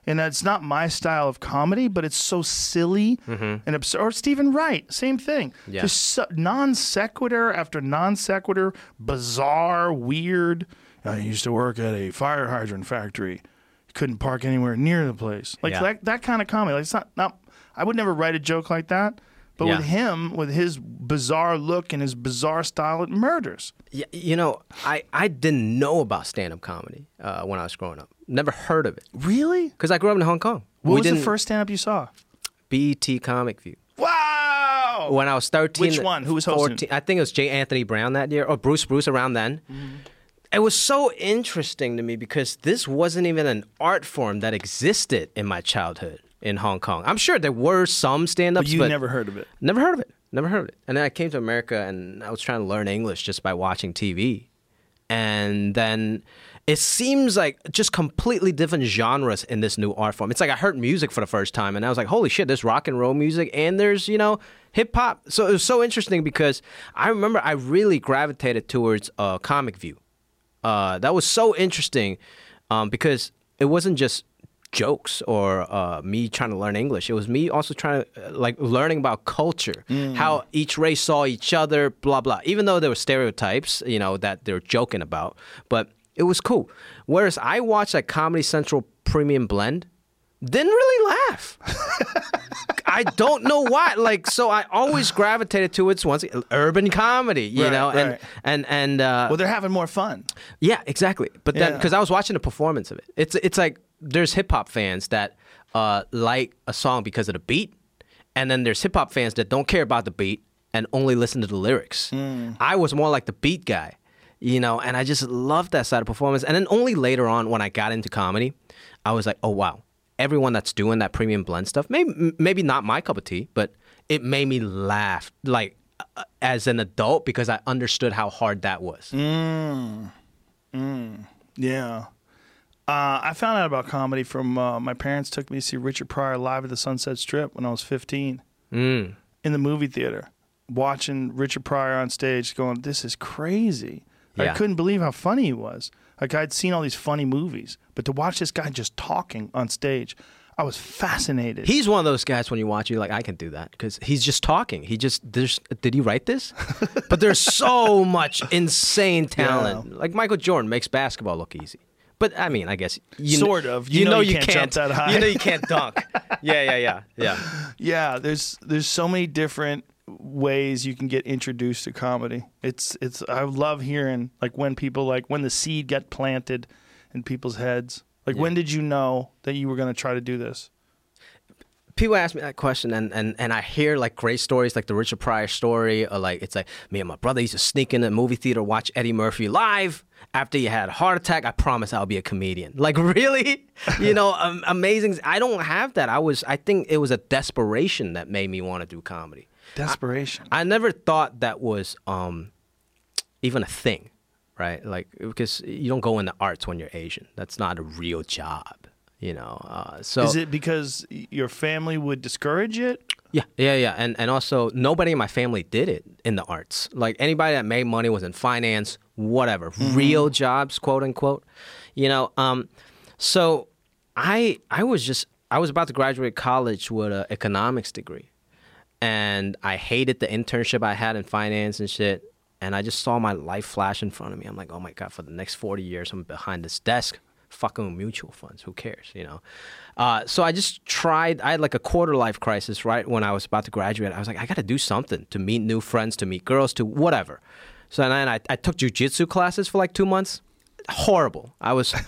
and it's not my style of comedy, but it's so silly and absurd. Or Steven Wright, same thing. Mm-hmm. Yeah. Just so, non sequitur after non sequitur, bizarre, weird. I used to work at a fire hydrant factory. Couldn't park anywhere near the place. Like Yeah. that, that kind of comedy. Like it's not, not. I would never write a joke like that. But Yeah. with him, with his bizarre look and his bizarre style, it murders. Yeah, you know, I, I didn't know about stand up comedy uh, when I was growing up. Never heard of it Really? because I grew up in Hong Kong. What we was the first stand up you saw? BET Comic View. Wow! When I was 13. Which one? Who was hosting? 14, I think it was J. Anthony Brown that year, or Bruce Bruce around then. Mm-hmm. It was so interesting to me because this wasn't even an art form that existed in my childhood in Hong Kong. I'm sure there were some stand ups, But you never heard of it. Never heard of it. Never heard of it. And then I came to America and I was trying to learn English just by watching TV. And then it seems like just completely different genres in this new art form. It's like I heard music for the first time and I was like, holy shit, there's rock and roll music and there's, you know, hip hop. So it was so interesting because I remember I really gravitated towards uh, Comic View. Uh, that was so interesting um, because it wasn't just jokes or uh, me trying to learn English. It was me also trying to uh, like learning about culture, how each race saw each other, blah blah. Even though there were stereotypes, you know, that they're joking about, but it was cool. Whereas I watched that Comedy Central Premium Blend, didn't really laugh. I don't know why. Like, so I always gravitated towards once urban comedy, you Right, know, and right. and and uh, Well, they're having more fun. yeah, exactly. But then because I was watching the performance of it, it's it's like there's hip hop fans that uh, like a song because of the beat, and then there's hip hop fans that don't care about the beat and only listen to the lyrics. Hmm. I was more like the beat guy, you know, and I just loved that side of performance. And then only later on when I got into comedy, I was like, oh wow, everyone that's doing that premium blend stuff, maybe maybe not my cup of tea, but it made me laugh like uh, as an adult because I understood how hard that was. Mm. Yeah. Uh, I found out about comedy from uh, my parents took me to see Richard Pryor live at the Sunset Strip when I was 15 Mm. in the movie theater, watching Richard Pryor on stage, going, "This is crazy." I couldn't believe how funny he was. Like I'd seen all these funny movies, but to watch this guy just talking on stage, I was fascinated. He's one of those guys when you watch, you're like, I can do that because he's just talking. He just there's did he write this? but there's so much insane talent. Like Michael Jordan makes basketball look easy. But I mean, I guess you Sort of. You know you can't jump that high. You know you can't dunk. yeah, yeah, yeah, yeah. Yeah, there's there's so many different ways you can get introduced to comedy. It's it's I love hearing like when people like when the seed got planted in people's heads. Like when did you know that you were going to try to do this? People ask me that question, and, and, and I hear like great stories, like the Richard Pryor story, or like it's like me and my brother used to sneak in the movie theater, watch Eddie Murphy live. After he had a heart attack, I promise I'll be a comedian. Like really, you know, um, amazing. I don't have that. I was, I think it was a desperation that made me want to do comedy. Desperation. I never thought that was um, even a thing, right? Like because you don't go into arts when you're Asian. That's not a real job, you know. Uh, so Is it because your family would discourage it? yeah, yeah, yeah, and and also nobody in my family did it in the arts. Like anybody that made money was in finance, whatever, real jobs, quote unquote. You know, um, so I I was just I was about to graduate college with an economics degree, and I hated the internship I had in finance and shit. And I just saw my life flash in front of me. I'm like, oh my god, for the next 40 years, I'm behind this desk fucking mutual funds. Who cares, you know? Uh, so I just tried. I had like a quarter life crisis right when I was about to graduate. I was like, I got to do something to meet new friends, to meet girls, to whatever. So then I, I took jujitsu classes for like two months. Horrible. I was.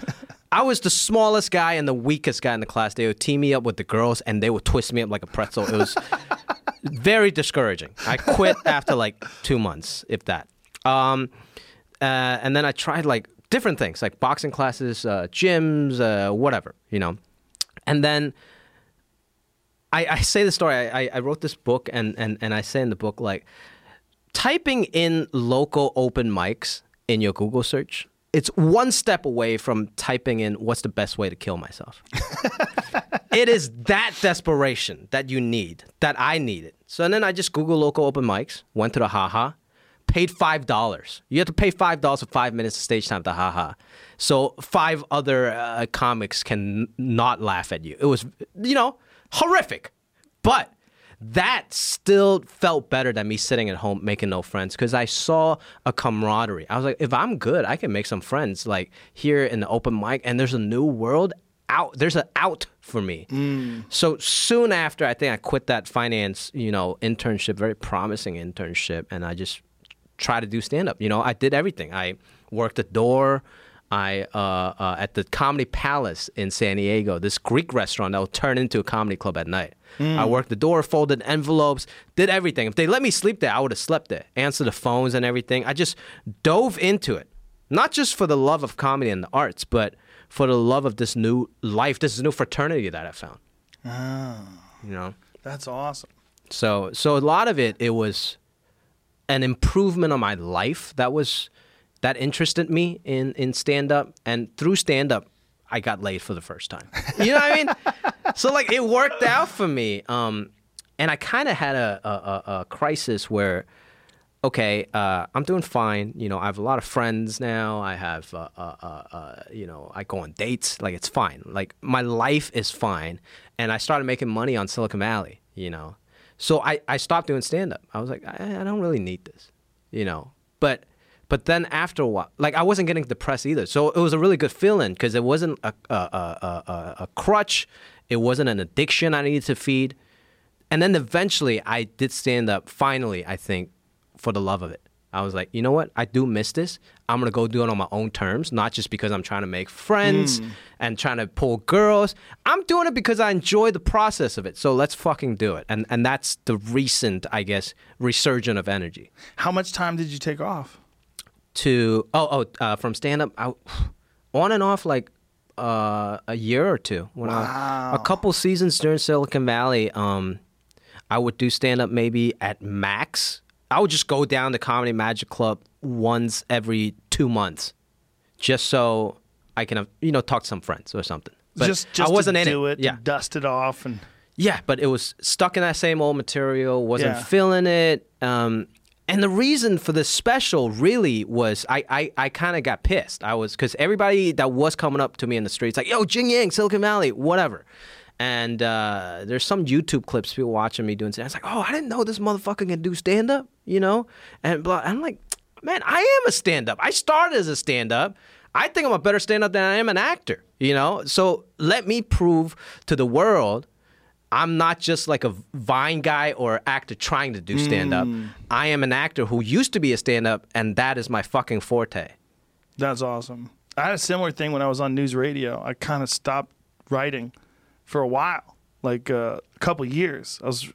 I was the smallest guy and the weakest guy in the class. They would team me up with the girls and they would twist me up like a pretzel. It was very discouraging. I quit after like two months, if that. Um, uh, and then I tried like different things, like boxing classes, uh, gyms, uh, whatever, you know. And then I, I say the story. I, I- I wrote this book, and, and, and I say in the book, like, typing in local open mics in your Google search, it's one step away from typing in what's the best way to kill myself. it is that desperation that you need, that I needed. So and then I just Google local open mics, went to the haha, paid five dollars. You have to pay five dollars for five minutes of stage time the haha. So five other uh, comics can not laugh at you. It was, you know, horrific. But that still felt better than me sitting at home making no friends because I saw a camaraderie. I was like, if I'm good, I can make some friends like here in the open mic, and there's a new world out. There's an out for me. So soon after, I think I quit that finance, you know, internship, very promising internship, and I just try to do stand up. You know, I did everything. I worked the door. I uh, uh, at the Comedy Palace in San Diego, this Greek restaurant that will turn into a comedy club at night. I worked the door, folded envelopes, did everything. If they let me sleep there, I would have slept there. Answered the phones and everything. I just dove into it, not just for the love of comedy and the arts, but for the love of this new life, this new fraternity that I found. You know. That's awesome. So so a lot of it it was an improvement on my life that was that interested me in in stand up and through stand up I got laid for the first time. You know what I mean? so like it worked out for me. Um and I kind of had a, a, a, crisis where okay, uh, I'm doing fine. You know, I have a lot of friends now. I have, uh, uh, uh, uh, you know, I go on dates. Like, it's fine. Like, my life is fine. And I started making money on Silicon Valley, you know. So I, I stopped doing stand up. I was like, I, I don't really need this, you know. But but then after a while, like I wasn't getting depressed either. So it was a really good feeling because it wasn't a, a, a, a, a crutch. It wasn't an addiction I needed to feed. And then eventually I did stand up finally, I think, for the love of it. I was like, you know what? I do miss this. I'm gonna go do it on my own terms, not just because I'm trying to make friends and trying to pull girls. I'm doing it because I enjoy the process of it. So let's fucking do it. And and that's the recent, I guess, resurgence of energy. How much time did you take off? To oh oh uh, from stand up, I, on and off like uh, a year or two. When I, a couple seasons during Silicon Valley, um, I would do stand up maybe at max. I would just go down to Comedy Magic Club once every two months, just so I can, you know, talk to some friends or something. But just just I wasn't to do it, it. Yeah, dust it off, and yeah, but it was stuck in that same old material. Wasn't Yeah. feeling it. Um, and the reason for this special really was I I, I kind of got pissed. I was because everybody that was coming up to me in the streets like, "Yo, Jian Yang, Silicon Valley, whatever." And uh, there's some YouTube clips people watching me doing. stand- I was like, "Oh, I didn't know this motherfucker can do stand up," you know. And blah, I'm like, "Man, I am a stand up. I started as a stand up." I think I'm a better stand up than I am an actor, you know? So let me prove to the world I'm not just like a Vine guy or actor trying to do stand up. I am an actor who used to be a stand up, and that is my fucking forte. that's awesome. I had a similar thing when I was on NewsRadio. I kind of stopped writing for a while. like uh, a couple years. I was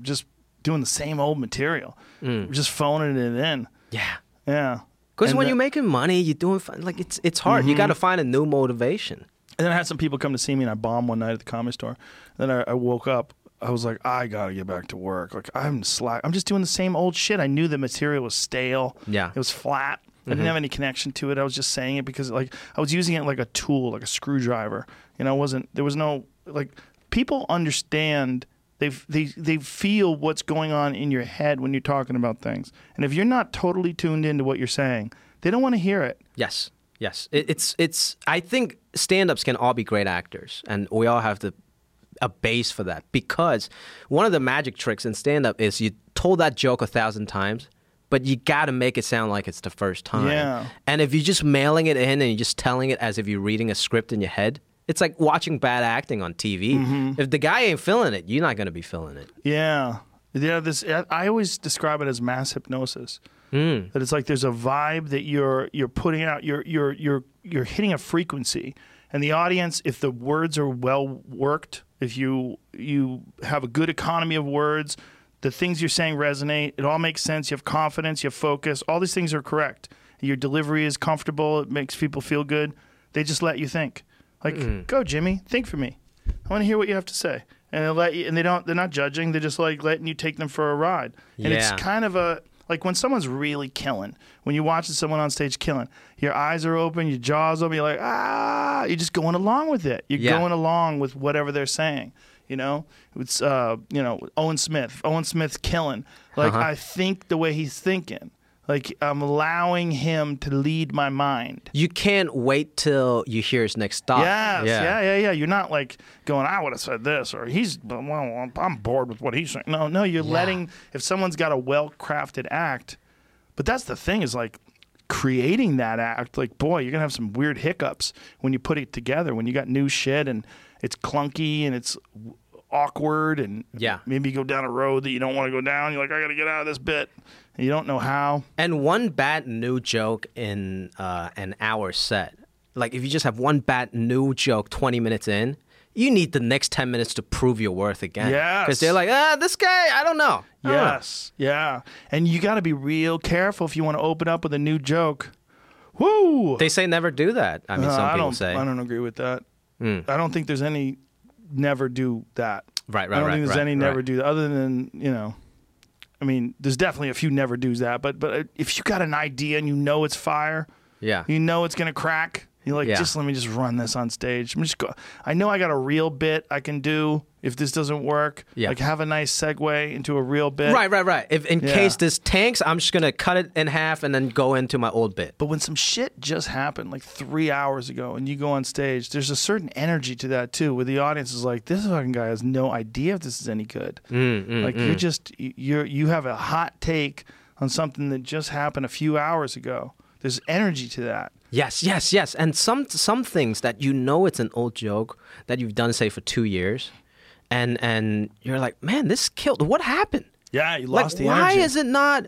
just doing the same old material, mm. just phoning it in. Yeah. Yeah. Because when the- you're making money, you're doing fun. like it's it's hard. You mm-hmm. got to find a new motivation. And then I had some people come to see me, and I bombed one night at the comedy store. Then I, I woke up. I was like, I gotta get back to work. Like I'm slack. I'm just doing the same old shit. I knew the material was stale. Yeah. it was flat. I didn't mm-hmm. have any connection to it. I was just saying it because like I was using it like a tool, like a screwdriver. You know, it wasn't there was no like people understand. They they they feel what's going on in your head when you're talking about things. And if you're not totally tuned into what you're saying, they don't want to hear it. Yes, yes. It, it's it's. I think stand-ups can all be great actors, and we all have the a base for that because one of the magic tricks in stand-up is you told that joke a thousand times. But you got to make it sound like it's the first time. Yeah. And if you're just mailing it in and you're just telling it as if you're reading a script in your head, it's like watching bad acting on TV. Mm-hmm. If the guy ain't feeling it, you're not going to be feeling it. Yeah, yeah. This I I always describe it as mass hypnosis. That it's like there's a vibe that you're you're putting out. You're you're you're you're hitting a frequency, and the audience, if the words are well worked, if you you have a good economy of words, the things you're saying resonate. It all makes sense. You have confidence. You have focus. All these things are correct. Your delivery is comfortable. It makes people feel good. They just let you think. Like, go, Jimmy. Think for me. I want to hear what you have to say. And they let you, and they don't. They're not judging. They're just like letting you take them for a ride. And it's Yeah. kind of a like when someone's really killing. When you're watching someone on stage killing, your eyes are open, your jaws open. You're like ah. You're just going along with it. You're Yeah. going along with whatever they're saying. You know, it's uh, you know Owen Smith. Owen Smith's killing. Like Uh-huh. I think the way he's thinking. Like I'm allowing him to lead my mind. You can't wait till you hear his next stop. Yes, yeah. yeah, yeah, You're not like going, I would have said this, or he's, well, I'm bored with what he's saying. No, no, you're letting, if someone's got a well crafted act, but that's the thing is like creating that act, like, boy, you're going to have some weird hiccups when you put it together, when you got new shit and it's clunky and it's awkward and Yeah. maybe you go down a road that you don't want to go down. You're like, I got to get out of this bit. You don't know how. And one bad new joke in uh, an hour set, like if you just have one bad new joke 20 minutes in, you need the next 10 minutes to prove your worth again. Yes. Because they're like, ah, this guy, I don't know. I don't know." Yes, yeah. And you got to be real careful if you want to open up with a new joke. Woo! They say never do that. I mean, Uh, some I people don't. say. I don't agree with that. I don't think there's any never do that. Right, I right, I don't right, think there's right, any never do that other than you know. I mean, there's definitely a few never do's that, but but if you got an idea and you know it's fire, Yeah. you know it's gonna crack. You're like, Yeah. just let me just run this on stage. I'm just go. I know I got a real bit I can do if this doesn't work. Yeah. Like have a nice segue into a real bit. Right, right, right. If in Yeah. case this tanks, I'm just gonna cut it in half and then go into my old bit. But when some shit just happened like three hours ago and you go on stage, there's a certain energy to that too, where the audience is like, this fucking guy has no idea if this is any good. Mm, like you're just you're you have a hot take on something that just happened a few hours ago. There's energy to that. Yes, yes, yes. And some some things that you know it's an old joke that you've done say for two years, and and you're like, man, this killed. What happened? Yeah, you Like, lost the why energy. is it not?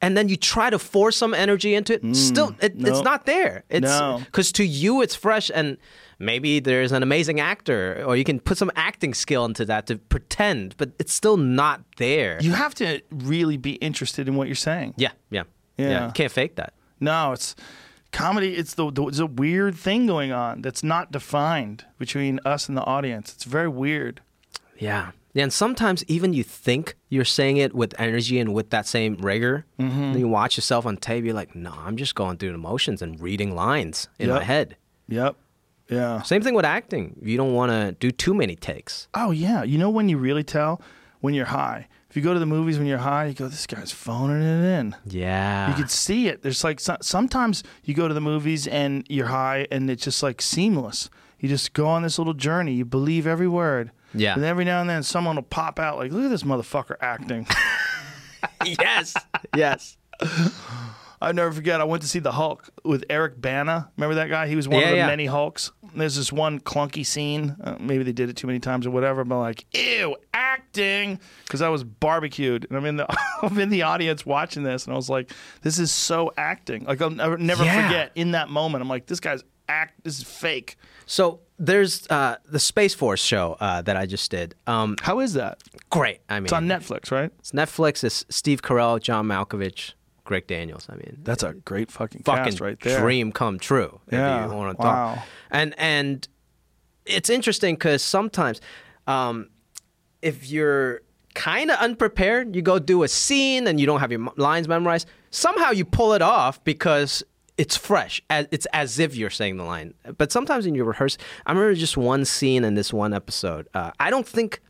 And then you try to force some energy into it. Mm, still, it, no. it's not there. It's No. because to you it's fresh, and maybe there's an amazing actor, or you can put some acting skill into that to pretend, but it's still not there. You have to really be interested in what you're saying. yeah, yeah, Yeah. You can't fake that. No, it's comedy. It's the, the it's a weird thing going on that's not defined between us and the audience. It's very weird. Yeah. Yeah, and sometimes even you think you're saying it with energy and with that same rigor. Mm-hmm. Then you watch yourself on tape, you're like, no, I'm just going through the motions and reading lines in Yep. my head. Yep. Yeah. Same thing with acting. You don't want to do too many takes. Oh yeah, you know when you really tell when you're high. If you go to the movies when you're high, you go, "This guy's phoning it in." Yeah. You can see it. There's like so- sometimes you go to the movies and you're high, and it's just like seamless. You just go on this little journey. You believe every word. Yeah. And every now and then, someone will pop out like, "Look at this motherfucker acting." yes. yes. I never forget. I went to see the Hulk with Eric Bana. Remember that guy? He was one Yeah, of the yeah. many Hulks. There's this one clunky scene. Uh, maybe they did it too many times or whatever. But like, ew, acting, because I was barbecued and I'm in the I'm in the audience watching this, and I was like, this is so acting. Like I'll never, never Yeah. forget in that moment. I'm like, this guy's act. This is fake. So there's uh, the Space Force show uh, that I just did. Um, How is that? great. I mean, It's on Netflix, right? It's Netflix. It's Steve Carell, John Malkovich, Greg Daniels. I mean, That's a great fucking, fucking cast right there. dream come true. Yeah, If you wow. talk. And and it's interesting because sometimes, um, if you're kind of unprepared, you go do a scene and you don't have your lines memorized. Somehow you pull it off because it's fresh. It's as if you're saying the line. But sometimes in your rehearse, I remember just one scene in this one episode. Uh, I don't think.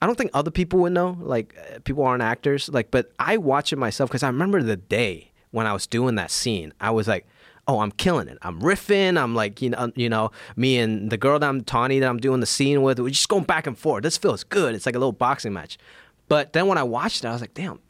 I don't think other people would know. Like uh, people aren't actors. Like, but I watch it myself because I remember the day when I was doing that scene. I was like, "Oh, I'm killing it. I'm riffing. I'm like, you know, you know, me and the girl that I'm Tawny that I'm doing the scene with. We're just going back and forth. This feels good. It's like a little boxing match." But then when I watched it, I was like, "Damn."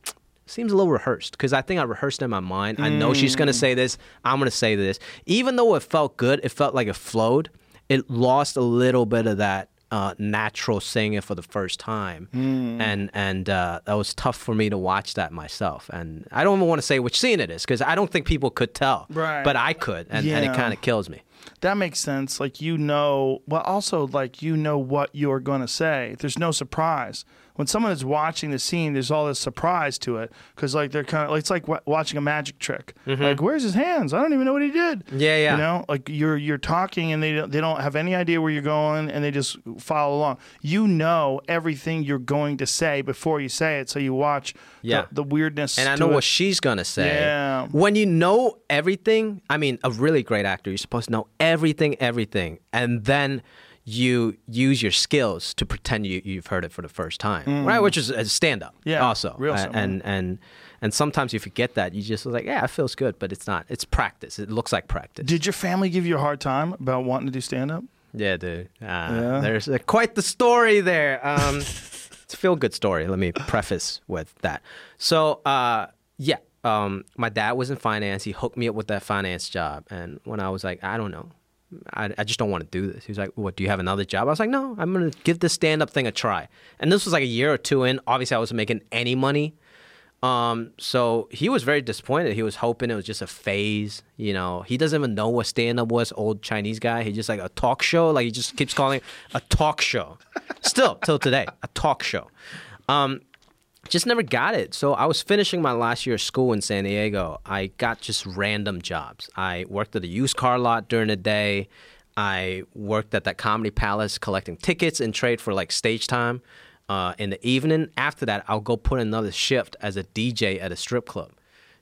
Seems a little rehearsed because I think I rehearsed in my mind. I know she's gonna say this. I'm gonna say this. Even though it felt good, it felt like it flowed. It lost a little bit of that uh, natural singing for the first time, and and uh, that was tough for me to watch that myself. And I don't even want to say which scene it is because I don't think people could tell, Right. but I could, and, and it kind of kills me. That makes sense. Like you know, well, also like you know what you're going to say. There's no surprise when someone is watching the scene. There's all this surprise to it because like they're kind of like it's like wa- watching a magic trick. Like where's his hands? I don't even know what he did. Mm-hmm. Yeah, yeah. You know, like you're you're talking and they don't, they don't have any idea where you're going and they just follow along. You know everything you're going to say before you say it, so you watch Yeah. the, the weirdness. And I know it. what she's gonna say. Yeah. When you know everything, I mean, a really great actor, you're supposed to know everything, everything, and then you use your skills to pretend you, you've heard it for the first time, right? Which is a stand up, Mm. Yeah, Also, real A- simple. and and and sometimes you forget that. You just like, yeah, it feels good, but it's not. It's practice. It looks like practice. Did your family give you a hard time about wanting to do stand up? Yeah, dude. Uh, Yeah? There's uh, quite the story there. Um, it's a feel good story. Let me preface with that. So, uh, yeah, um, my dad was in finance. He hooked me up with that finance job. And when I was like, I don't know, I, I just don't want to do this. He was like, What, do you have another job? I was like, No, I'm going to give this stand up thing a try. And this was like a year or two in. Obviously, I wasn't making any money. Um, so he was very disappointed. He was hoping it was just a phase. You know, he doesn't even know what stand up was. Old Chinese guy. He just like a talk show. Like he just keeps calling a talk show. Still till today, a talk show. Um, just never got it. So I was finishing my last year of school in San Diego. I got just random jobs. I worked at a used car lot during the day. I worked at that Comedy Palace collecting tickets and trade for like stage time. Uh, in the evening, after that, I'll go put another shift as a DJ at a strip club.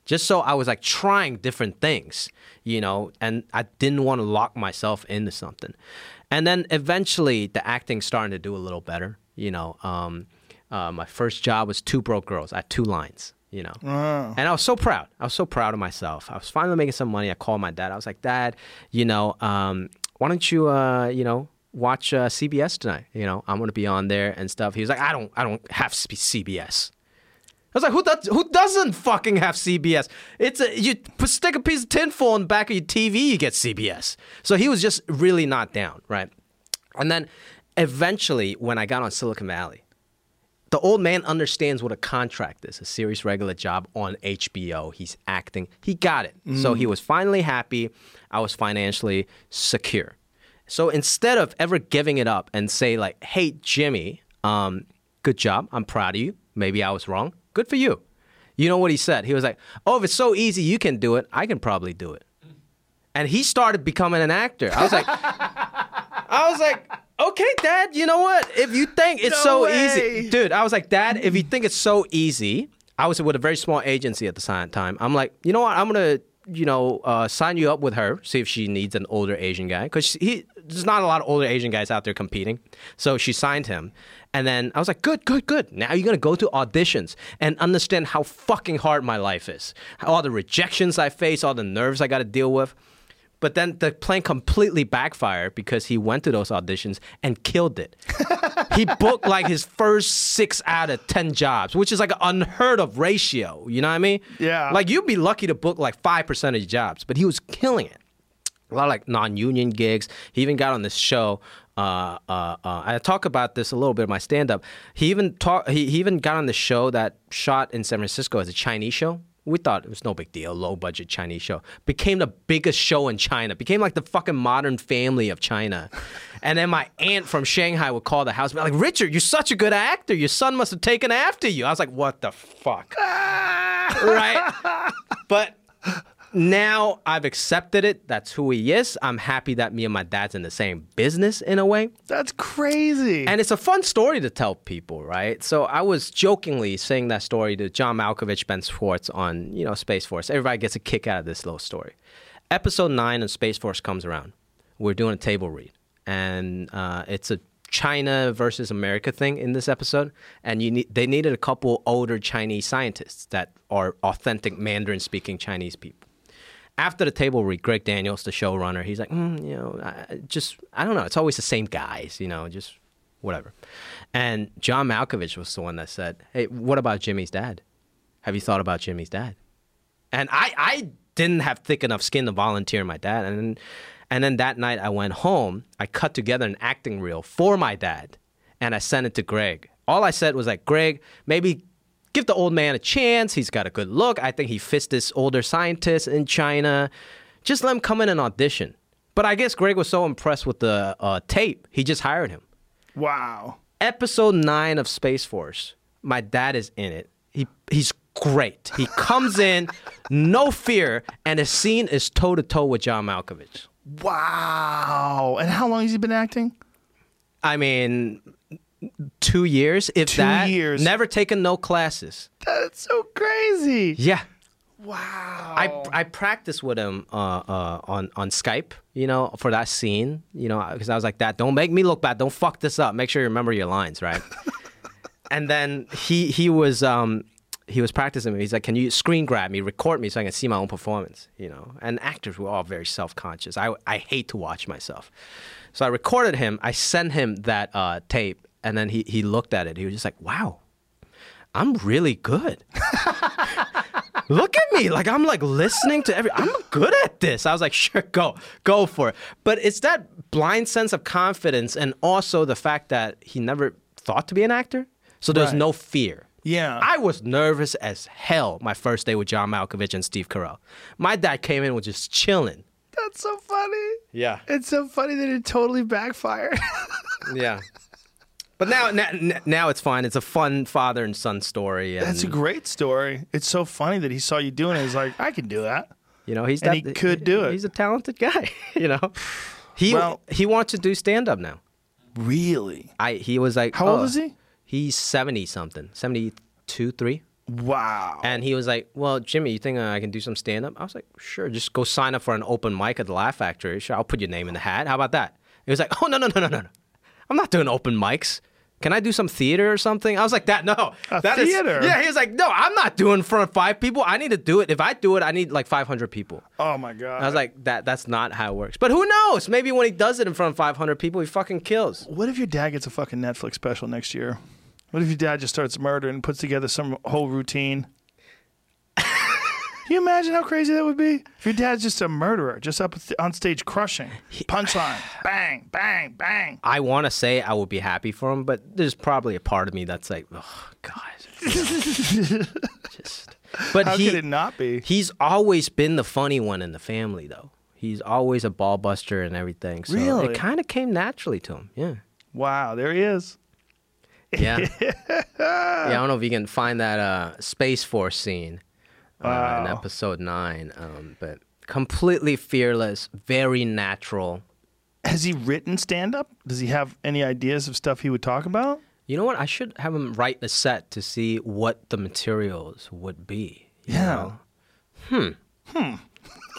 Just so I was like trying different things, you know, and I didn't want to lock myself into something. And then eventually the acting starting to do a little better, you know. Um, uh, my first job was Two Broke Girls. I had two lines, you know. And I was so proud. I was so proud of myself. I was finally making some money. I called my dad. I was like, Dad, you know, um, why don't you, uh, you know, watch uh, CBS tonight? You know, I'm gonna be on there and stuff. He was like, I don't, I don't have CBS. I was like, who does, who doesn't fucking have CBS? It's a you stick a piece of tinfoil in the back of your TV, you get CBS. So he was just really not down, right? And then eventually, when I got on Silicon Valley, the old man understands what a contract is a serious regular job on HBO. He's acting. He got it. So he was finally happy. I was financially secure. So instead of ever giving it up and say, like, hey, Jimmy, um, good job. I'm proud of you. Maybe I was wrong. Good for you. You know what he said? He was like, oh, if it's so easy, you can do it. I can probably do it. And he started becoming an actor. I was like, I was like, okay, Dad, you know what? If you think it's No so way. easy, dude, I was like, Dad, if you think it's so easy, I was with a very small agency at the time. I'm like, you know what? I'm gonna, you know, uh, sign you up with her, see if she needs an older Asian guy, because he there's not a lot of older Asian guys out there competing. So she signed him, and then I was like, good, good, good. Now you're gonna go to auditions and understand how fucking hard my life is, all the rejections I face, all the nerves I got to deal with. But then the plan completely backfired because he went to those auditions and killed it. he booked like his first six out of 10 jobs, which is like an unheard of ratio. You know what I mean? Yeah. Like you'd be lucky to book like 5% of your jobs, but he was killing it. A lot of like non union gigs. He even got on this show. Uh, uh, uh, I talk about this a little bit in my stand up. He even talk, he, he even got on the show that shot in San Francisco as a Chinese show We thought it was no big deal, low budget Chinese show. Became the biggest show in China. Became like the fucking modern family of China. And then my aunt from Shanghai would call the house, be like, Richard, you're such a good actor. Your son must have taken after you. I was like, what the fuck? Ah! right? But now I've accepted it. That's who he is. I'm happy that me and my dad's in the same business in a way. That's crazy. And it's a fun story to tell people, right? So I was jokingly saying that story to John Malkovich, Ben Schwartz on, you know, Space Force. Everybody gets a kick out of this little story. Episode nine of Space Force comes around. We're doing a table read, and uh, it's a China versus America thing in this episode, and you need, they needed a couple older Chinese scientists that are authentic Mandarin speaking Chinese people. After the table read, Greg Daniels, the showrunner, he's like, mm, you know, I, just I don't know. It's always the same guys, you know, just whatever. And John Malkovich was the one that said, "Hey, what about Jimmy's dad? Have you thought about Jimmy's dad?" And I I didn't have thick enough skin to volunteer my dad, and and then that night I went home. I cut together an acting reel for my dad, and I sent it to Greg. All I said was like, Greg, maybe give the old man a chance. He's got a good look. I think he fits this older scientist in China. Just let him come in and audition. But I guess Greg was so impressed with the uh, tape, he just hired him. wow. Episode nine of Space Force. My dad is in it. He he's great. He comes in, no fear, and the scene is toe to toe with John Malkovich. Wow. And how long has he been acting? I mean, two years, if Two that. years. Never taken no classes. That's so crazy. Yeah. Wow. I, I practiced with him uh, uh, on on Skype, you know, for that scene, you know, because I was like, "That don't make me look bad. Don't fuck this up. Make sure you remember your lines, right?" and then he he was um he was practicing. He's like, "Can you screen grab me, record me, so I can see my own performance?" You know, and actors were all very self conscious. I I hate to watch myself, so I recorded him. I sent him that uh, tape, and then he he looked at it. He was just like, "Wow, I'm really good." Look at me. Like I'm like listening to every I'm good at this. I was like, sure, go. Go for it. But it's that blind sense of confidence and also the fact that he never thought to be an actor. So there's Right. no fear. Yeah. I was nervous as hell my first day with John Malkovich and Steve Carell. My dad came in was just chilling. That's so funny. Yeah. It's so funny that it totally backfired. Yeah. But now, now, now it's fine. It's a fun father and son story. And, That's a great story. It's so funny that he saw you doing it. He's like, I can do that. You know, he's And that, he could do it. He's a talented guy. You know, he Well- he wants to do stand up now. Really? I he was like, How old "Oh." is he? He's seventy something, seventy two, three. Wow. And he was like, "Well, Jimmy, you think I can do some stand up?" I was like, "Sure, just go sign up for an open mic at the Laugh Factory. Sure, I'll put your name in the hat. How about that?" He was like, "Oh no, no, no, no, no, no! I'm not doing open mics. Can I do some theater or something?" I was like, "That no, A that is- theater? yeah, he was like, "No, I'm not doing in front of five people. I need to do it. If I do it, I need like 500 people." oh my god. I was like, "That that's not how it works." But who knows? Maybe when he does it in front of 500 people, he fucking kills. what if your dad gets a fucking Netflix special next year? What if your dad just starts murdering and puts together some whole routine? Can you imagine how crazy that would be? If your dad's just a murderer, just up on stage crushing, punchline, bang, bang, bang. I want to say I would be happy for him, but there's probably a part of me that's like, oh, God. Just. But How he, could it not be? he's always been the funny one in the family, though. He's always a ball buster and everything. So Really? it kind of came naturally to him. Yeah. Wow, there he is. Yeah. yeah. I don't know if you can find that uh, Space Force scene uh, in episode nine, um, but completely fearless, very natural. Has he written stand up? Does he have any ideas of stuff he would talk about? You know what? I should have him write a set to see what the materials would be. you Yeah. know? Hmm.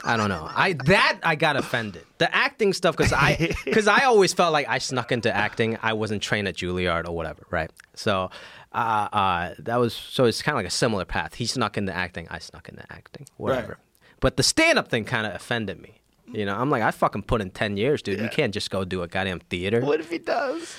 I don't know. I that I got offended. The acting stuff because I because I always felt like I snuck into acting. I wasn't trained at Juilliard or whatever, right? So uh, uh, that was so it's kind of like a similar path. He snuck into acting. I snuck into acting. Whatever. Right. But the stand up thing kind of offended me. You know, I'm like, I fucking put in ten years, dude. You can't just go do a goddamn theater. What if he does?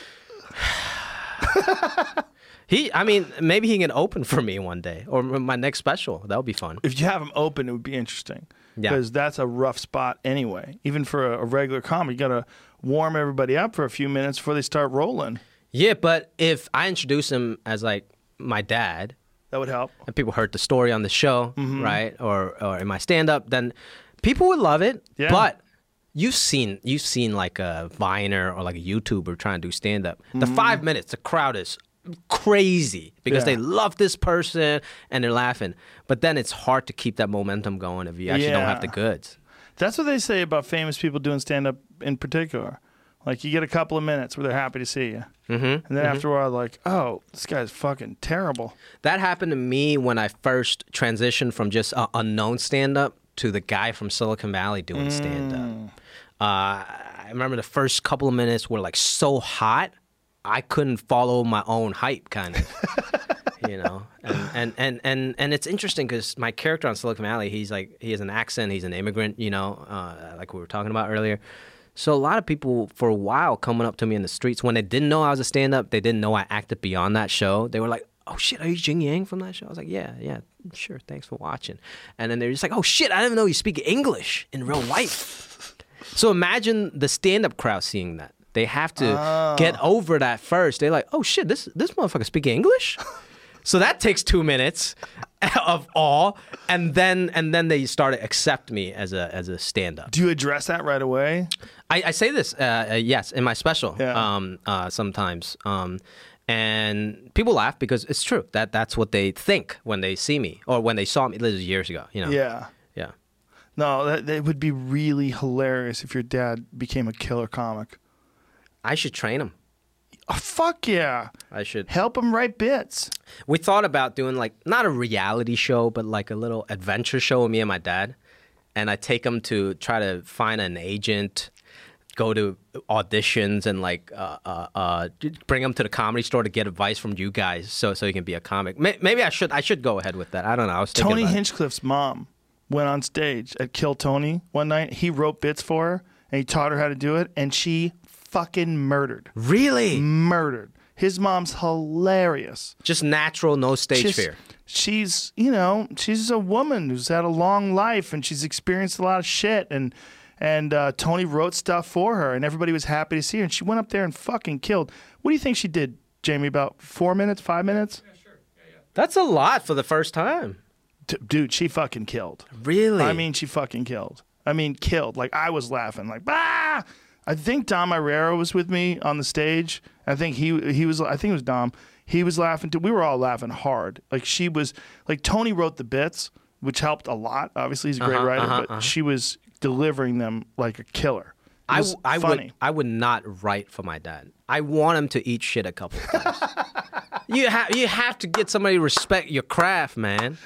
He, I mean, maybe he can open for me one day or my next special. That would be fun. If you have him open, it would be interesting. Yeah. Because that's a rough spot anyway. Even for a, a regular comedy, you got to warm everybody up for a few minutes before they start rolling. Yeah, but if I introduce him as like my dad, that would help. and people heard the story on the show, mm-hmm. right, or or in my stand up, then people would love it. Yeah. But you've seen you've seen like a Viner or like a YouTuber trying to do stand up. The mm-hmm. five minutes, the crowd is crazy because Yeah. they love this person and they're laughing. But then it's hard to keep that momentum going if you actually don't have the goods. That's what they say about famous people doing stand up in particular. Like you get a couple of minutes where they're happy to see you, mm-hmm, and then after a while, like, oh, this guy's fucking terrible. That happened to me when I first transitioned from just a unknown stand up to the guy from Silicon Valley doing stand up. Uh, I remember the first couple of minutes were like so hot, I couldn't follow my own hype, kind of. you know, and and and and, and it's interesting because my character on Silicon Valley, he's like he has an accent, he's an immigrant, you know, uh, like we were talking about earlier. So a lot of people for a while coming up to me in the streets when they didn't know I was a stand up, they didn't know I acted beyond that show. They were like, "Oh shit, are you Jian Yang from that show?" I was like, "Yeah, yeah, sure. Thanks for watching." And then they're just like, "Oh shit, I didn't know you speak English in real life." so imagine the stand up crowd seeing that. They have to get over that first. They're like, "Oh shit, this this motherfucker speak English." So that takes two minutes of awe, and then and then they start to accept me as a as a stand up. Do you address that right away? I, I say this, uh, uh, yes, in my special. Yeah. Um, uh, sometimes, um, and people laugh because it's true that that's what they think when they see me or when they saw me. This is years ago, you know. Yeah. Yeah. No, that, that would be really hilarious if your dad became a killer comic. I should train them. Oh, fuck yeah. I should. Help him write bits. We thought about doing like not a reality show, but like a little adventure show with me and my dad, and I take him to try to find an agent, go to auditions, and like uh, uh, uh, bring him to the comedy store to get advice from you guys, so so he can be a comic. May- Maybe I should I should go ahead with that. I don't know. I was Tony about it. Hinchcliffe's mom went on stage at Kill Tony one night. He wrote bits for her and he taught her how to do it, and she fucking murdered. Really, Murdered. His mom's hilarious. just natural, no stage Just- fear. She's, you know, she's a woman who's had a long life and she's experienced a lot of shit. And and uh, Tony wrote stuff for her, and everybody was happy to see her. And she went up there and fucking killed. What do you think she did, Jamie? About four minutes, five minutes? Yeah, sure. Yeah, yeah. That's a lot for the first time. D- dude, she fucking killed. Really? I mean, she fucking killed. I mean, killed. Like I was laughing, like bah. I think Dom Irrera was with me on the stage. I think he he was. I think it was Dom. He was laughing too. We were all laughing hard. Like she was. Like Tony wrote the bits, which helped a lot. Obviously, he's a great Uh-huh, writer, uh-huh, but she was delivering them like a killer. I, I funny. would I would not write for my dad. I want him to eat shit a couple of times. you have you have to get somebody to respect your craft, man.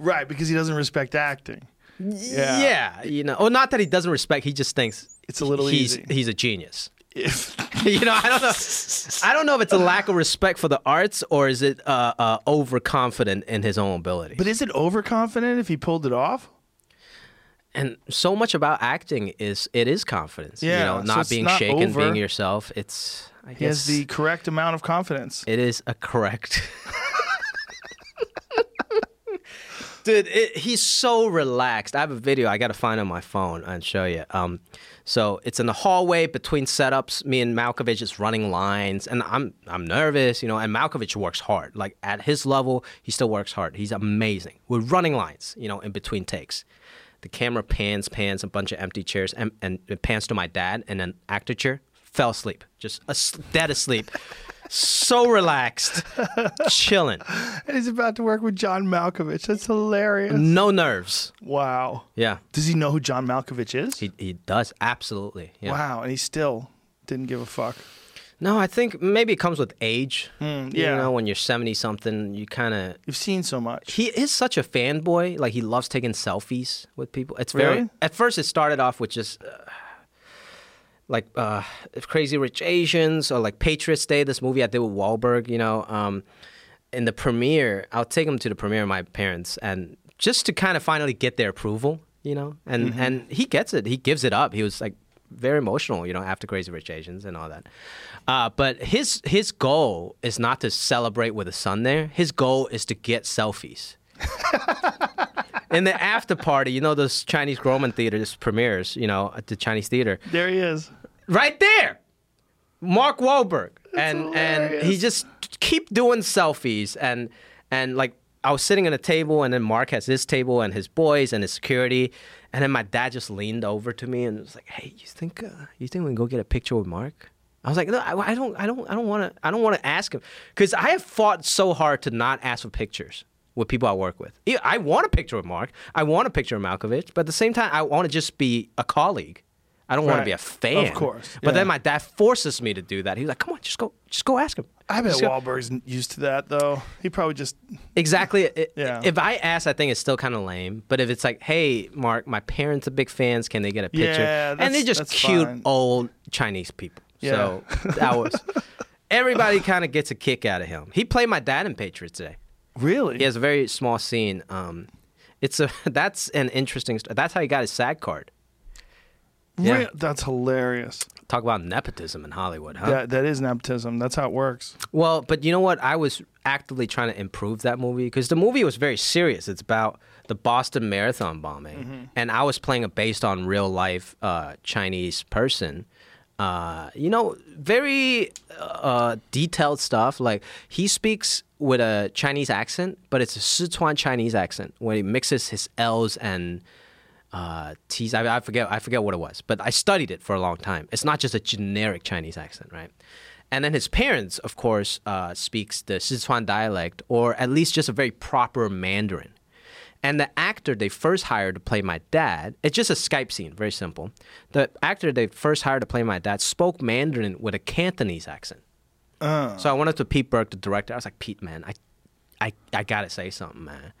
right because he doesn't respect acting. Yeah. Yeah, you know, or not that he doesn't respect. He just thinks It's a little he's easy. he's a genius. You know, I don't know. I don't know if it's a lack of respect for the arts or is it uh, uh, overconfident in his own ability. but is it overconfident if he pulled it off? and so much about acting is it is confidence. you Yeah, know, not it's being not shaken, over. being yourself. It's I He has the correct amount of confidence. It is a correct. Dude, it, he's so relaxed. I have a video I got to find on my phone and show you. Um, so it's in the hallway between setups. Me and Malkovich is running lines, and I'm I'm nervous, you know. And Malkovich works hard. Like at his level, he still works hard. He's amazing. We're running lines, you know, in between takes. The camera pans, pans a bunch of empty chairs, and, and it pans to my dad, and then actor chair fell asleep, just dead asleep, so relaxed, chilling, And he's about to work with John Malkovich. That's hilarious. no nerves. Wow. Yeah, Does he know who John Malkovich is? he he does absolutely. Yeah. Wow, and he still didn't give a fuck. No, I think maybe it comes with age. yeah. You know, when you're 70 something, you kind of. You've seen so much. He is such a fanboy. Like, he loves taking selfies with people. It's very. Really? At first, it started off with just. Uh, like uh, Crazy Rich Asians or like Patriots Day, this movie I did with Wahlberg, you know. Um, in the premiere, I'll take them to the premiere of my parents, and just to kind of finally get their approval, you know. And and he gets it. He gives it up. He was like very emotional, you know, after Crazy Rich Asians and all that. Uh, but his his goal is not to celebrate with his son there. His goal is to get selfies. In the after party, you know those Chinese Roman theaters premieres, you know, at the Chinese theater There he is. Right there. Mark Wahlberg, and and he just keep doing selfies and and like I was sitting at a table, and then Mark has his table and his boys and his security, and then my dad just leaned over to me and was like, "Hey, you think uh, you think we can go get a picture with Mark?" I was like, "No, I, I don't, I don't, I don't want to, I don't want to ask him because I have fought so hard to not ask for pictures with people I work with. I want a picture with Mark, I want a picture of Malkovich, but at the same time, I want to just be a colleague. I don't want to be a fan, Of course, But then my dad forces me to do that. He's like, "Come on, just go, just go ask him." I bet Just go- Wahlberg's used to that though. He probably just Exactly. Yeah. If I ask, I think it's still kind of lame. But if it's like, hey, Mark, my parents are big fans. Can they get a picture? Yeah, and they're just cute fine. old Chinese people. Yeah. So that was. Everybody kind of gets a kick out of him. He played my dad in Patriots Day. really. He has a very small scene. Um, it's a that's an interesting. st- That's how he got his SAG card. Yeah. Re- that's hilarious. Talk about nepotism in Hollywood, huh? That that is nepotism. That's how it works. Well, but you know what? I was actively trying to improve that movie because the movie was very serious. It's about the Boston Marathon bombing, and I was playing a based on real life uh, Chinese person. Uh, you know, very uh, detailed stuff. Like he speaks with a Chinese accent, but it's a Sichuan Chinese accent where he mixes his L's and uh, T's. I, I forget. I forget what it was, but I studied it for a long time. It's not just a generic Chinese accent, right? And then his parents, of course, uh, speaks the Sichuan dialect, or at least just a very proper Mandarin. And the actor they first hired to play my dad, it's just a Skype scene, very simple. The actor they first hired to play my dad spoke Mandarin with a Cantonese accent. So I went up to Pete Berg, the director. I was like, Pete, man, I, I, I gotta say something, man.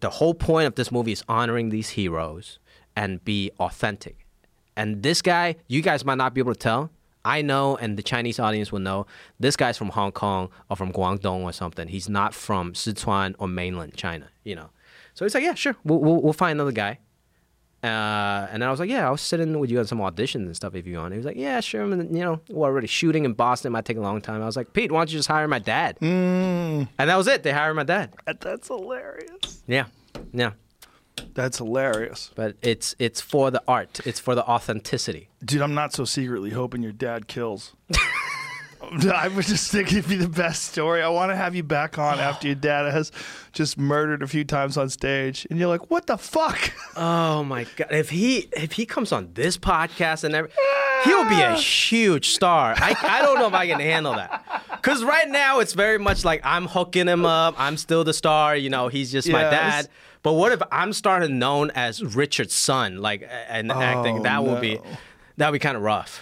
The whole point of this movie is honoring these heroes and be authentic. And this guy, you guys might not be able to tell. I know, and the Chinese audience will know. This guy's from Hong Kong or from Guangdong or something. He's not from Sichuan or mainland China, you know. So he's like, yeah, sure, we'll, we'll, we'll find another guy. Uh, and then I was like, yeah, I'll sit in with you on some auditions and stuff if you want. He was like, yeah, sure. I mean, you know, we're already shooting in Boston. It might take a long time. I was like, Pete, why don't you just hire my dad? And that was it. They hired my dad. That's hilarious. Yeah, yeah. That's hilarious. But it's it's for the art. It's for the authenticity. Dude, I'm not so secretly hoping your dad kills. I was just thinking it'd be the best story. I want to have you back on after your dad has just murdered a few times on stage, and you're like, "What the fuck?" Oh my god! If he if he comes on this podcast and every, he'll be a huge star. I I don't know if I can handle that. Cause right now it's very much like I'm hooking him up. I'm still the star. You know, he's just my Yes. dad. But what if I'm starting known as Richard's son, like and acting? That would be oh, no. that would be kind of rough.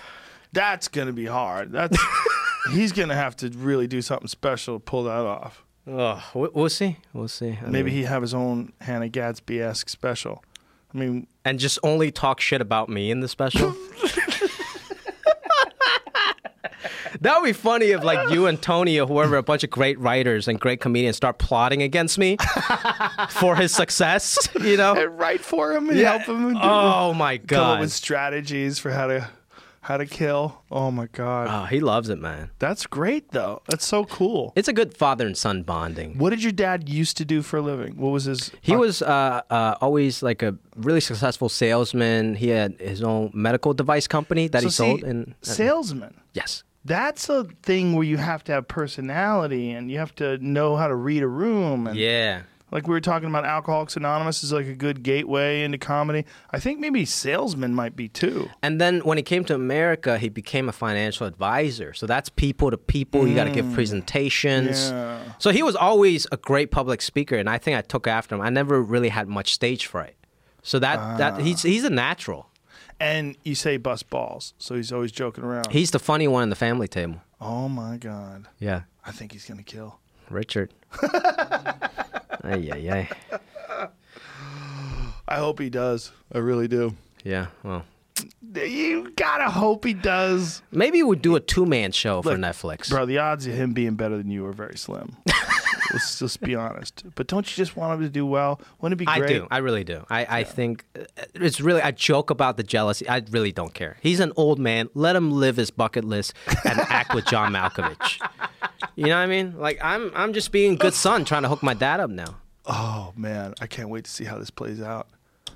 That's gonna be hard. That's he's gonna have to really do something special to pull that off. Oh, we- we'll see. We'll see. I Maybe mean- he have his own Hannah Gadsby esque special. I mean, and just only talk shit about me in the special. that would be funny if like you and Tony or whoever, a bunch of great writers and great comedians start plotting against me for his success. You know? and write for him and help him. do- Oh my god! come up with strategies for how to how to kill. Oh my god, Oh, he loves it, man. that's great though. That's so cool. It's a good father and son bonding. What did your dad used to do for a living? What was his? He was uh, uh, always like a really successful salesman. He had his own medical device company that So he sold. see, And salesman. yes, That's a thing where you have to have personality and you have to know how to read a room. And yeah. Like we were talking about, Alcoholics Anonymous is like a good gateway into comedy. I think maybe salesman might be too. And then when he came to America, he became a financial advisor. So that's people to people. You got to give presentations. Mm. Yeah. So he was always a great public speaker, and I think I took after him. I never really had much stage fright. So that that he's he's a natural. And you say bust balls, so he's always joking around. He's the funny one in the family table. oh my god, Yeah, I think he's gonna kill. Richard. ay, ay, ay. I hope he does. I really do. Yeah, well. You gotta hope he does, Maybe we'd do a two man show for Look, Netflix. bro. The odds of him being better than you are very slim. Let's just be honest. But don't you just want him to do well? Wouldn't it be great? I do. I really do. I, I think uh, it's really, I joke about the jealousy. I really don't care. He's an old man. Let him live his bucket list and act with John Malkovich. You know what I mean? Like, I'm, I'm just being good son trying to hook my dad up now. Oh man, I can't wait to see how this plays out.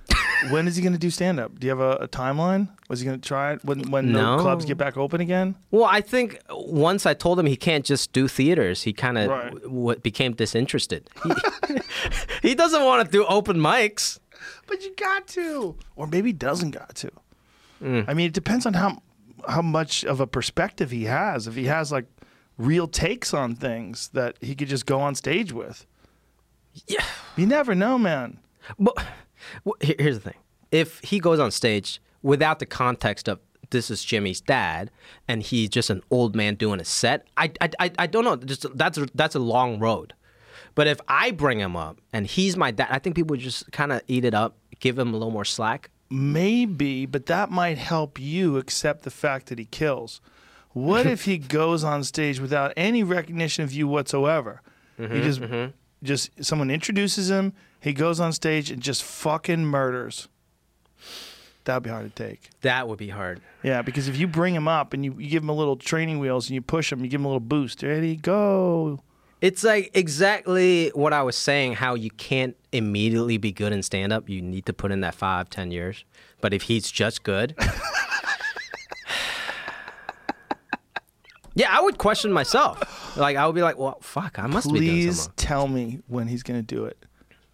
when is he going to do stand up? Do you have a, a timeline? Was he going to try it when when No. the clubs get back open again? Well, I think once I told him he can't just do theaters, he kind of Right. w- became disinterested. He, he doesn't want to do open mics. But you got to, or maybe doesn't got to. Mm. I mean, it depends on how how much of a perspective he has. If he has like real takes on things that he could just go on stage with, Yeah. you never know, man. But well, here's the thing: if he goes on stage without the context of this is Jimmy's dad, and he's just an old man doing a set, I I, I, I don't know. Just that's that's a long road. But if I bring him up and he's my dad, I think people would just kind of eat it up, give him a little more slack. Maybe, but that might help you accept the fact that he kills. What if he goes on stage without any recognition of you whatsoever? he mm-hmm, just, mm-hmm. just someone introduces him. He goes on stage and just fucking murders. That'd be hard to take. That would be hard. Yeah, because if you bring him up and you, you give him a little training wheels and you push him, you give him a little boost. Ready, go. It's like exactly what I was saying. How you can't immediately be good in stand up. You need to put in that five, ten years. But if he's just good, yeah, I would question myself. Like I would be like, well, fuck, I must be doing Please something. tell me when he's gonna do it.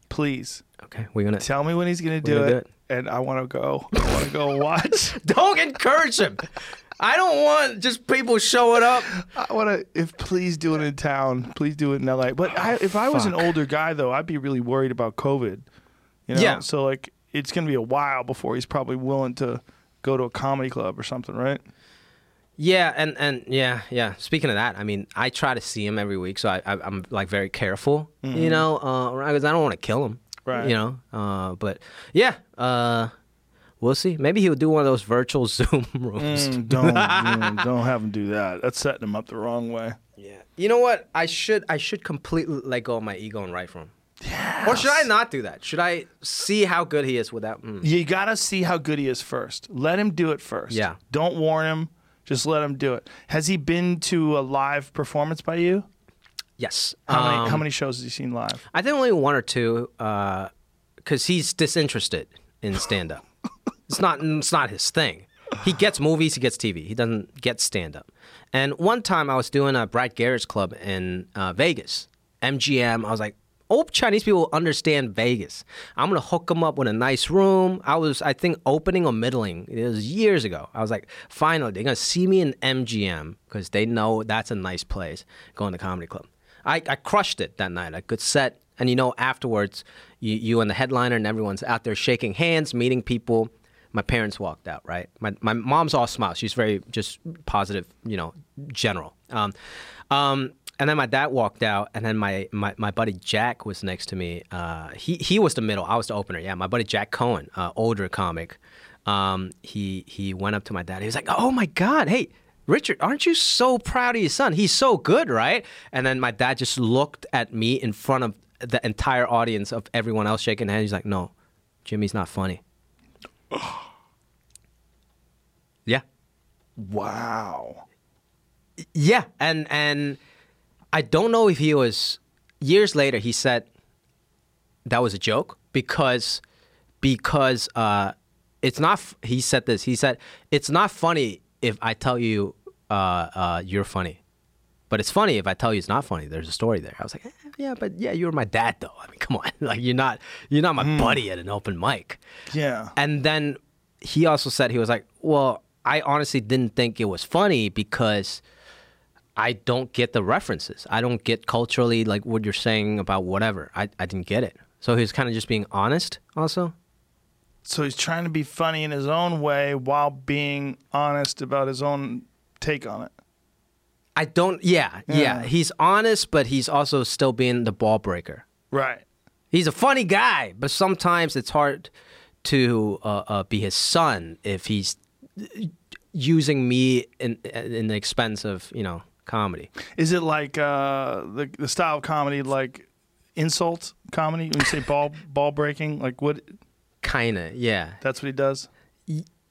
Please wrong. Okay, we're gonna tell me when he's gonna do, gonna it, do it. and I want to go. I want to go watch. don't encourage him. I don't want just people showing up. I want to. If please do it in town. Please do it in L.A. But I, if I was an fuck. older guy though, I'd be really worried about COVID. You know? Yeah. So like, it's gonna be a while before he's probably willing to go to a comedy club or something, right? Yeah, and and yeah, yeah. Speaking of that, I mean, I try to see him every week, so I, I I'm like very careful, you know, because I don't want to kill him, Right. You know, uh, but yeah, uh, we'll see. Maybe he'll do one of those virtual Zoom rooms. Mm, don't don't have him do that. That's setting him up the wrong way. Yeah. You know what? I should I should completely let go of my ego and write for him. Or should I not do that? Should I see how good he is without? Mm. You gotta see how good he is first. Let him do it first. Yeah. Don't warn him. Just let him do it. Has he been to a live performance by you? Yes. How many Um, how many shows has he seen live? I think only one or two, because he's disinterested in stand up. it's not. It's not his thing. He gets movies. He gets TV. He doesn't get stand up. And one time I was doing a Brad Garrett's club in uh, Vegas, MGM. I was like, "Oh, Chinese people understand Vegas. I'm gonna hook them up with a nice room." I was, I think, opening or middling. It was years ago. I was like, "Finally, they're gonna see me in MGM because they know that's a nice place. Going to comedy club." I, I crushed it that night. A good set. And you know, afterwards, you, you and the headliner and everyone's out there shaking hands, meeting people. My parents walked out, right? My, my mom's all smiles. She's very just positive, you know, general. Um, um, and then my dad walked out, and then my, my, my buddy Jack was next to me. Uh, he, he was the middle. I was the opener. Yeah, my buddy Jack Cohen, uh, older comic. Um, he, he went up to my dad. He was like, oh my God, hey, Richard, aren't you so proud of your son? He's so good, right? And then my dad just looked at me in front of the entire audience of everyone else shaking hands. He's like, no, Jimmy's not funny. yeah. Wow. Yeah. And and I don't know if he was years later he said that was a joke because because uh it's not he said this. He said it's not funny if I tell you uh uh you're funny. But it's funny if I tell you it's not funny. There's a story there. I was like, eh, yeah, but yeah, you're my dad though. I mean, come on, like you're not you're not my buddy at an open mic. Yeah. And then he also said he was like, well, I honestly didn't think it was funny because I don't get the references. I don't get culturally like what you're saying about whatever. I, I didn't get it. So he was kind of just being honest also. So he's trying to be funny in his own way while being honest about his own take on it. I don't, yeah, yeah. Yeah. He's honest, but he's also still being the ball breaker. Right. He's a funny guy, but sometimes it's hard to uh, uh, be his son if he's using me in in the expense of you know comedy. Is it like uh, the the style of comedy like insult comedy when you say ball ball breaking? Like what? Kinda, yeah. That's what he does.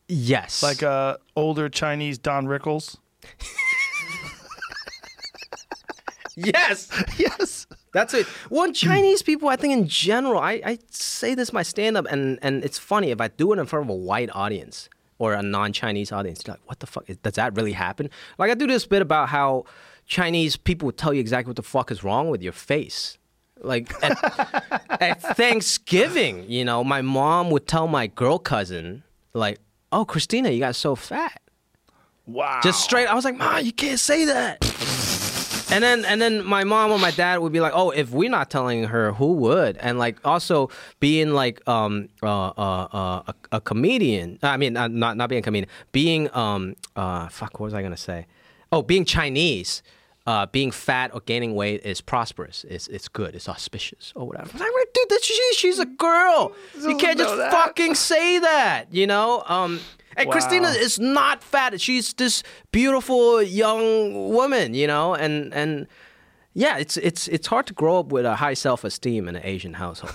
Yes. Like uh, older Chinese Don Rickles. yes. yes. That's it. Well, Chinese people, I think in general, I, I say this my stand up, and, and it's funny if I do it in front of a white audience or a non Chinese audience, you're like, what the fuck? Does that really happen? Like, I do this bit about how Chinese people will tell you exactly what the fuck is wrong with your face. Like at, at Thanksgiving, you know, my mom would tell my girl cousin, like, oh, Christina, you got so fat. Wow. Just straight. I was like, Mom, you can't say that. And then and then my mom or my dad would be like, oh, if we're not telling her, who would? And like also being like um uh uh, uh a, a comedian. I mean, uh, not not being a comedian, being um uh fuck, what was I gonna say? Oh, being Chinese. Uh, being fat or gaining weight is prosperous. It's it's good. It's auspicious or whatever. Like, dude, that's, she, she's a girl. You can't just that. fucking say that. You know. Um, and Christina is not fat. She's this beautiful young woman, you know, and and yeah, it's it's it's hard to grow up with a high self esteem in an Asian household,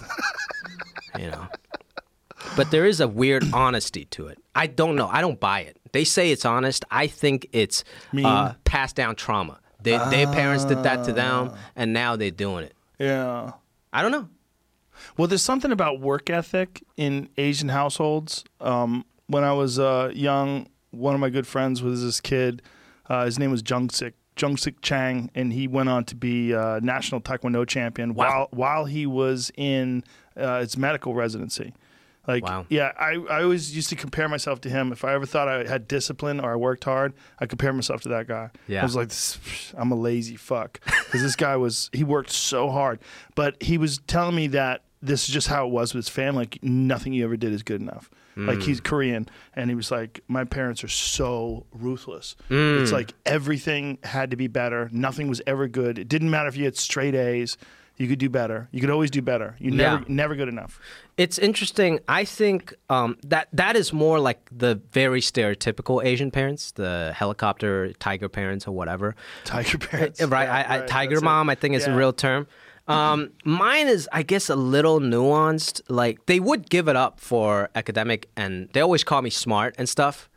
you know. But there is a weird honesty to it. I don't know. I don't buy it. They say it's honest. I think it's uh, passed down trauma. They, Their parents did that to them, and now they're doing it. yeah. I don't know. Well, there's something about work ethic in Asian households. Um, when I was uh, young, one of my good friends was this kid. Uh, his name was Jungsik Jungsik Chang, and he went on to be uh, national Taekwondo champion while while he was in uh, his medical residency. Like, Wow. yeah, I, I always used to compare myself to him. If I ever thought I had discipline or I worked hard, I compare myself to that guy. Yeah. I was like, "This- I'm a lazy fuck because this guy was he worked so hard, but he was telling me that this is just how it was with his family. Like nothing he ever did is good enough. Like he's mm. Korean, and he was like, my parents are so ruthless. It's mm. like everything had to be better. Nothing was ever good. It didn't matter if you had straight A's. You could do better. You could always do better. You never Yeah. never good enough. It's interesting. I think um, that that is more like the very stereotypical Asian parents, the helicopter tiger parents or whatever. Tiger uh, parents, right? Yeah, I, I, right, tiger that's it. mom, I think is Yeah. a real term. Um, mine is, I guess, a little nuanced. Like they would give it up for academic, and they always call me smart and stuff,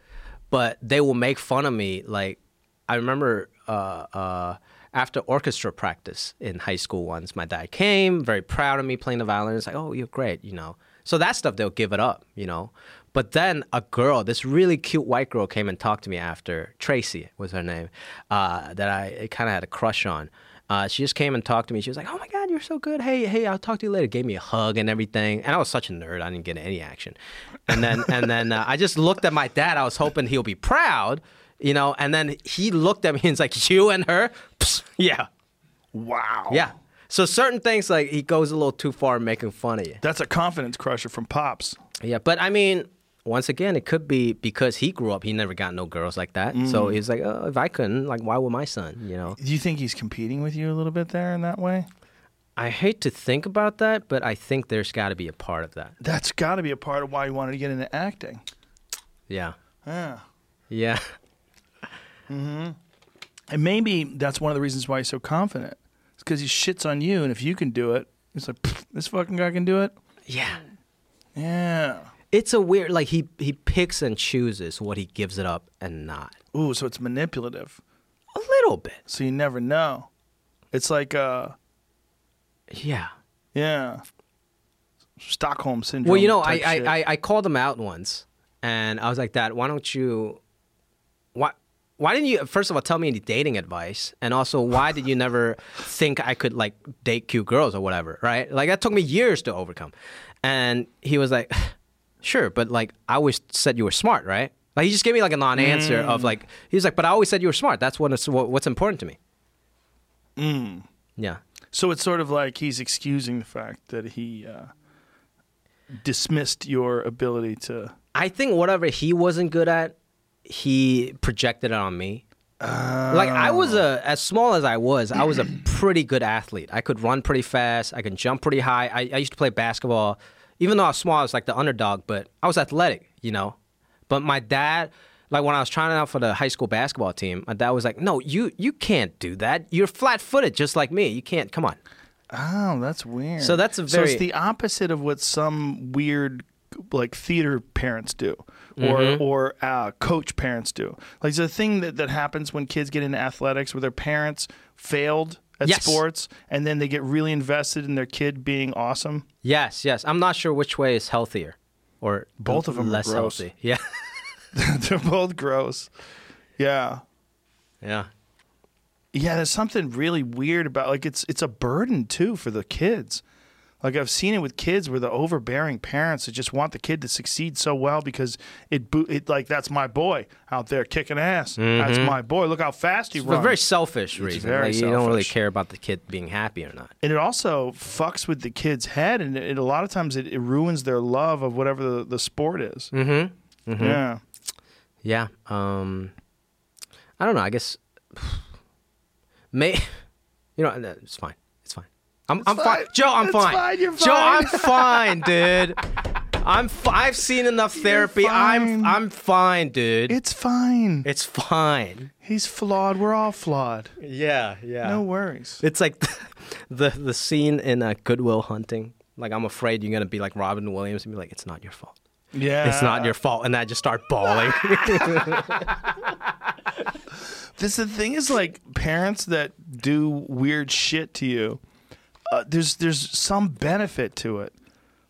but they will make fun of me. Like I remember uh, uh, after orchestra practice in high school once, my dad came, very proud of me playing the violin. It's like, oh, you're great, you know. So that stuff they'll give it up, you know. But then a girl, this really cute white girl, came and talked to me after. Tracy was her name, uh, that I kind of had a crush on. Uh, she just came and talked to me. She was like, "Oh my God, you're so good. Hey, hey, I'll talk to you later." Gave me a hug and everything. And I was such a nerd. I didn't get any action. And then, and then uh, I just looked at my dad. I was hoping he'll be proud, you know. And then he looked at me and was like, "You and her, Psst, yeah, Wow. yeah." So certain things like he goes a little too far making fun of you. That's a confidence crusher from pops. Yeah, but I mean, once again, it could be because he grew up, he never got no girls like that. So he's like, oh, if I couldn't, like, why would my son? You know, Do you think he's competing with you a little bit there in that way? I hate to think about that, but I think there's got to be a part of that. That's got to be a part of why you wanted to get into acting. Yeah, Yeah. yeah, mm-hmm. And maybe that's one of the reasons why he's so confident. It's because he shits on you, and if you can do it, it's like this fucking guy can do it. yeah. Yeah. It's a weird, like he he picks and chooses what he gives it up and not. Ooh, so it's manipulative. A little bit, So you never know. It's like, uh, yeah. yeah, Stockholm syndrome. Well, you know, I, I. I, I called him out once, and I was like, "Dad, why don't you, why, why didn't you first of all tell me any dating advice, and also why did you never think I could like date cute girls or whatever, right? Like that took me years to overcome." And he was like, "Sure, but like I always said you were smart, right?" Like he just gave me like a non-answer of like he was like, "But I always said you were smart. That's what is, what, what's important to me." Mm. Yeah. So it's sort of like he's excusing the fact that he uh, dismissed your ability to. I think whatever he wasn't good at, he projected it on me. Like I was a as small as I was, I was a pretty good athlete. I could run pretty fast. I could jump pretty high. I, I used to play basketball, even though I was small. I was like the underdog, but I was athletic, you know. But my dad, like when I was trying out for the high school basketball team, my dad was like, "No, you you can't do that. You're flat-footed, just like me. You can't. Come on." Oh, that's weird. So that's a So it's the opposite of what some weird like theater parents do or Mm-hmm. or uh, coach parents do. Like the thing that, that happens when kids get into athletics where their parents failed at Yes. sports, and then they get really invested in their kid being awesome. Yes, yes. I'm not sure which way is healthier, or Both of them less healthy. Yeah, They're both gross. Yeah. yeah. Yeah, there's something really weird about like it's it's a burden too for the kids. Like I've seen it with kids where the overbearing parents that just want the kid to succeed so well because it bo- it like that's my boy out there kicking ass. That's my boy. Look how fast he For a runs. very selfish reason. very like, you don't really care about the kid being happy or not. and it also fucks with the kid's head, and it, a lot of times it, it ruins their love of whatever the, the sport is. Mm-hmm. Yeah, Yeah. Um, I don't know. I guess may you know no, it's fine. It's fine. I'm I'm fine. fine. Joe, I'm It's fine. fine. You're Joe, I'm fine. fine, dude. I'm f- I've seen enough therapy. I'm fine. I'm fine, dude. it's fine. it's fine. He's flawed. We're all flawed. Yeah, yeah. No worries. It's like the the, the scene in uh, Good Will Hunting. Like I'm afraid you're gonna be like Robin Williams and be like, "It's not your fault. Yeah, It's not your fault," and I just start bawling. This the thing is like parents that do weird shit to you. Uh, there's there's some benefit to it.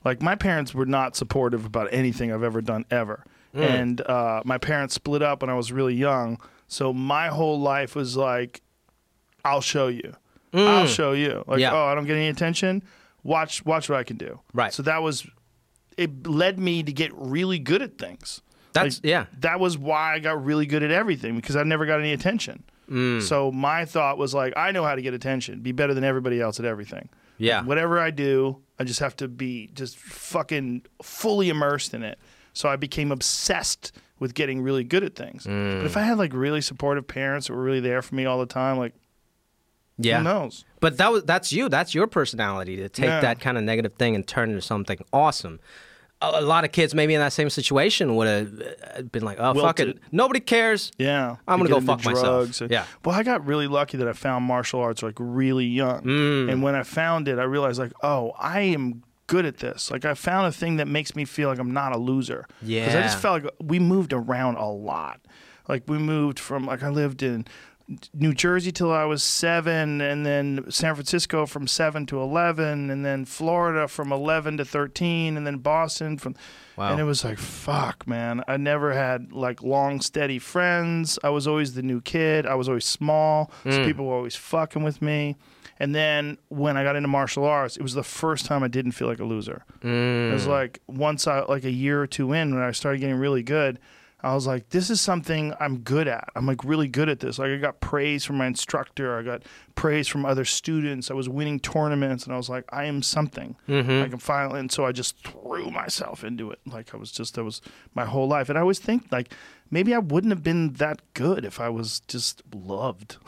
Like my parents were not supportive about anything I've ever done ever, and uh, my parents split up when I was really young. So my whole life was like, I'll show you, I'll show you. Like Yeah. oh, I don't get any attention. Watch watch what I can do. Right. So that was it. Led me to get really good at things. That's Like, yeah. That was why I got really good at everything because I never got any attention. Mm. So my thought was like, I know how to get attention, be better than everybody else at everything. Yeah. Whatever I do, I just have to be just fucking fully immersed in it. So I became obsessed with getting really good at things. Mm. But if I had like really supportive parents that were really there for me all the time, like Yeah. who knows? But that was that's you. That's your personality to take Yeah. that kind of negative thing and turn it into something awesome. A, lot of kids maybe in that same situation would have been like, "Oh, fuck it. Nobody cares." Yeah. I'm gonna go get into fuck myself. drugs and- Yeah. Well, I got really lucky that I found martial arts like really young. Mm. And when I found it, I realized like, oh, I am good at this. Like I found a thing that makes me feel like I'm not a loser. Yeah. Because I just felt like we moved around a lot. Like we moved from like I lived in New Jersey till I was seven, and then San Francisco from seven to eleven, and then Florida from eleven to thirteen, and then Boston from. Wow. And it was like, fuck, man. I never had like long, steady friends. I was always the new kid. I was always small, so mm. people were always fucking with me. And then when I got into martial arts, it was the first time I didn't feel like a loser. Mm. It was like once I like a year or two in when I started getting really good, I was like, this is something I'm good at. I'm like really good at this. Like I got praise from my instructor. I got praise from other students. I was winning tournaments, and I was like, I am something. Mm-hmm. I can finally. And so I just threw myself into it. Like I was just that was my whole life. And I always think like maybe I wouldn't have been that good if I was just loved.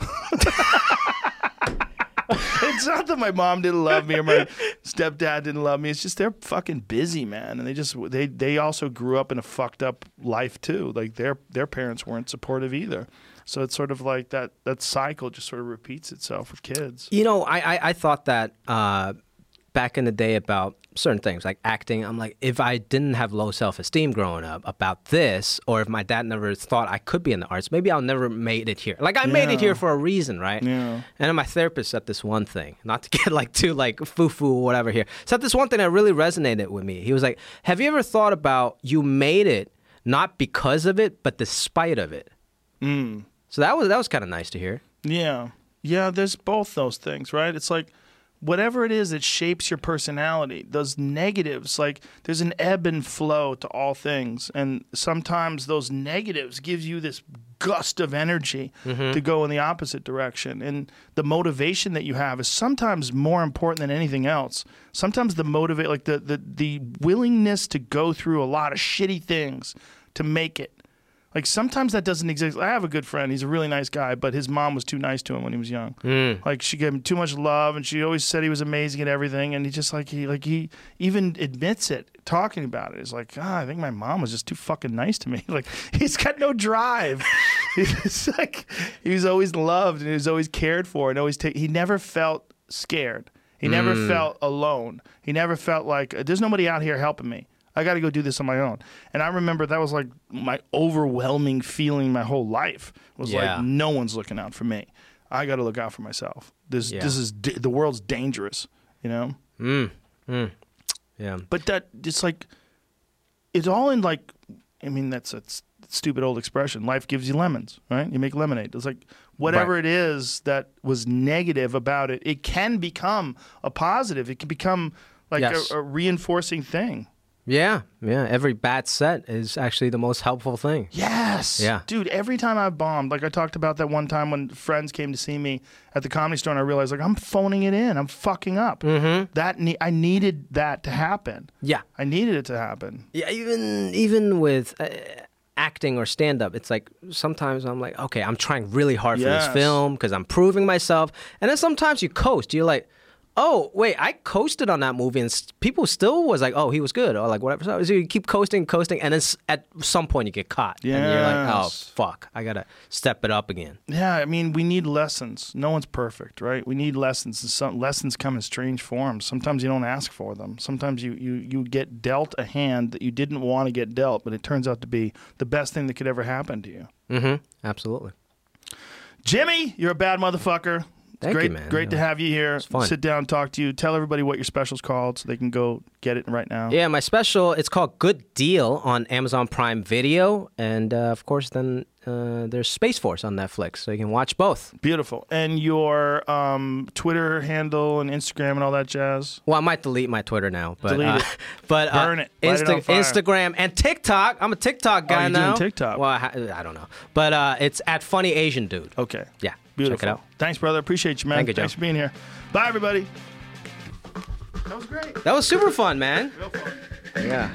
it's not that my mom didn't love me or my stepdad didn't love me. It's just they're fucking busy, man, and they just they they also grew up in a fucked up life too. Like their their parents weren't supportive either. So it's sort of like that that cycle just sort of repeats itself with kids. You know, I I, I thought that uh, back in the day about certain things like acting. I'm like, if I didn't have low self esteem growing up about this, or if my dad never thought I could be in the arts, maybe I'll never made it here. Like I made it here for a reason, right? Yeah. And then my therapist said this one thing, not to get like too like foo foo or whatever here. Said this one thing that really resonated with me. He was like, "Have you ever thought about you made it not because of it, but despite of it?" Mm. So that was that was kind of nice to hear. Yeah. Yeah, there's both those things, right? It's like whatever it is that shapes your personality, those negatives, like there's an ebb and flow to all things. And sometimes those negatives gives you this gust of energy mm-hmm. to go in the opposite direction. And the motivation that you have is sometimes more important than anything else. Sometimes the motivate like the the, the willingness to go through a lot of shitty things to make it like sometimes that doesn't exist. I have a good friend. He's a really nice guy, but his mom was too nice to him when he was young. Like she gave him too much love, and she always said he was amazing at everything. And he just like he like he even admits it, talking about it. He's like, ah, I think my mom was just too fucking nice to me. Like he's got no drive. He's like he was always loved and he was always cared for, and always take. He never felt scared. He never felt alone. He never felt like there's nobody out here helping me. I got to go do this on my own. And I remember that was like my overwhelming feeling my whole life was Yeah. like no one's looking out for me. I got to look out for myself. This Yeah. this is the world's dangerous, you know. Mm, mm. Yeah. But that it's like it's all in like I mean that's a stupid old expression. Life gives you lemons, right? You make lemonade. It's like whatever Right. it is that was negative about it, it can become a positive. It can become like Yes. a, a reinforcing thing. Yeah. Yeah. Every bad set is actually the most helpful thing. Yes. Yeah. Dude, every time I've bombed, like I talked about that one time when friends came to see me at the comedy store and I realized like I'm phoning it in. I'm fucking up. Mm-hmm. That ne- I needed that to happen. Yeah. I needed it to happen. Yeah, even even with uh, acting or stand up, it's like sometimes I'm like, okay, I'm trying really hard for this film because I'm proving myself, and then sometimes you coast. You're like, oh wait, I coasted on that movie, and people still was like, oh, he was good, or like whatever. So you keep coasting, coasting, and then at some point you get caught, and you're like, oh fuck, I gotta step it up again. Yeah, I mean, we need lessons. No one's perfect, right? We need lessons. And some lessons come in strange forms. Sometimes you don't ask for them. Sometimes you, you, you get dealt a hand that you didn't want to get dealt, but it turns out to be the best thing that could ever happen to you. Mm-hmm. Absolutely. Jimmy, you're a bad motherfucker. Thank you, great, man. Great to have you here. fun. Sit down, talk to you. Tell everybody what your special's called so they can go get it right now. Yeah, my special it's called Good Deal on Amazon Prime Video, and uh, of course then uh, there's Space Force on Netflix, so you can watch both. Beautiful. And your um, Twitter handle and Instagram and all that jazz. Well, I might delete my Twitter now, but Delete uh, it. but uh, Burn it. Light it. Instagram and TikTok. I'm a TikTok guy you're doing now. TikTok. Well, I, I don't know, but uh, it's at Funny Asian Dude. Okay. Yeah, Beautiful. check it out. Thanks, brother. Appreciate you, man. Thank you, Joe. Thanks for being here. Bye, everybody. That was great. That was super fun, man. Real fun. Yeah.